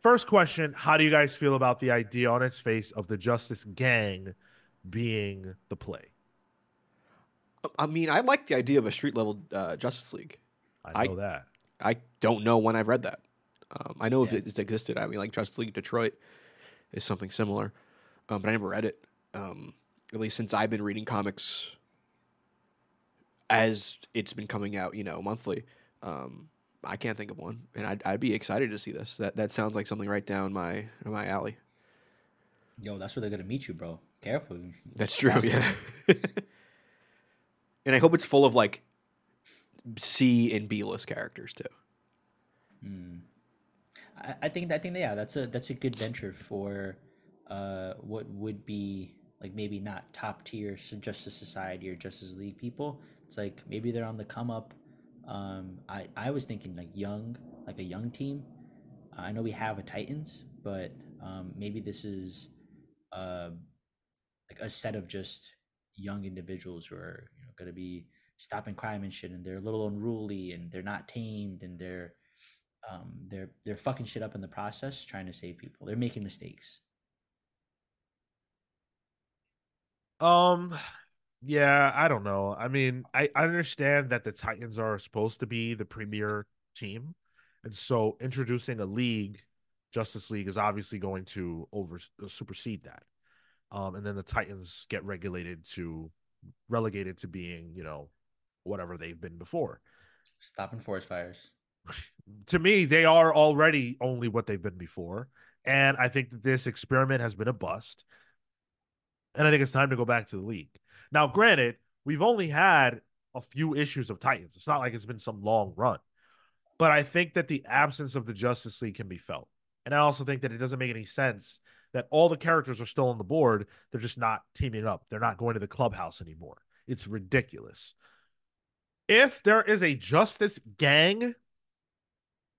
First question: How do you guys feel about the idea on its face of the Justice Gang being the play?
I mean, I like the idea of a street level uh, Justice League.
I
I-
know that.
I don't know when I've read that. Um, I know
Yeah.
if it's existed. I mean, like Justice League Detroit is something similar, um, but I never read it. Um, at least since I've been reading comics as it's been coming out, you know, monthly. Um, I can't think of one, and I'd, I'd be excited to see this. That that sounds like something right down my my alley.
Yo, that's where they're gonna meet you, bro. Careful.
That's true.
Cross
Yeah. and I hope it's full of like C and B list characters too.
Mm. I, I think I think yeah, that's a that's a good venture for uh what would be like maybe not top tier Justice Society or Justice League people. It's like maybe they're on the come up. Um, I I was thinking like young, like a young team. I know we have a Titans, but um, maybe this is uh, like a set of just young individuals who are you know going to be stopping crime and shit, and they're a little unruly and they're not tamed and they're um, they're they're fucking shit up in the process, trying to save people. They're making mistakes.
Um, yeah, I don't know. I mean, I, I understand that the Titans are supposed to be the premier team, and so introducing a league, Justice League, is obviously going to over uh, supersede that. Um, and then the Titans get regulated to relegated to being, you know, whatever they've been before.
Stopping forest fires.
to me, they are already only what they've been before. And I think that this experiment has been a bust. And I think it's time to go back to the league. Now, granted, we've only had a few issues of Titans. It's not like it's been some long run. But I think that the absence of the Justice League can be felt. And I also think that it doesn't make any sense that all the characters are still on the board. They're just not teaming up. They're not going to the clubhouse anymore. It's ridiculous. If there is a Justice Gang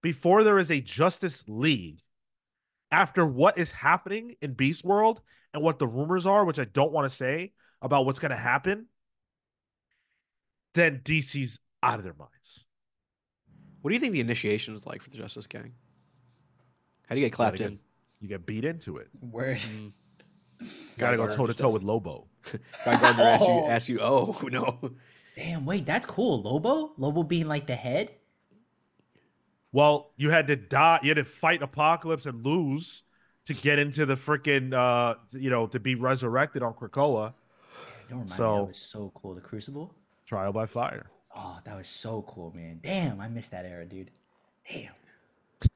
before there is a Justice League, after what is happening in Beast World and what the rumors are, which I don't want to say about what's going to happen, then DC's out of their minds.
What do you think the initiation is like for the Justice Gang? How do you get clapped
you
in?
you get beat into it.
Word.
Mm.
Got to go toe to toe with Lobo.
Guy Gardner asks you,
Oh.
asks you, oh no,
Damn, wait, that's cool. Lobo? Lobo being like the head?
Well, you had to die. You had to fight Apocalypse and lose to get into the freaking, uh, you know, to be resurrected on Krakoa.
Don't remind me.
So-
That was so cool. The Crucible?
Trial by fire.
Oh, that was so cool, man. Damn, I missed that era, dude. Damn.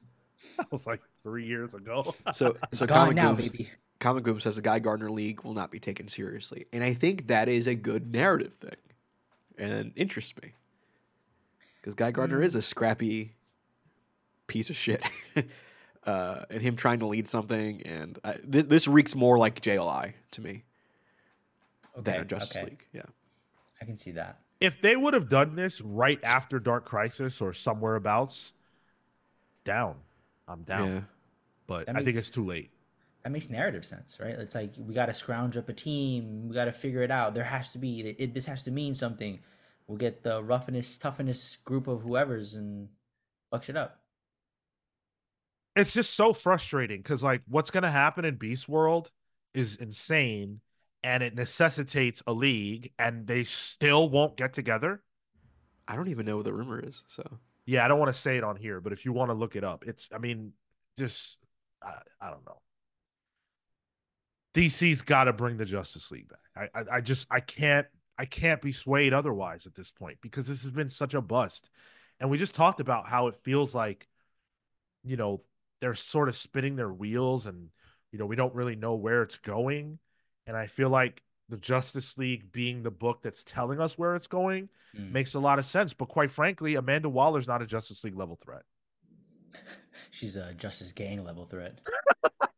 That was like three years ago.
so so
Gone
comic
now,
Boom-
baby.
Comic Boom says the Guy Gardner League will not be taken seriously, and I think that is a good narrative thing, and interests me because Guy Gardner is a scrappy piece of shit, uh, and him trying to lead something, and I, th- this reeks more like JLI to me than
Okay,
a Justice
okay.
League. Yeah,
I can see that.
if they would have done this right after Dark Crisis or somewhere abouts, down. I'm down.
yeah.
But
That
I think it's too late.
That makes narrative sense, right? It's like we got to scrounge up a team. We got to figure it out. There has to be it, this has to mean something. We'll get the roughness, toughness group of whoever's and fuck shit up.
It's just so frustrating because like what's gonna happen in Beast World is insane and it necessitates a league and they still won't get together.
I don't even know what the rumor is. So
Yeah, I don't want to say it on here, but if you want to look it up, it's I mean, just I, I don't know. DC's got to bring the Justice League back. I, I I just I can't I can't be swayed otherwise at this point because this has been such a bust. And we just talked about how it feels like you know, they're sort of spinning their wheels and you know, we don't really know where it's going. And I feel like the Justice League being the book that's telling us where it's going
Mm.
makes a lot of sense. But quite frankly, Amanda Waller's not a Justice League level threat.
She's a Justice Gang level threat.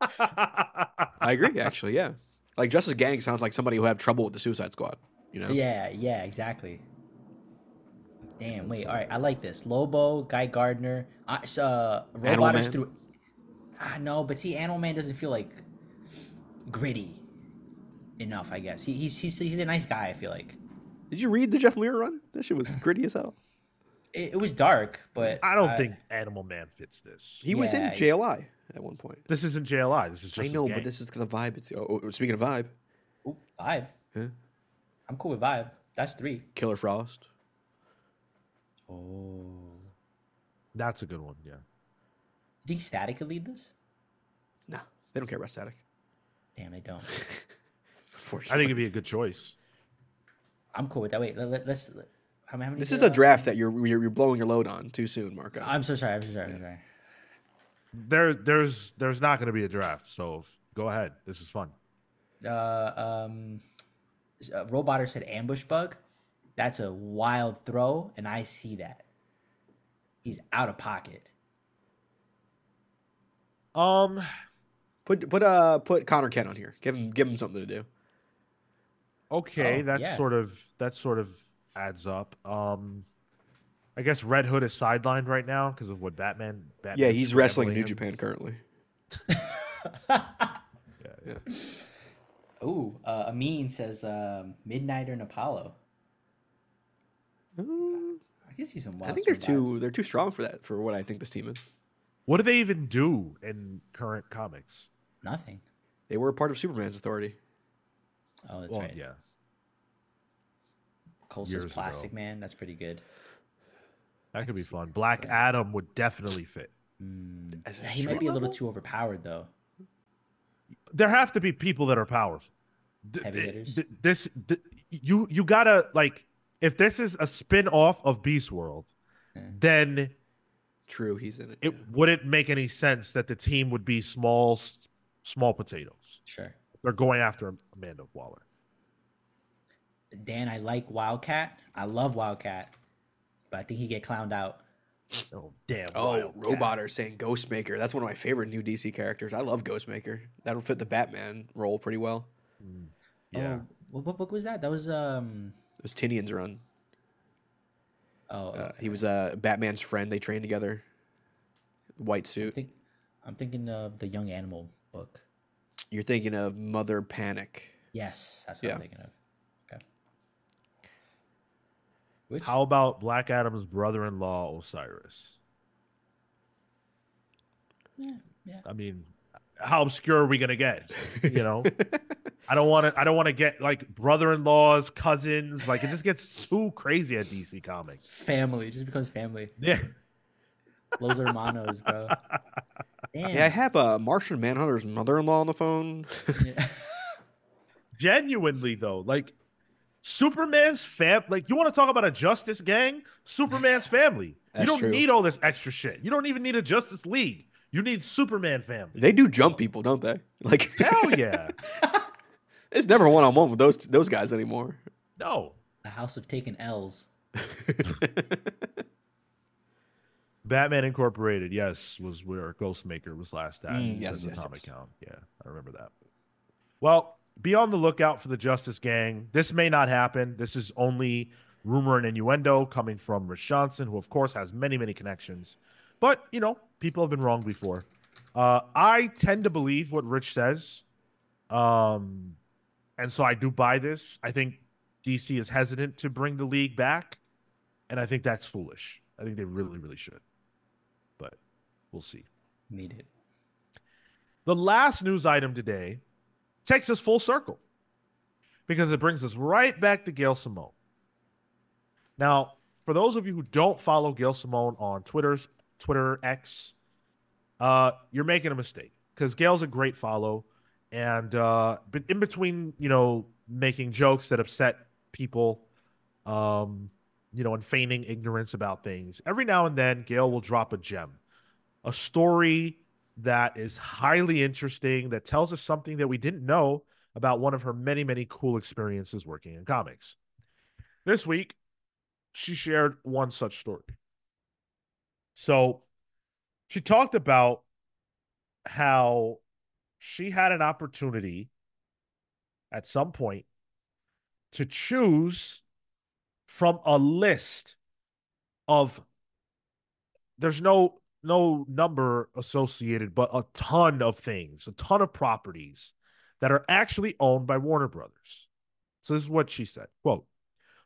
I agree. Actually, yeah. Like Justice Gang sounds like somebody who had trouble with the Suicide Squad. You know?
Yeah, yeah, exactly. Damn, wait, all right, I like this. Lobo, Guy Gardner, uh, s- uh
Animal
Robotters
Man?
through. I know, but see, Animal Man doesn't feel like gritty enough. I guess he, he's he's he's a nice guy. I feel like
Did you read the Jeff Lemire run? That shit was gritty as hell.
it, it was dark, but
I don't
uh,
think Animal Man fits this.
He was in JLI at one point.
This isn't JLI. This is just
I know, but this is the vibe. It's oh, oh, speaking of vibe,
Ooh, vibe.
Yeah.
I'm cool with vibe. That's three.
Killer Frost.
Oh,
that's a good one. Yeah.
you think Static could lead this?
No, they don't care about Static.
Damn, they don't.
I think it'd be a good choice.
I'm cool with that. Wait, let, let, let's. Let, how many?
this is a draft that you're you're, you're blowing your load on too soon, Marco.
I'm so sorry. I'm so sorry. I'm sorry.
There, there's, there's not going to be a draft. So f- go ahead. This is fun.
uh, um, uh, Roboter said ambush bug. That's a wild throw, and I see that. He's out of pocket.
Um,
Put put uh put Connor Kent on here. Give him give him something to do.
Okay,
Oh,
that
yeah.
sort of that sort of adds up. Um, I guess Red Hood is sidelined right now because of what Batman. Batman
Yeah, he's wrestling New
him.
Japan currently. yeah, yeah.
Ooh, uh, Amin says um, Midnighter and Apollo.
Uh,
I guess he's some.
I
Wild
think they're
Sword
too
vibes.
they're too strong for that for what I think this team is.
What do they even do in current comics?
Nothing.
They were a part of Superman's authority.
Oh, that's
well,
right.
yeah,
Cole
years
says
ago.
Plastic Man. That's pretty good.
that could be fun. Black
Yeah.
Adam would definitely fit.
Mm. He might
street
be a little too overpowered though.
There have to be people that are powerful. Th-
Heavy
th-
hitters?
th- this th- you you gotta like if this is a spin off of Beast World,
Yeah.
then
True, he's in it.
it
yeah.
wouldn't make any sense that the team would be small s- small potatoes.
Sure.
They're going after Amanda Waller.
Dan, I like Wildcat. I love Wildcat, but I think he get clowned out.
Oh damn!
Oh,
Wildcat.
Roboter saying Ghostmaker. That's one of my favorite new DC characters. I love Ghostmaker. That'll fit the Batman role pretty well.
Yeah,
Oh, what, what book was that? That was um.
It was Tynion's run.
Oh,
Uh, he was uh, Batman's friend. They trained together. White
I
suit.
think I'm thinking of the Young Animal book.
You're thinking of Mother Panic.
Yes, that's what
Yeah.
I'm thinking of. Okay. Which
How about Black Adam's brother-in-law Osiris?
yeah, yeah.
I mean, how obscure are we gonna get? You know, I don't want to. I don't want to get like brother-in-laws, cousins. Like it just gets too crazy at DC Comics.
Family, just because family.
Yeah,
Los Hermanos, bro. Damn.
Yeah, I have uh, Martian Manhunter's mother-in-law on the phone.
Yeah.
genuinely though, like Superman's fam. Like you want to talk about a Justice Gang? Superman's family.
That's
you don't
true.
need all this extra shit. You don't even need a Justice League. You need Superman family.
they do jump people, don't they? Like
Hell yeah.
it's never one-on-one with those those guys anymore.
No.
the House of Taken L's.
Batman Incorporated, yes, was where Ghostmaker was last at.
Mm, yes, yes,
Atomic
yes.
Count. Yeah, I remember that. Well, be on the lookout for the Justice Gang. This may not happen. This is only rumor and innuendo coming from Rich Johnston, who of course has many, many connections. But you know, people have been wrong before. Uh, I tend to believe what Rich says, um, and so I do buy this. I think DC is hesitant to bring the league back, and I think that's foolish. I think they really, really should, we'll see.
Need it.
The last news item today takes us full circle because it brings us right back to Gail Simone. Now, for those of you who don't follow Gail Simone on Twitter's Twitter X, uh, you're making a mistake because Gail's a great follow, and uh, but in between, you know, making jokes that upset people, um, you know, and feigning ignorance about things, every now and then Gail will drop a gem, a story that is highly interesting that tells us something that we didn't know about one of her many, many cool experiences working in comics. This week, she shared one such story. So she talked about how she had an opportunity at some point to choose from a list of there's no no number associated but a ton of things a ton of properties that are actually owned by warner brothers. So this is what she said quote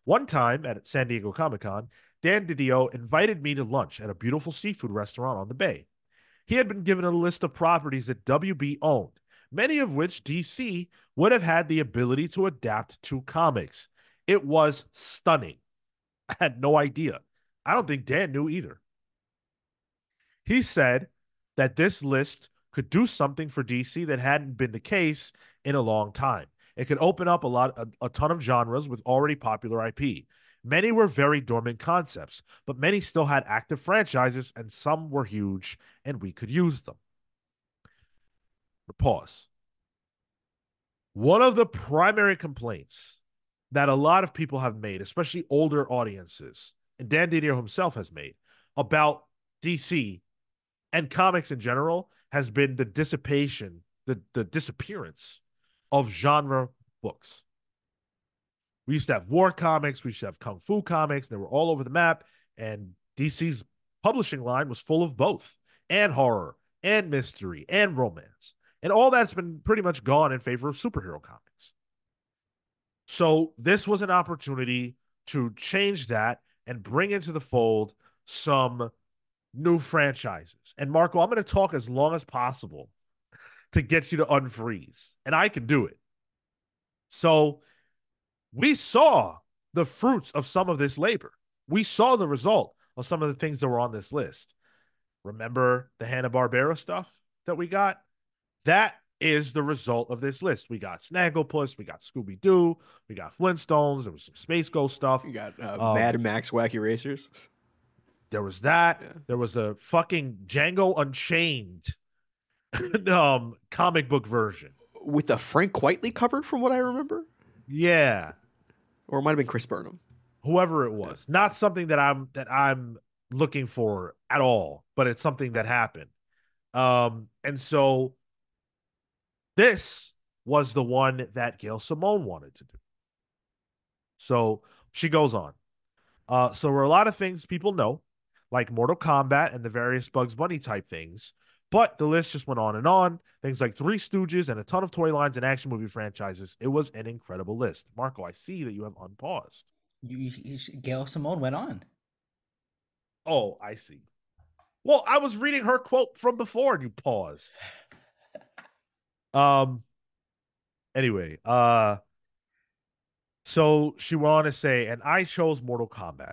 one time at san diego comic-con dan didio invited me to lunch at a beautiful seafood restaurant on the bay. He had been given a list of properties that wb owned many of which dc would have had the ability to adapt to comics. It was stunning. I had no idea. I don't think dan knew either he said that this list could do something for DC that hadn't been the case in a long time. It could open up a lot a, a ton of genres with already popular IP. Many were very dormant concepts, but many still had active franchises and some were huge and we could use them. Pause. One of the primary complaints that a lot of people have made, especially older audiences, and Dan Didio himself has made about DC and comics in general has been the dissipation, the, the disappearance of genre books. We used to have war comics, we used to have kung fu comics, they were all over the map. And DC's publishing line was full of both and horror and mystery and romance. And all that's been pretty much gone in favor of superhero comics. So this was an opportunity to change that and bring into the fold some new franchises. And Marco, I'm going to talk as long as possible to get you to unfreeze, and I can do it. So we saw the fruits of some of this labor. We saw the result of some of the things that were on this list. Remember the Hanna-Barbera stuff that we got? That is the result of this list. We got Snagglepuss, we got Scooby Doo, we got Flintstones, there was some Space Ghost stuff.
You got uh, um, Mad Max Wacky Racers.
There was that. Yeah. There was a fucking Django Unchained um comic book version
with the Frank Quitely cover, from what I remember.
Yeah,
or it might have been Chris Burnham,
whoever it was. Yeah. Not something that I'm that I'm looking for at all, but it's something that happened. Um, and so this was the one that Gail Simone wanted to do. So she goes on. Uh, so there were a lot of things people know, like Mortal Kombat and the various Bugs Bunny type things. But the list just went on and on. Things like Three Stooges and a ton of toy lines and action movie franchises. It was an incredible list. Marco, I see that you have unpaused.
You, you, Gail Simone went on.
Oh, I see. Well, I was reading her quote from before and you paused. Um anyway, uh so she went on to say, and I chose Mortal Kombat.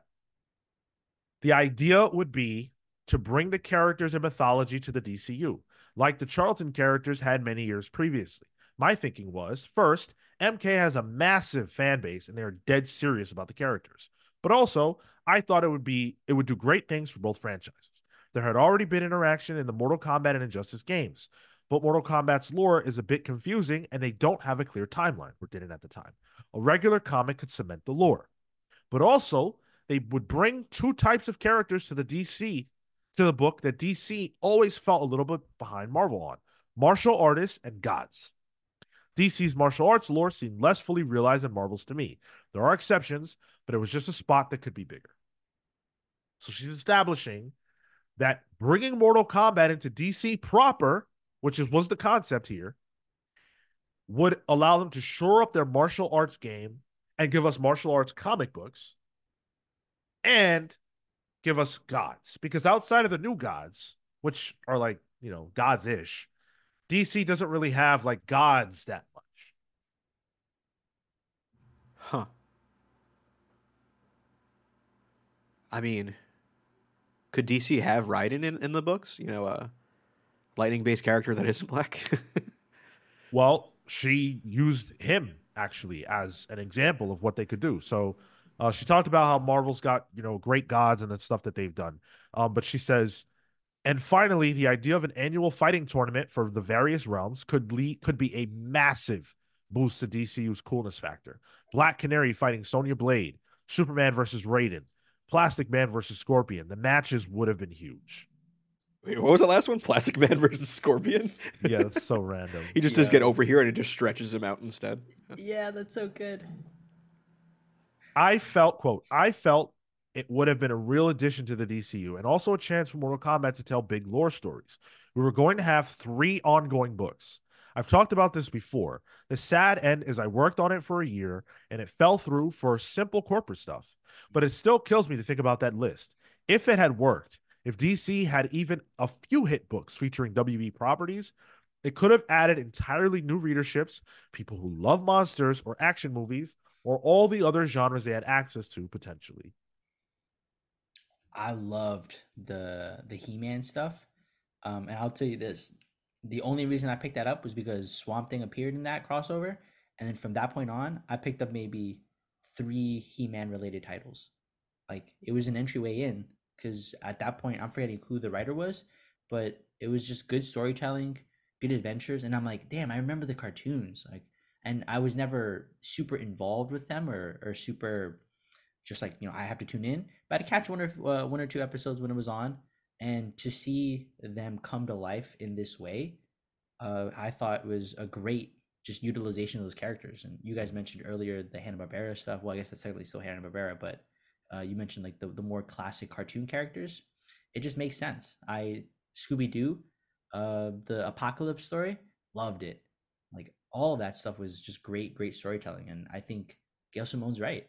The idea would be to bring the characters and mythology to the DCU, like the Charlton characters had many years previously. My thinking was first, MK has a massive fan base and they're dead serious about the characters. But also, I thought it would be it would do great things for both franchises. There had already been interaction in the Mortal Kombat and Injustice games, but Mortal Kombat's lore is a bit confusing and they don't have a clear timeline, or didn't at the time. A regular comic could cement the lore. But also, they would bring two types of characters to the DC to the book that DC always felt a little bit behind Marvel on martial artists and gods. DC's martial arts lore seemed less fully realized than Marvel's to me. There are exceptions, but it was just a spot that could be bigger. So she's establishing that bringing Mortal Kombat into DC proper, which is was the concept here, would allow them to shore up their martial arts game and give us martial arts comic books and give us gods. Because outside of the new gods, which are like, you know, gods ish, DC doesn't really have like gods that much.
Huh. I mean, could DC have Raiden in, in the books? You know, a lightning based character that isn't black?
well, she used him actually as an example of what they could do. So uh, she talked about how Marvel's got you know great gods and the stuff that they've done. Um, but she says, and finally, the idea of an annual fighting tournament for the various realms could lead could be a massive boost to DCU's coolness factor. Black Canary fighting Sonya Blade, Superman versus Raiden, Plastic Man versus Scorpion. The matches would have been huge.
Wait, what was the last one? Plastic Man versus Scorpion?
yeah, that's so random.
he just
yeah.
does get over here and it just stretches him out instead.
Yeah, that's so good.
I felt, quote, I felt it would have been a real addition to the DCU and also a chance for Mortal Kombat to tell big lore stories. We were going to have three ongoing books. I've talked about this before. The sad end is I worked on it for a year and it fell through for simple corporate stuff. But it still kills me to think about that list. If it had worked, if DC had even a few hit books featuring WB properties, it could have added entirely new readerships, people who love monsters or action movies, or all the other genres they had access to potentially.
I loved the the He-Man stuff. Um, and I'll tell you this. The only reason I picked that up was because Swamp Thing appeared in that crossover. And then from that point on, I picked up maybe three He-Man related titles. Like it was an entryway in because at that point I'm forgetting who the writer was, but it was just good storytelling, good adventures, and I'm like, damn, I remember the cartoons. Like and I was never super involved with them or or super just like you know I have to tune in, but I catch one or uh, one or two episodes when it was on, and to see them come to life in this way, uh, I thought was a great just utilization of those characters. And you guys mentioned earlier the Hanna Barbera stuff. Well, I guess that's technically still Hanna Barbera, but uh, you mentioned like the the more classic cartoon characters. It just makes sense. I Scooby Doo, uh, the Apocalypse story, loved it. Like all of that stuff was just great, great storytelling. And I think Gail Simone's right.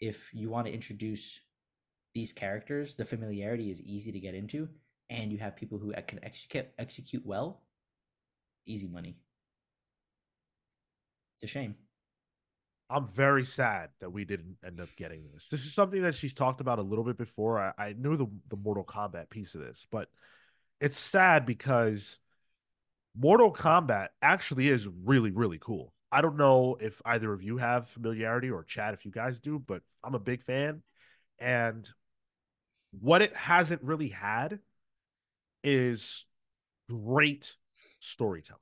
If you want to introduce these characters, the familiarity is easy to get into, and you have people who can execute execute well. Easy money. It's a shame.
I'm very sad that we didn't end up getting this. This is something that she's talked about a little bit before. I, I knew the the Mortal Kombat piece of this, but it's sad because Mortal Kombat actually is really, really cool. I don't know if either of you have familiarity or chat if you guys do, but I'm a big fan. And what it hasn't really had is great storytelling.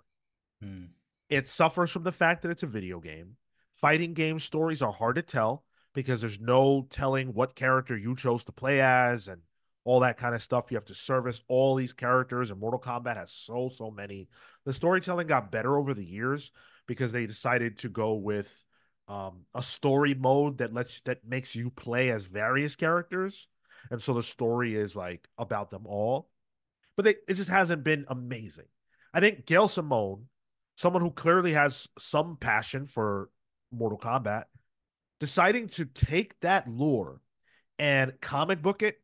Hmm.
It suffers from the fact that it's a video game. Fighting game stories are hard to tell because there's no telling what character you chose to play as and all that kind of stuff. You have to service all these characters, and Mortal Kombat has so, so many. The storytelling got better over the years because they decided to go with um, a story mode that lets that makes you play as various characters, and so the story is like about them all. But they, it just hasn't been amazing. I think Gail Simone, someone who clearly has some passion for Mortal Kombat, deciding to take that lore and comic book it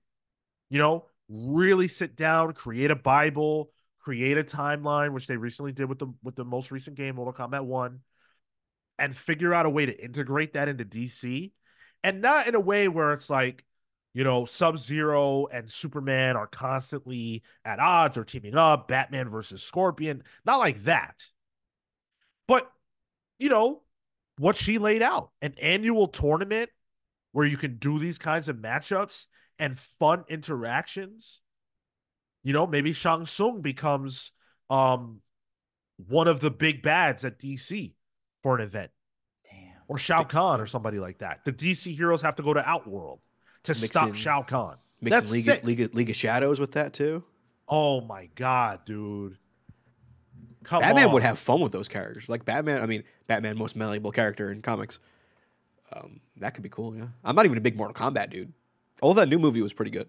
you know, really sit down, create a Bible, create a timeline, which they recently did with the with the most recent game, Mortal Kombat One, and figure out a way to integrate that into DC, and not in a way where it's like, you know, Sub Zero and Superman are constantly at odds or teaming up, Batman versus Scorpion, not like that, but you know what she laid out, an annual tournament where you can do these kinds of matchups and fun interactions. You know, maybe Shang Tsung becomes um one of the big bads at DC for an event.
Damn.
Or Shao Kahn or somebody like that. The DC heroes have to go to Outworld to
Mixing-
stop Shao Kahn.
Mixing
That's
League
sick.
of, League, of, League of Shadows with that too.
Oh my god, dude. Come
Batman
on.
would have fun with those characters. Like Batman, I mean, Batman most malleable character in comics. Um, that could be cool. Yeah, I'm not even a big Mortal Kombat dude. Although that new movie was pretty good.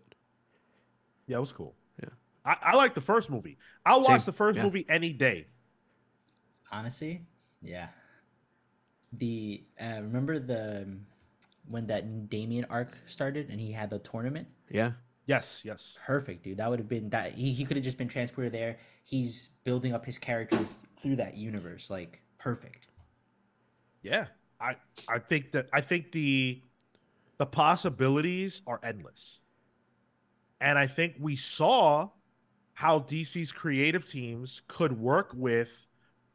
Yeah, it was cool.
Yeah.
I, I like the first movie. I'll watch the first
Yeah.
movie any day.
Honestly, yeah. The uh, remember the when that Damian arc started and he had the tournament.
Yeah,
Yes, yes.
Perfect, dude. That would have been that. He, he could have just been transported there. He's building up his character th- through that universe. Like perfect.
Yeah. I I think that I think the the possibilities are endless. And I think we saw how DC's creative teams could work with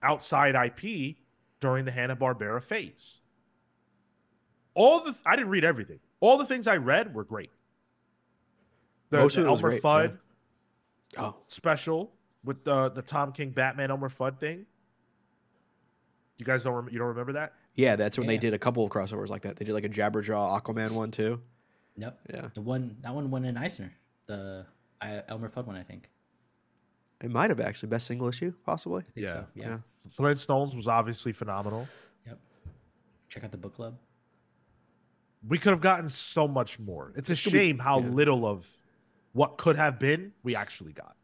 outside IP during the Hanna-Barbera phase. All the I didn't read everything. All the things I read were great. The,
Most
the
of it was
Elmer
great,
Fudd
Oh,
special with the the Tom King Batman Elmer Fudd thing. You guys don't rem- you don't remember that?
Yeah. That's when they did a couple of crossovers like that. They did like a Jabberjaw Aquaman one too.
Yep.
Yeah,
The one that one won an Eisner. The uh, Elmer Fudd one, I think.
it might have actually best single issue possibly.
I think so, Yeah.
Yeah.
Flintstones was obviously phenomenal.
Yep. Check out the book club.
We could have gotten so much more. It's a
This could be-
shame how
yeah.
little of what could have been we actually got.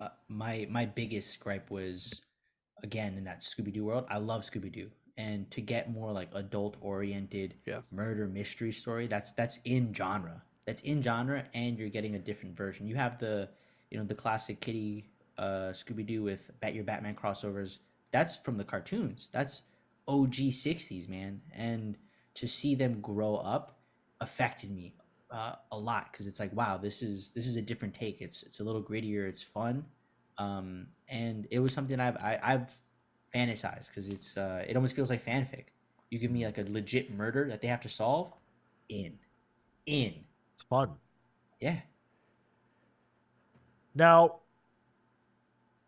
uh, my my biggest gripe was again in that Scooby Doo world. I love Scooby Doo, and to get more like adult oriented
Yeah.
murder mystery story, that's that's in genre. That's in genre, and you're getting a different version. You have the you know the classic Kitty uh, Scooby Doo with Bat Your Batman crossovers. That's from the cartoons. That's OG '60s, man, and to see them grow up affected me uh, a lot because it's like wow this is this is a different take it's it's a little grittier it's fun um and it was something i've I, i've fantasized because it's uh it almost feels like fanfic you give me like a legit murder that they have to solve in in
It's fun.
yeah
Now,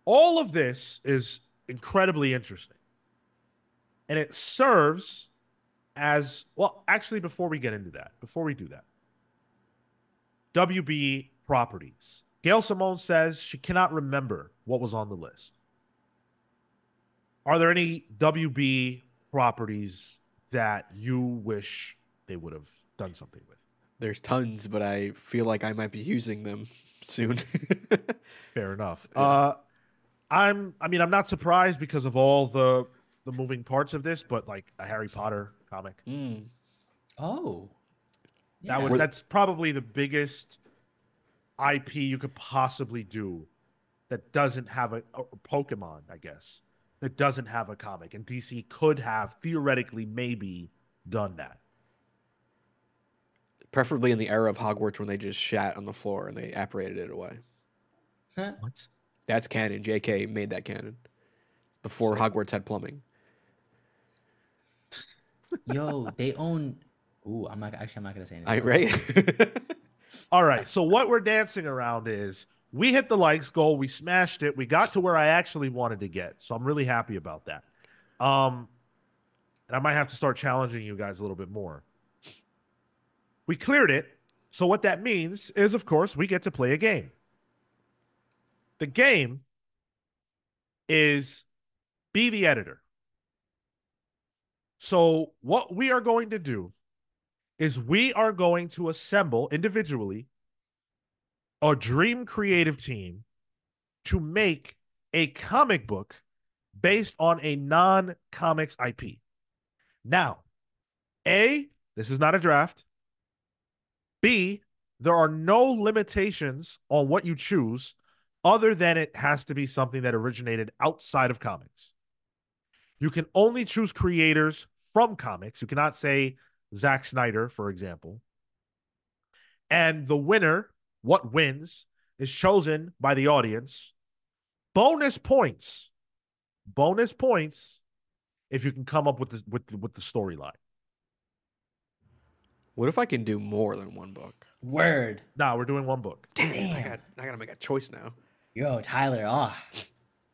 all of this is incredibly interesting. And it serves as well, actually, before we get into that, before we do that, WB properties. Gail Simone says she cannot remember what was on the list. Are there any WB properties that you wish they would have done something with?
There's tons, but I feel like I might be using them soon.
Fair enough.
Yeah.
Uh, I'm. I mean, I'm not surprised because of all the the moving parts of this, but like a Harry Potter comic,
Mm.
Oh.
that
Yeah.
would that's probably the biggest IP you could possibly do that doesn't have a or Pokemon, I guess, that doesn't have a comic, and DC could have theoretically maybe done that.
Preferably in the era of Hogwarts when they just shat on the floor and they apparated it away.
Huh?
What?
That's canon. JK made that canon before Hogwarts had plumbing.
Yo, they own. Ooh, I'm not actually. I'm not gonna say anything.
I right.
All right. So what we're dancing around is we hit the likes goal, we smashed it, we got to where I actually wanted to get. So I'm really happy about that. Um, and I might have to start challenging you guys a little bit more. We cleared it. So what that means is, of course, we get to play a game. The game is be the editor. So what we are going to do is we are going to assemble individually a dream creative team to make a comic book based on a non comics IP. Now, A, this is not a draft. B, there are no limitations on what you choose other than it has to be something that originated outside of comics. You can only choose creators from comics. You cannot say Zack Snyder, for example. And the winner, what wins, is chosen by the audience. Bonus points. Bonus points if you can come up with the with the, with the storyline.
what if I can do more than one book?
Word.
Nah, we're doing one book.
Damn, I got I gotta make a choice now.
Yo, Tyler. Ah,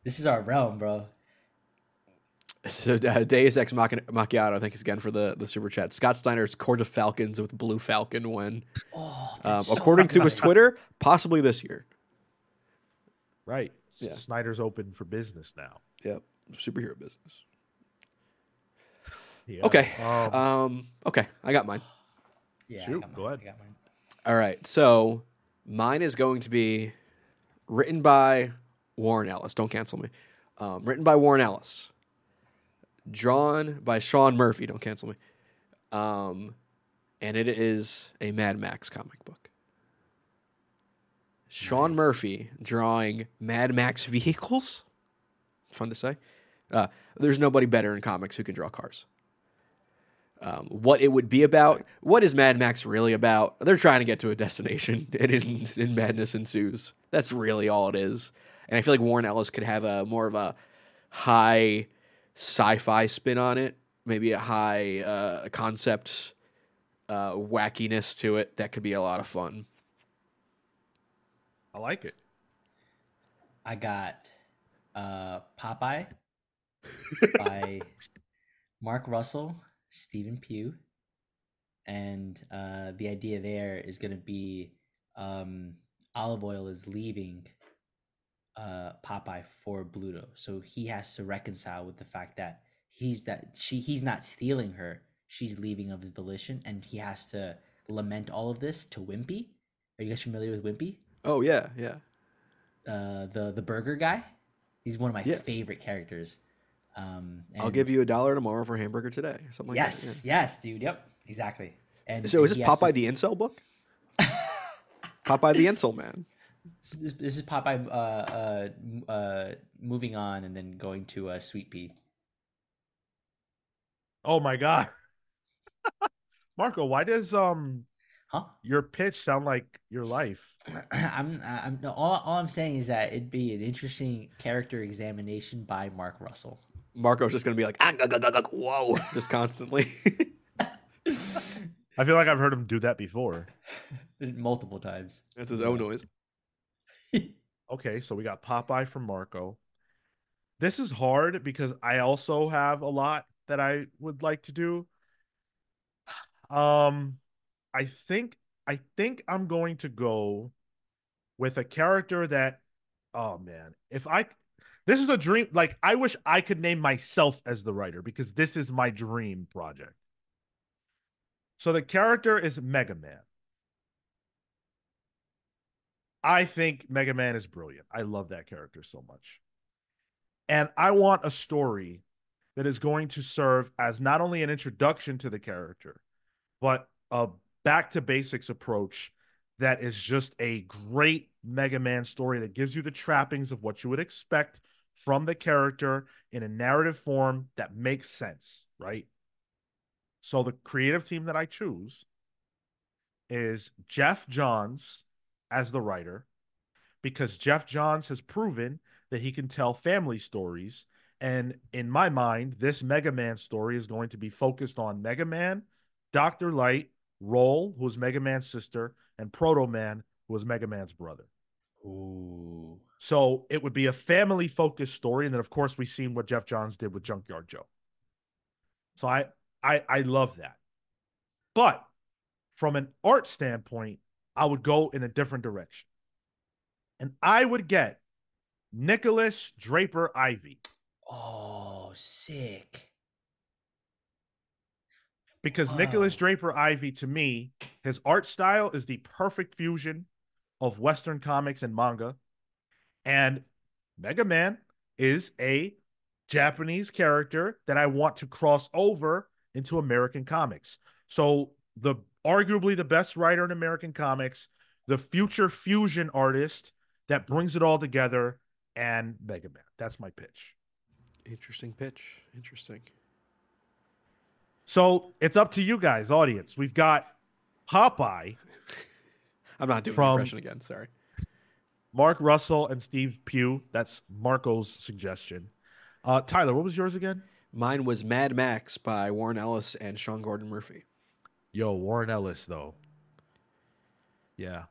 this is our realm, bro.
So uh, Deus Ex Mach- Macchiato, thanks again for the, the super chat. Scott Steiner's Court of Falcons with Blue Falcon when,
Oh,
um,
so
according to his. Twitter, possibly this year.
Right.
Yeah.
Snyder's open for business now.
Yep, superhero business.
Yeah.
Okay,
Um,
um, okay, I got mine.
Yeah,
Shoot,
I got
go ahead.
I got mine.
All right, so mine is going to be written by Warren Ellis. Don't cancel me. Um, written by Warren Ellis, drawn by Sean Murphy. Don't cancel me. Um, and it is a Mad Max comic book. Sean
Nice.
Murphy drawing Mad Max vehicles. Fun to say. Uh, there's nobody better in comics who can draw cars. Um, what it would be about. What is Mad Max really about? They're trying to get to a destination, and in, in madness ensues. That's really all it is. And I feel like Warren Ellis could have a more of a high sci-fi spin on it, maybe a high uh, concept uh, wackiness to it. That could be a lot of fun.
I like it.
I got uh, Popeye by Mark Russell, Stephen Pugh, and uh, the idea there is going to be um, Olive Oyl is leaving uh, Popeye for Bluto, so he has to reconcile with the fact that he's that she he's not stealing her, she's leaving of his volition, and he has to lament all of this to Wimpy. Are you guys familiar with Wimpy?
Oh yeah, yeah.
uh, the the burger guy. He's one of my
Yeah.
favorite characters. Um,
I'll give you a dollar tomorrow for hamburger today. Something like
yes,
that.
yes, yes, dude. Yep, exactly. And.
So
and
is this
has to-
Popeye the Incel book? Popeye the Incel man.
This, this- this is Popeye. Uh, uh, uh, moving on and then going to uh, Sweet Pea.
Oh my god. Marco, why does um
Huh?
your pitch sound like your life?
I'm. I'm. no, All, all I'm saying is that it'd be an interesting character examination by Mark Russell.
Marco's just gonna be like, ah, gah, gah, gah, gah, whoa, just constantly.
I feel like I've heard him do that before.
Multiple times.
That's his own noise.
Okay, so we got Popeye from Marco. This is hard because I also have a lot that I would like to do. Um, I think I think I'm going to go with a character that, oh man, if I This is a dream. Like I wish I could name myself as the writer because this is my dream project. So the character is Mega Man. I think Mega Man is brilliant. I love that character so much. And I want a story that is going to serve as not only an introduction to the character, but a back to basics approach that is just a great Mega Man story that gives you the trappings of what you would expect from the character in a narrative form that makes sense, right? So the creative team that I choose is Geoff Johns as the writer because Geoff Johns has proven that he can tell family stories and in my mind, this Mega Man story is going to be focused on Mega Man, Dr. Light, Roll, who is Mega Man's sister, and Proto Man, who is Mega Man's brother.
Ooh.
So it would be a family focused story. And then of course we've seen what Geoff Johns did with Junkyard Joe. So I I I love that. But from an art standpoint, I would go in a different direction. And I would get Nikolas Draper-Ivey.
Oh, sick.
because
Wow.
Nikolas Draper-Ivey, to me, his art style is the perfect fusion of Western comics and manga. And Mega Man is a Japanese character that I want to cross over into American comics. So the arguably the best writer in American comics, the future fusion artist that brings it all together, and Mega Man. That's my pitch.
Interesting pitch. Interesting.
So it's up to you guys, audience. We've got Popeye,
I'm not doing
From-
the impression again. Sorry.
Mark Russell, and Steve Pugh. That's Marco's suggestion. Uh, Tyler, what was yours again?
Mine was Mad Max by Warren Ellis and Sean Gordon Murphy.
Yo, Warren Ellis, though. Yeah.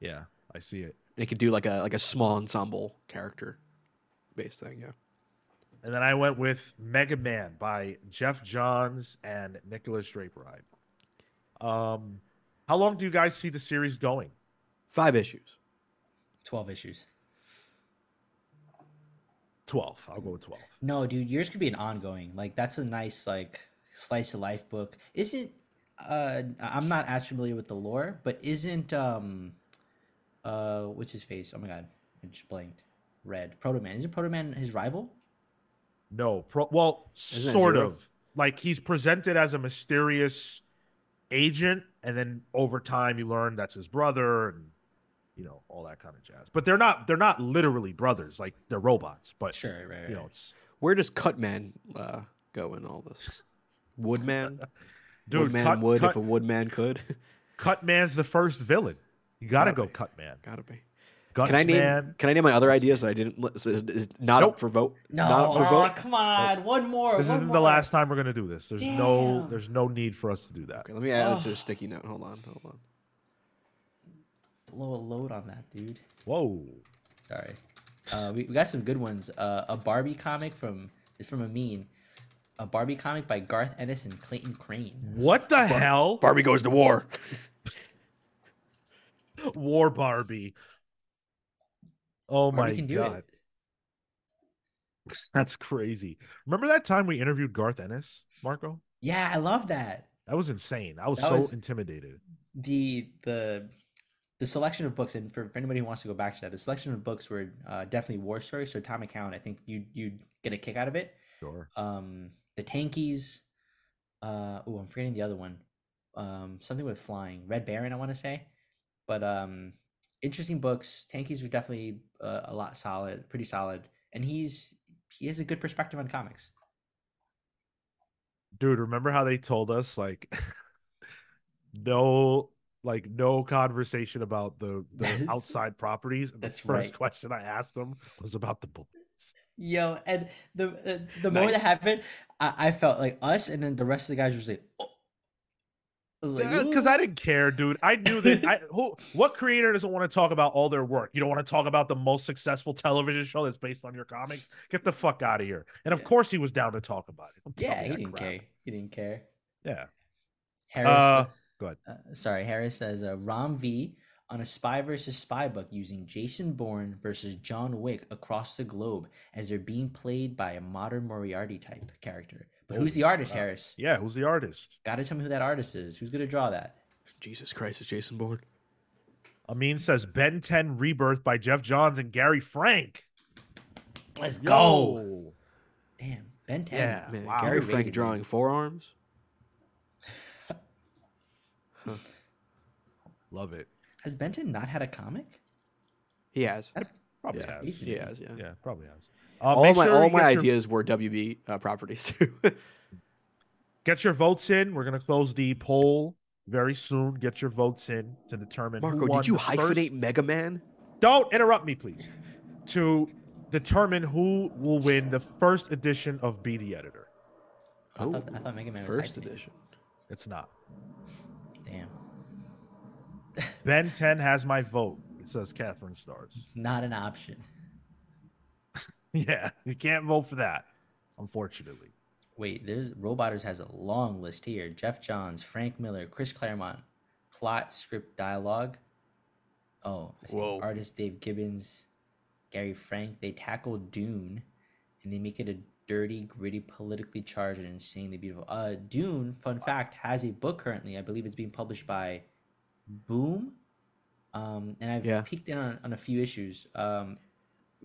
Yeah, I see it.
It could do like a like a small ensemble character based thing. Yeah.
And then I went with Mega Man by Geoff Johns and Nikolas Draper. Um, how long do you guys see the series going?
Five issues.
12 issues.
12. I'll go with 12.
No, dude, yours could be an ongoing. Like that's a nice like slice of life book. Isn't uh I'm not as familiar with the lore, but isn't um uh what's his face? Oh my god, I just blanked. Red. Proto Man. Isn't Proto Man his rival?
No, pro- well,
Isn't
sort of. Like he's presented as a mysterious agent, and then over time you learn that's his brother, and you know all that kind of jazz. But they're not they're not literally brothers, like they're robots. But
Sure, right, right.
you know, it's
Where does Cutman uh, go in all this? Woodman.
Dude,
Woodman
cut,
would
cut,
if a woodman could.
Cutman's the first villain. You gotta
Gotta
go
be.
Cutman.
Gotta be.
Guts
Can I name?
Man.
Can I name my other ideas that I didn't? li- Is, is not
Nope.
up for vote.
No,
not up for
aw,
vote.
come on, one more.
This
one
isn't
more.
the last time we're gonna do this. There's no there's no need for us to do that.
Okay, let me add it to a sticky note. Hold on, hold on.
Blow a load on that, dude.
Whoa.
Sorry. Uh, we, we got some good ones. Uh, a Barbie comic from it's from a mean. A Barbie comic by Garth Ennis and Clayton Crain.
What the hell?
Barbie goes to war.
War Barbie. Oh
Barbie
my
can do
god.
it.
That's crazy. Remember that time we interviewed Garth Ennis, Marco?
Yeah, I love that.
That was insane. I was
That
so
was-
intimidated.
The the the selection of books, and for, for anybody who wants to go back to that, the selection of books were uh, definitely war stories. So Tom account, I think you you'd get a kick out of it.
Sure.
Um, the Tankies. Uh, oh, I'm forgetting the other one. Um, something with flying. Red Baron, I want to say. But um, interesting books. Tankies was definitely uh, a lot solid, pretty solid, and he's he has a good perspective on comics.
Dude, remember how they told us like no like no conversation about the, the outside properties. And
that's
the first
right.
question I asked them was about the bullets.
Yo, and the uh, the moment
Nice.
that happened, I, I felt like us, and then the rest of the guys were just like, oh.
Because. I didn't care, dude. I knew that. I who what creator doesn't want to talk about all their work? You don't want to talk about the most successful television show that's based on your comic? Get the fuck out of here! And of
Yeah.
course, he was down to talk about it. Don't
yeah, he didn't
crap.
care. He didn't care.
Yeah.
Harris,
Uh, go ahead.
uh, sorry, Harris says uh, Rom V, on a spy versus spy book using Jason Bourne versus John Wick across the globe as they're being played by a modern Moriarty type character. But who's
Oh,
the artist,
wow.
Harris?
Yeah, who's the artist?
Gotta tell me who that artist is. Who's gonna draw that?
Jesus Christ, it's Jason Bourne.
Amin says Ben 10 Rebirth by Geoff Johns and Gary Frank.
Let's go.
Yo.
Damn, Ben 10.
Yeah.
Man,
wow.
Gary Frank
rated,
drawing
dude.
forearms.
Love it.
Has Ben 10 not had a comic?
He has.
That's
Probably
Yeah,
has.
He has, yeah.
Yeah, probably has. Uh,
all my
sure
all my
get your-
ideas were WB uh, properties too.
Get your votes in. We're gonna close the poll very soon. Get your votes in to determine.
Marco,
won
did you hyphenate
first-
Mega Man?
Don't interrupt me, please. To determine who will win the first edition of Be the Editor.
I, thought, I thought Mega Man was
Oh, first edition.
It's not.
Damn.
Ben 10 has my vote. It says Catherine Stars.
It's not an option.
Yeah, you can't vote for that, unfortunately.
Wait, there's Roboters has a long list here. Geoff Johns, Frank Miller, Chris Claremont, plot, script, dialogue. Oh, I see.
Whoa.
artist Dave Gibbons, Gary Frank. They tackle Dune, and they make it a dirty, gritty, politically charged, and insanely beautiful. Uh, Dune, fun fact, has a book currently. I believe it's being published by Boom. Um, and I've
Yeah.
peeked in on, on a few issues. Um,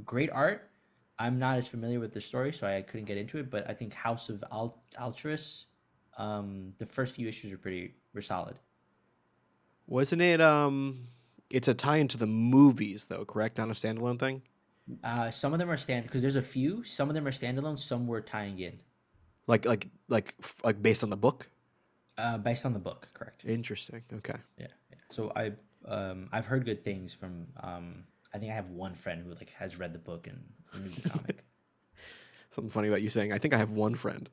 great art. I'm not as familiar with the story, so I couldn't get into it. But I think House of Al- Altruis, um, the first few issues are pretty were solid.
Wasn't it? Um, it's a tie into the movies, though. Correct? Not a standalone thing.
Uh, some of them are stand because there's a few. Some of them are standalone. Some were tying in,
Like, like, like, f- like based on the book.
uh, based on the book. Correct.
Interesting. Okay.
Yeah. Yeah. So I um, I've heard good things from. Um, I think I have one friend who like has read the book and knew the comic.
Something funny about you saying. I think I have one friend.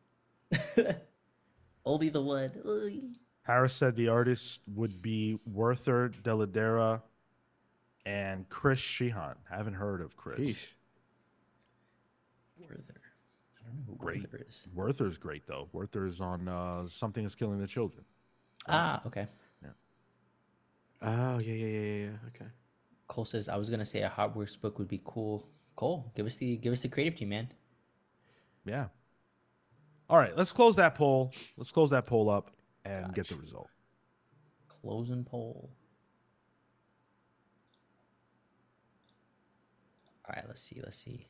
Oldie the one. Oy.
Harris said the artist would be Werther Dell'Edera and Chris Sheehan. Haven't heard of Chris.
Yeesh.
Werther. I don't know who
Great.
Werther is.
Werther's great though. Werther's on uh, Something is Killing the Children.
Ah, okay.
Oh yeah, yeah, yeah, yeah, yeah. Okay.
Cole says I was gonna say a Hogwarts book would be cool. Cole, give us the give us the creative team, man.
Yeah. All right, let's close that poll. Let's close that poll up and get the result.
Closing poll. All right, let's see. Let's see.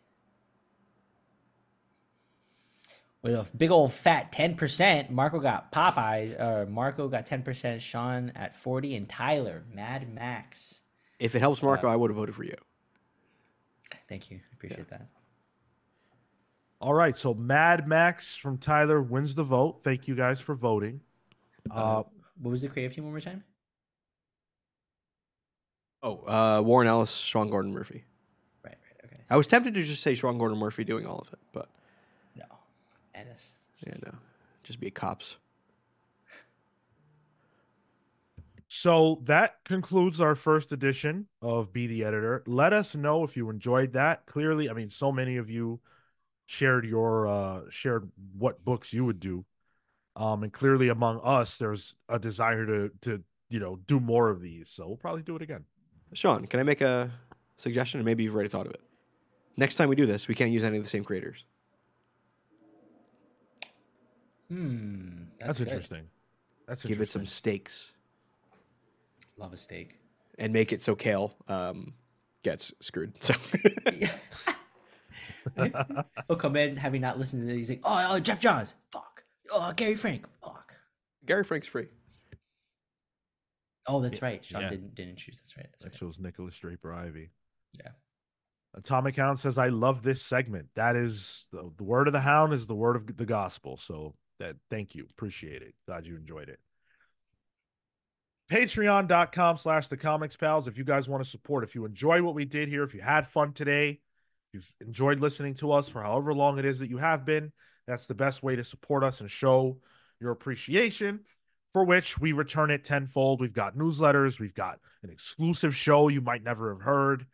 With a big old fat ten percent, Marco got Popeyes. Uh, Marco got ten percent. Sean at forty, and Tyler Mad Max.
If it helps Marco, I would have voted for you.
Thank you. Appreciate that.
All right, so Mad Max from Tyler wins the vote. Thank you guys for voting. Uh,
What was the creative team one more time?
Oh, uh, Warren Ellis, Sean Gordon Murphy.
Right, right, okay.
I was tempted to just say Sean Gordon Murphy doing all of it, but
No, Ennis.
yeah, no, just be cops.
So that concludes our first edition of Be the Editor. Let us know if you enjoyed that. Clearly, I mean, so many of you shared your uh shared what books you would do. Um, and clearly among us, there's a desire to to you know do more of these. So we'll probably do it again.
Sean, can I make a suggestion? And maybe you've already thought of it. Next time we do this, we can't use any of the same creators.
Hmm,
That's,
good.
interesting. That's
Give it some stakes.
Love a steak.
and make it so Kale um, gets screwed. So
He'll come in having not listened to it. He's like, oh, oh, Geoff Johns, fuck. Oh, Gary Frank, fuck.
Gary Frank's free.
Oh, that's right. Sean
Yeah.
didn't didn't choose. That's right. That's
That
right.
shows Nikolas Draper-Ivey.
Yeah.
Atomic Hound says, I love this segment. That is the, the word of the hound is the word of the gospel. So that thank you. Appreciate it. Glad you enjoyed it. Patreon.com slash the comics pals. If you guys want to support, if you enjoy what we did here, if you had fun today, you've enjoyed listening to us for however long it is that you have been, that's the best way to support us and show your appreciation for which we return it tenfold. We've got newsletters, we've got an exclusive show you might never have heard.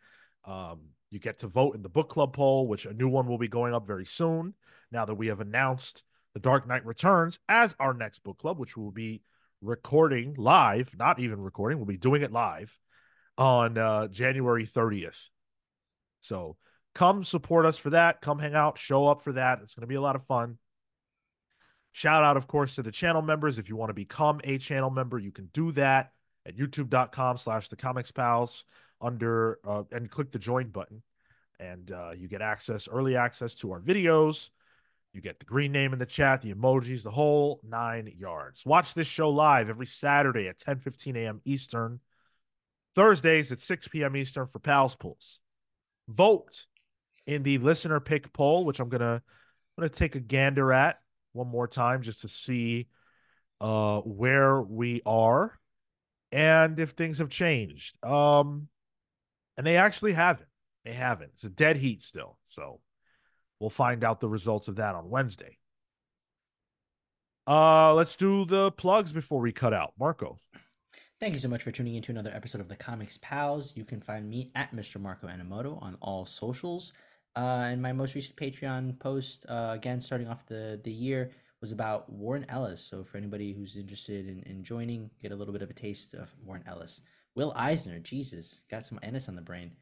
Um, you get to vote in the book club poll, which a new one will be going up very soon. Now that we have announced The Dark Knight Returns as our next book club, which will be recording live, not even recording, we'll be doing it live on uh, January 30th. So come support us for that. Come hang out, show up for that. It's going to be a lot of fun. Shout out, of course, to the channel members. If you want to become a channel member, you can do that at youtube.com slash the comics pals under uh, and click the join button. And uh, you get access, early access to our videos. You get the green name in the chat, the emojis, the whole nine yards. Watch this show live every Saturday at 10 15 a.m. Eastern, Thursdays at 6 p.m. Eastern for Pals Pulls. Vote in the listener pick poll, which I'm gonna I'm gonna take a gander at one more time just to see uh where we are and if things have changed. Um and they actually haven't. They haven't. It's a dead heat still. So we'll find out the results of that on Wednesday. Uh let's do the plugs before we cut out. Marco.
Thank you so much for tuning in to another episode of the Comics Pals. You can find me at Mr. Marco Animoto on all socials. Uh, and my most recent Patreon post, uh, again, starting off the, the year, was about Warren Ellis. So for anybody who's interested in, in joining, get a little bit of a taste of Warren Ellis. Will Eisner, Jesus, got some Ennis on the brain.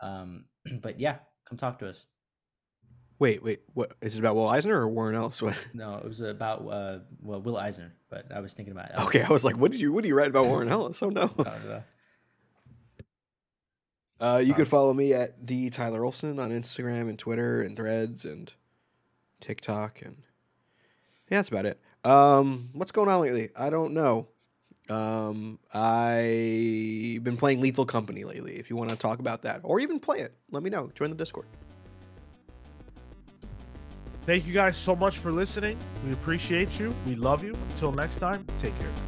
Um, but yeah, come talk to us.
Wait, wait. What is it about? Will Eisner or Warren Ellis? What?
No, it was about uh, well, Will Eisner, but I was thinking about.
Ellis. Okay, I was like, what did you what did you write about Warren Ellis? Oh no. Uh, you can follow me at the Tyler Olson on Instagram and Twitter and Threads and TikTok and yeah, that's about it. Um, what's going on lately? I don't know. Um, I've been playing Lethal Company lately. If you want to talk about that or even play it, let me know. Join the Discord.
Thank you guys so much for listening. We appreciate you. We love you. Until next time, take care.